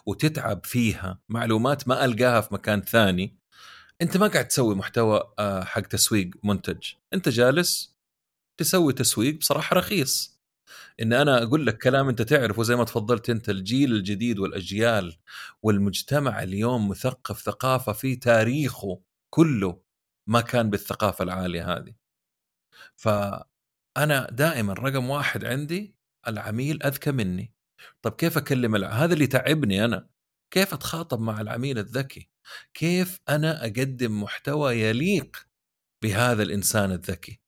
وتتعب فيها معلومات ما ألقاها في مكان ثاني أنت ما قاعد تسوي محتوى آه، حق تسويق منتج. أنت جالس تسوي تسويق بصراحة رخيص. إن أنا أقول لك كلام أنت تعرفه زي ما تفضلت أنت الجيل الجديد والأجيال والمجتمع اليوم مثقف ثقافة في تاريخه كله ما كان بالثقافة العالية هذه. فأنا دائما رقم واحد عندي العميل أذكى مني. طب كيف أكلم الع... هذا اللي تعبني أنا. كيف أتخاطب مع العميل الذكي؟ كيف أنا أقدم محتوى يليق بهذا الإنسان الذكي؟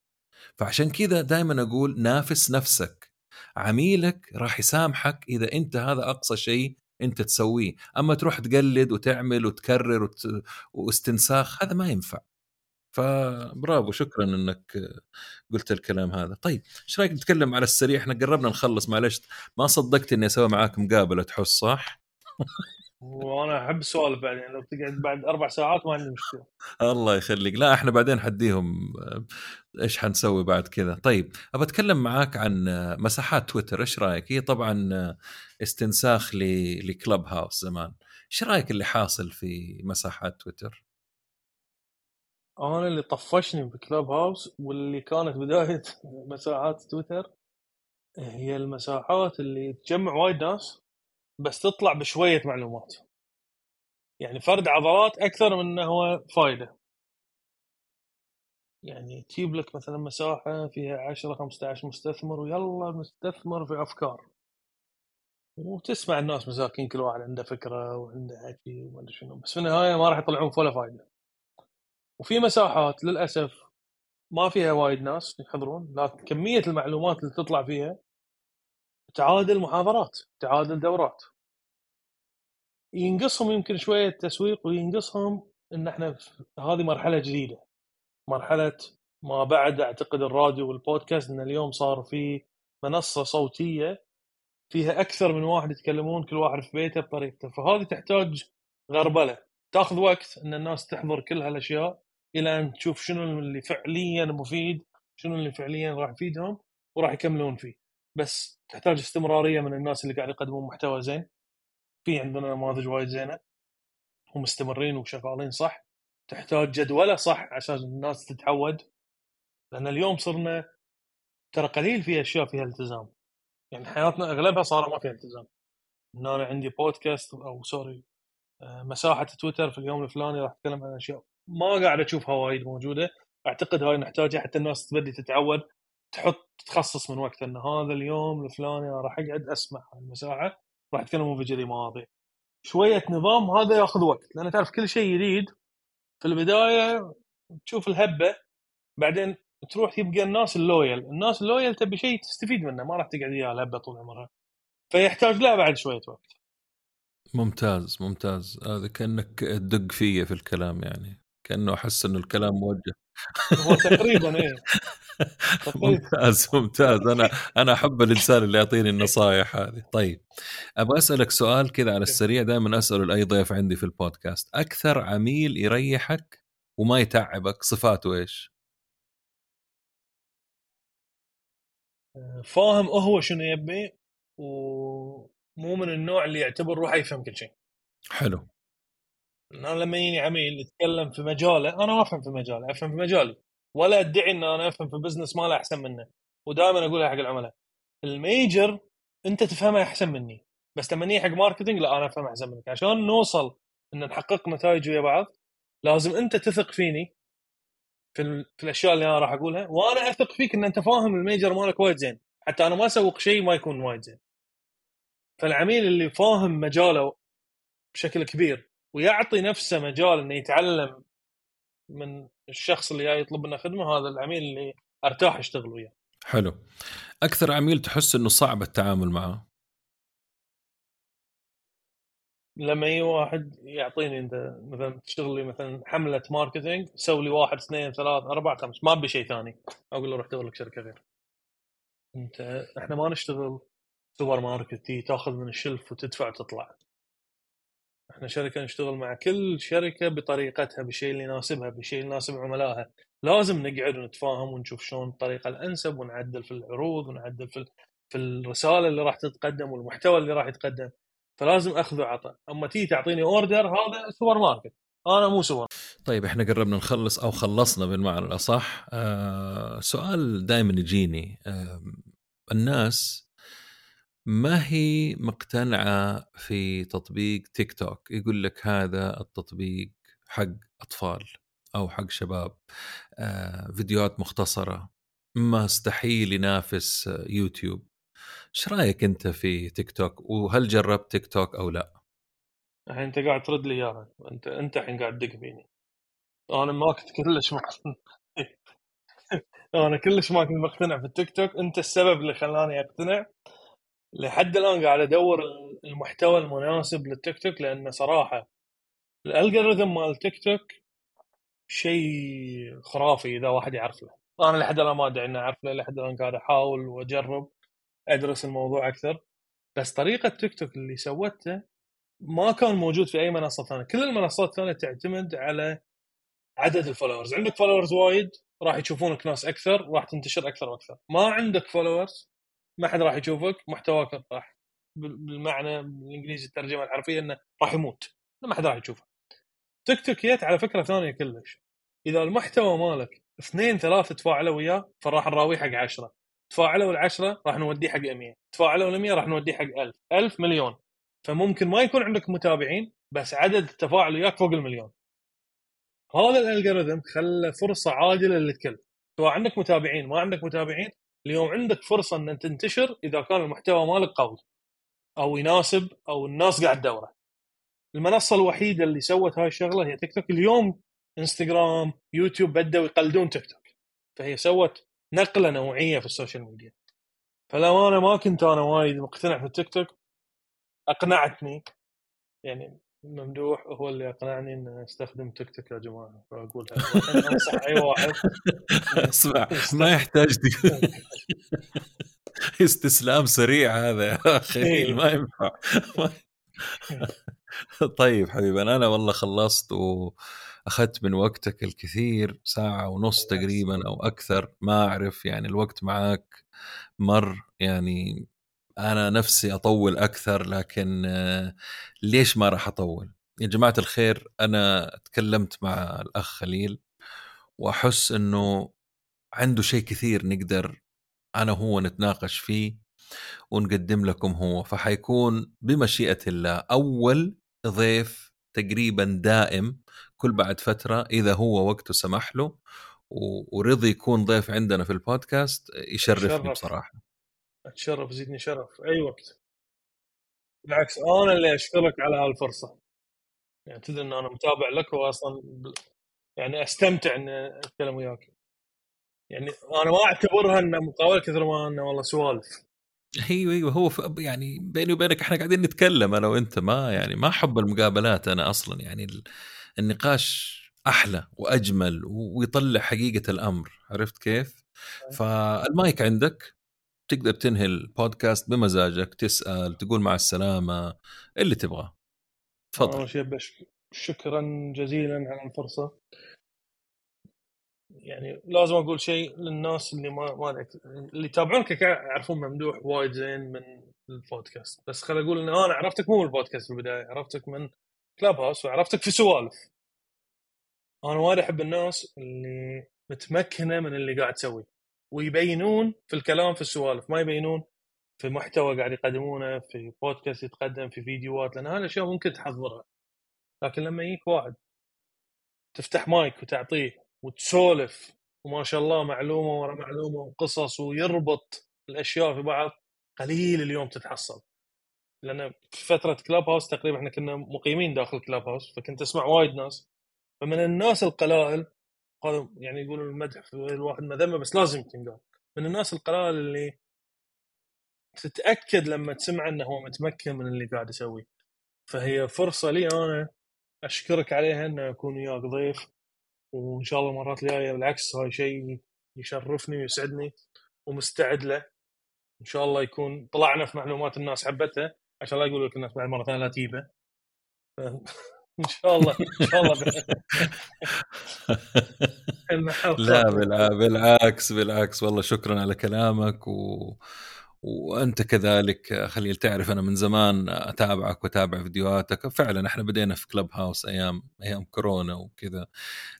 فعشان كذا دائما أقول نافس نفسك. عميلك راح يسامحك إذا أنت هذا أقصى شيء أنت تسويه. أما تروح تقلد وتعمل وتكرر وت... واستنساخ هذا ما ينفع. فبرافو شكرا إنك قلت الكلام هذا. طيب إيش رأيك نتكلم على السريع؟ إحنا قربنا نخلص معلش. ما صدقت إني أسوي معاك مقابلة تحس صح؟ [LAUGHS] وأنا أحب السؤال بعدين لو تقعد بعد أربع ساعات ما عندي مشكلة. الله يخليك. لا إحنا بعدين حديهم إيش حنسوي بعد كذا. طيب أبى أتكلم معاك عن مساحات تويتر. إيش رأيك؟ هي طبعا استنساخ لكلب هاوس زمان. إيش رأيك اللي حاصل في مساحات تويتر؟ أنا اللي طفشني بكلاب هاوس واللي كانت بداية [LAUGHS] مساحات تويتر هي المساحات اللي تجمع وايد ناس. بس تطلع بشوية معلومات. يعني فرد عضلات أكثر من إنه هو فايدة. يعني تجيب لك مثلا مساحة فيها 10 15 مستثمر ويلا مستثمر في أفكار. وتسمع الناس مساكين كل واحد عنده فكرة وعنده حكي وما شنو. بس في النهاية ما راح يطلعون ولا فايدة. وفي مساحات للأسف ما فيها وايد ناس يحضرون لكن كمية المعلومات اللي تطلع فيها تعادل محاضرات تعادل دورات. ينقصهم يمكن شوية تسويق وينقصهم إن إحنا هذه مرحلة جديدة. مرحلة ما بعد أعتقد الراديو والبودكاست إن اليوم صار في منصة صوتية فيها أكثر من واحد يتكلمون كل واحد في بيته بطريقته. فهذه تحتاج غربلة. تأخذ وقت إن الناس تحضر كل هالأشياء إلى أن تشوف شنو اللي فعليا مفيد شنو اللي فعليا راح يفيدهم وراح يكملون فيه. بس تحتاج استمرارية من الناس اللي قاعد يقدمون محتوى زين. في عندنا نماذج وايد زينة. ومستمرين وشغالين صح. تحتاج جدولة صح عشان الناس تتعود. لأن اليوم صرنا ترى قليل في أشياء فيها التزام. يعني حياتنا أغلبها صار ما فيها التزام. ان أنا عندي بودكاست أو سوري آه، مساحة تويتر في اليوم الفلاني راح أتكلم عن أشياء ما قاعد أشوفها وايد موجودة. أعتقد هاي نحتاجها حتى الناس تبدي تتعود. تحط تخصص من وقت إن هذا اليوم الفلاني أنا راح أقعد أسمع هاي المساحه راح اتكلمون في جذي مواضيع شوية نظام هذا ياخذ وقت لأن تعرف كل شيء جديد في البداية تشوف الهبة بعدين تروح يبقى الناس ال loyal الناس ال loyal تبي شيء تستفيد منه ما راح تقعد وياه الهبة طول عمرها. فيحتاج لها بعد شوية وقت. ممتاز ممتاز. هذا كأنك تدق فيا في الكلام يعني كأنه أحس إنه الكلام موجه. هو تقريبا إيه. [LAUGHS] ممتاز ممتاز. أنا أنا أحب الإنسان اللي يعطيني النصائح هذه. طيب أبغى أسألك سؤال كذا على السريع دائما أسأله لأي ضيف عندي في البودكاست. أكثر عميل يريحك وما يتعبك صفاته إيش؟ فاهم هو شنو يبي ومو من النوع اللي يعتبر روحه يفهم كل شيء. حلو. أنا لما يجيني عميل يتكلم في مجاله أنا ما أفهم في مجاله أفهم في مجالي. ولا أدعي إن أنا أفهم في business ماله أحسن منه. ودائما اقولها حق العملاء ال major أنت تفهمها أحسن مني. بس لما نيجي حق marketing لا أنا افهم أحسن منك. عشان نوصل إن نحقق نتائج ويا بعض لازم أنت تثق فيني في, في الأشياء اللي أنا راح أقولها وأنا أثق فيك إن أنت فاهم ال major مالك وايد زين. حتى أنا ما أسوق شيء ما يكون وايد زين. فالعميل اللي فاهم مجاله بشكل كبير ويعطي نفسه مجال إنه يتعلم من الشخص اللي جاي يطلب منه خدمة هذا العميل اللي أرتاح اشتغل وياه. حلو. أكثر عميل تحس إنه صعب التعامل معه؟ لما يجي واحد يعطيني أنت مثلا تشتغل لي مثلا حملة marketing سوي لي واحد اثنين ثلاث أربع خمس ما ابي شيء ثاني أقول له روح دور لك شركة غير. أنت إحنا ما نشتغل سوبر ماركت تأخذ من ال shelf وتدفع وتطلع. إحنا شركة نشتغل مع كل شركة بطريقتها بالشيء اللي يناسبها بالشيء اللي يناسب عملائها. لازم نقعد ونتفاهم ونشوف شلون الطريقة الأنسب ونعدل في العروض ونعدل في في الرسالة اللي راح تتقدم والمحتوى اللي راح يتقدم. فلازم أخذ وعطاء أما تيجي تعطيني order هذا سوبر ماركت أنا مو سوبر طيب إحنا قربنا نخلص أو خلصنا بالمعنى الأصح. آه سؤال دائما يجيني. آه الناس ما هي مقتنعة في تطبيق تيك توك؟ يقول لك هذا التطبيق حق أطفال أو حق شباب آه، فيديوهات مختصرة ما استحيل ينافس يوتيوب. إيش رأيك أنت في تيك توك؟ وهل جربت تيك توك أو لا؟ الحين أنت قاعد ترد لي إياها. أنت أنت الحين قاعد تدق فيني. أنا ما كنت كلش [LAUGHS] أنا كلش ما كنت مقتنع في التيك توك. أنت السبب اللي خلاني أقتنع. لحد الآن قاعد أدور المحتوى المناسب للتيك توك لأنه صراحة الالجوريثم مال التيك توك شيء خرافي إذا واحد يعرف له. أنا لحد الآن ما أدري اني اعرف له لحد الآن قاعد أحاول وأجرب أدرس الموضوع أكثر. بس طريقة تيك توك اللي سوته ما كان موجود في أي منصة ثانية. كل المنصات الثانية تعتمد على عدد ال followers. عندك followers وايد راح يشوفونك ناس أكثر راح تنتشر أكثر وأكثر. ما عندك followers ما حد راح يشوفك محتواك راح بالمعنى بالإنجليزي الترجمة الحرفية إنه راح يموت. ما حد راح يشوفه. تيك توك جت على فكرة ثانية كلش. إذا المحتوى مالك اثنين ثلاثة تفاعلوا وياه فراح نراويه حق عشرة. تفاعلوا العشرة راح نوديه حق 100 تفاعلوا ال 100 راح نوديه حق 1000 1000 مليون. فممكن ما يكون عندك متابعين بس عدد التفاعل وياك فوق المليون. هذا ال algorithm خلى فرصة عادله للكل. سواء عندك متابعين ما عندك متابعين اليوم عندك فرصة إن تنتشر إذا كان المحتوى مالك قوي أو يناسب أو الناس قاعد تدوره. المنصة الوحيدة اللي سوت هاي الشغلة هي تيك توك. اليوم إنستغرام يوتيوب بدأوا يقلدون تيك توك فهي سوت نقلة نوعية في ال social media. فلو أنا ما كنت أنا وايد مقتنع في التيك توك أقنعتني يعني ممدوح هو اللي اقنعني ان أستخدم تيك توك يا جماعة فأقولها. انصح أي واحد. [LAUGHS] اسمع ما يحتاج استسلام سريع هذا يا أخي إيه. ما ينفع. طيب حبيبي أنا والله خلصت وأخذت من وقتك الكثير ساعة ونص تقريبا أو أكثر ما أعرف يعني الوقت معك مر يعني أنا نفسي أطول أكثر لكن آه، ليش ما راح أطول؟ يا جماعة الخير أنا تكلمت مع الأخ خليل وأحس إنه عنده شيء كثير نقدر أنا وهو نتناقش فيه ونقدم لكم هو. فحيكون بمشيئة الله أول ضيف تقريبا دائم كل بعد فترة إذا هو وقته سمح له ورضي يكون ضيف عندنا في البودكاست يشرفني شرف. بصراحة. أتشرف زيدني شرف. أي وقت. بالعكس أنا اللي أشكرك على هالفرصة. يعني تدري إن أنا متابع لك واصلا يعني أستمتع إني أتكلم وياك. يعني أنا ما أعتبرها انها مقابلة كثر ما إنه والله سوالف. أيوه أيوه. هو يعني بيني وبينك إحنا قاعدين نتكلم أنا وأنت. ما يعني ما أحب المقابلات أنا أصلا. يعني ال- النقاش أحلى وأجمل ويطلع حقيقة الأمر. عرفت كيف؟ فالمايك عندك؟ تقدر تنهي البودكاست بمزاجك تسأل تقول مع السلامة اللي تبغاه. تفضل. أول شيء شكرا جزيلا على الفرصة. يعني لازم أقول شيء للناس اللي ما ما اللي يتابعونك يعرفون ممدوح وايد زين من البودكاست. بس خل أقول إن أنا عرفتك مو من البودكاست في البداية عرفتك من كلاب هاوس وعرفتك في سوالف. أنا وايد أحب الناس اللي متمكنة من اللي قاعد تسويه ويبينون في الكلام في السوالف ما يبينون في محتوى قاعد يقدمونه في بودكاست يتقدم في فيديوهات لأن هاي الأشياء ممكن تحضرها. لكن لما يجيك واحد تفتح مايك وتعطيه وتسولف وما شاء الله معلومة ورا معلومة وقصص ويربط الأشياء في بعض قليل اليوم تتحصل. لأن في فترة كلاب هاوس تقريبا إحنا كنا مقيمين داخل كلاب هاوس فكنت أسمع وايد ناس. فمن الناس القلائل هذا يعني يقولوا المدح في الواحد مذمه بس لازم تنقال. من الناس القلائل اللي تتأكد لما تسمع إنه هو متمكن من اللي قاعد يسويه. فهي فرصة لي أنا أشكرك عليها إنه اكون وياك ضيف وإن شاء الله المرات الجاية بالعكس هاي شيء يشرفني ويسعدني ومستعد له. إن شاء الله يكون طلعنا في معلومات الناس حبتها عشان لا يقولوا لك الناس بعد مرة ثانية لا تجيبه. [LAUGHS] إن شاء الله إن شاء الله [LAUGHS] لا بالع- بالعكس بالعكس. والله شكرا على كلامك و... وأنت كذلك. خليل تعرف أنا من زمان أتابعك وأتابع فيديوهاتك. فعلا إحنا بدينا في كلب هاوس أيام أيام كورونا وكذا.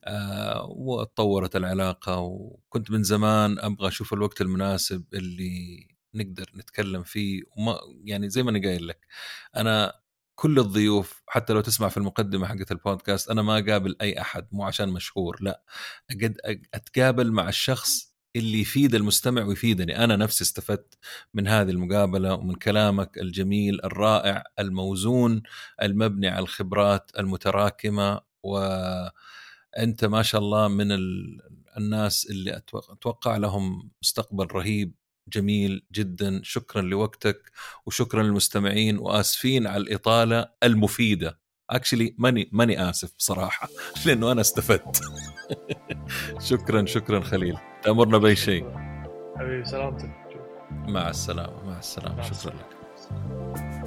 آه وتطورت العلاقة وكنت من زمان أبغى أشوف الوقت المناسب اللي نقدر نتكلم فيه. وما يعني زي ما أنا قايل لك أنا كل الضيوف حتى لو تسمع في المقدمة حقت البودكاست أنا ما أقابل أي أحد مو عشان مشهور لا. قد أتقابل مع الشخص اللي يفيد المستمع ويفيدني. أنا نفسي استفدت من هذه المقابلة ومن كلامك الجميل الرائع الموزون المبني على الخبرات المتراكمة وانت ما شاء الله من ال- الناس اللي أتوقع لهم مستقبل رهيب. جميل جدا. شكرا لوقتك وشكرا للمستمعين وآسفين على الإطالة المفيدة. اكشلي ماني ماني آسف بصراحة [LAUGHS] لأنه أنا استفدت. [LAUGHS] شكرا شكرا خليل. تأمرنا بأي شيء. حبيبي سلامتك. مع السلامة مع السلامة. شكرا. لك.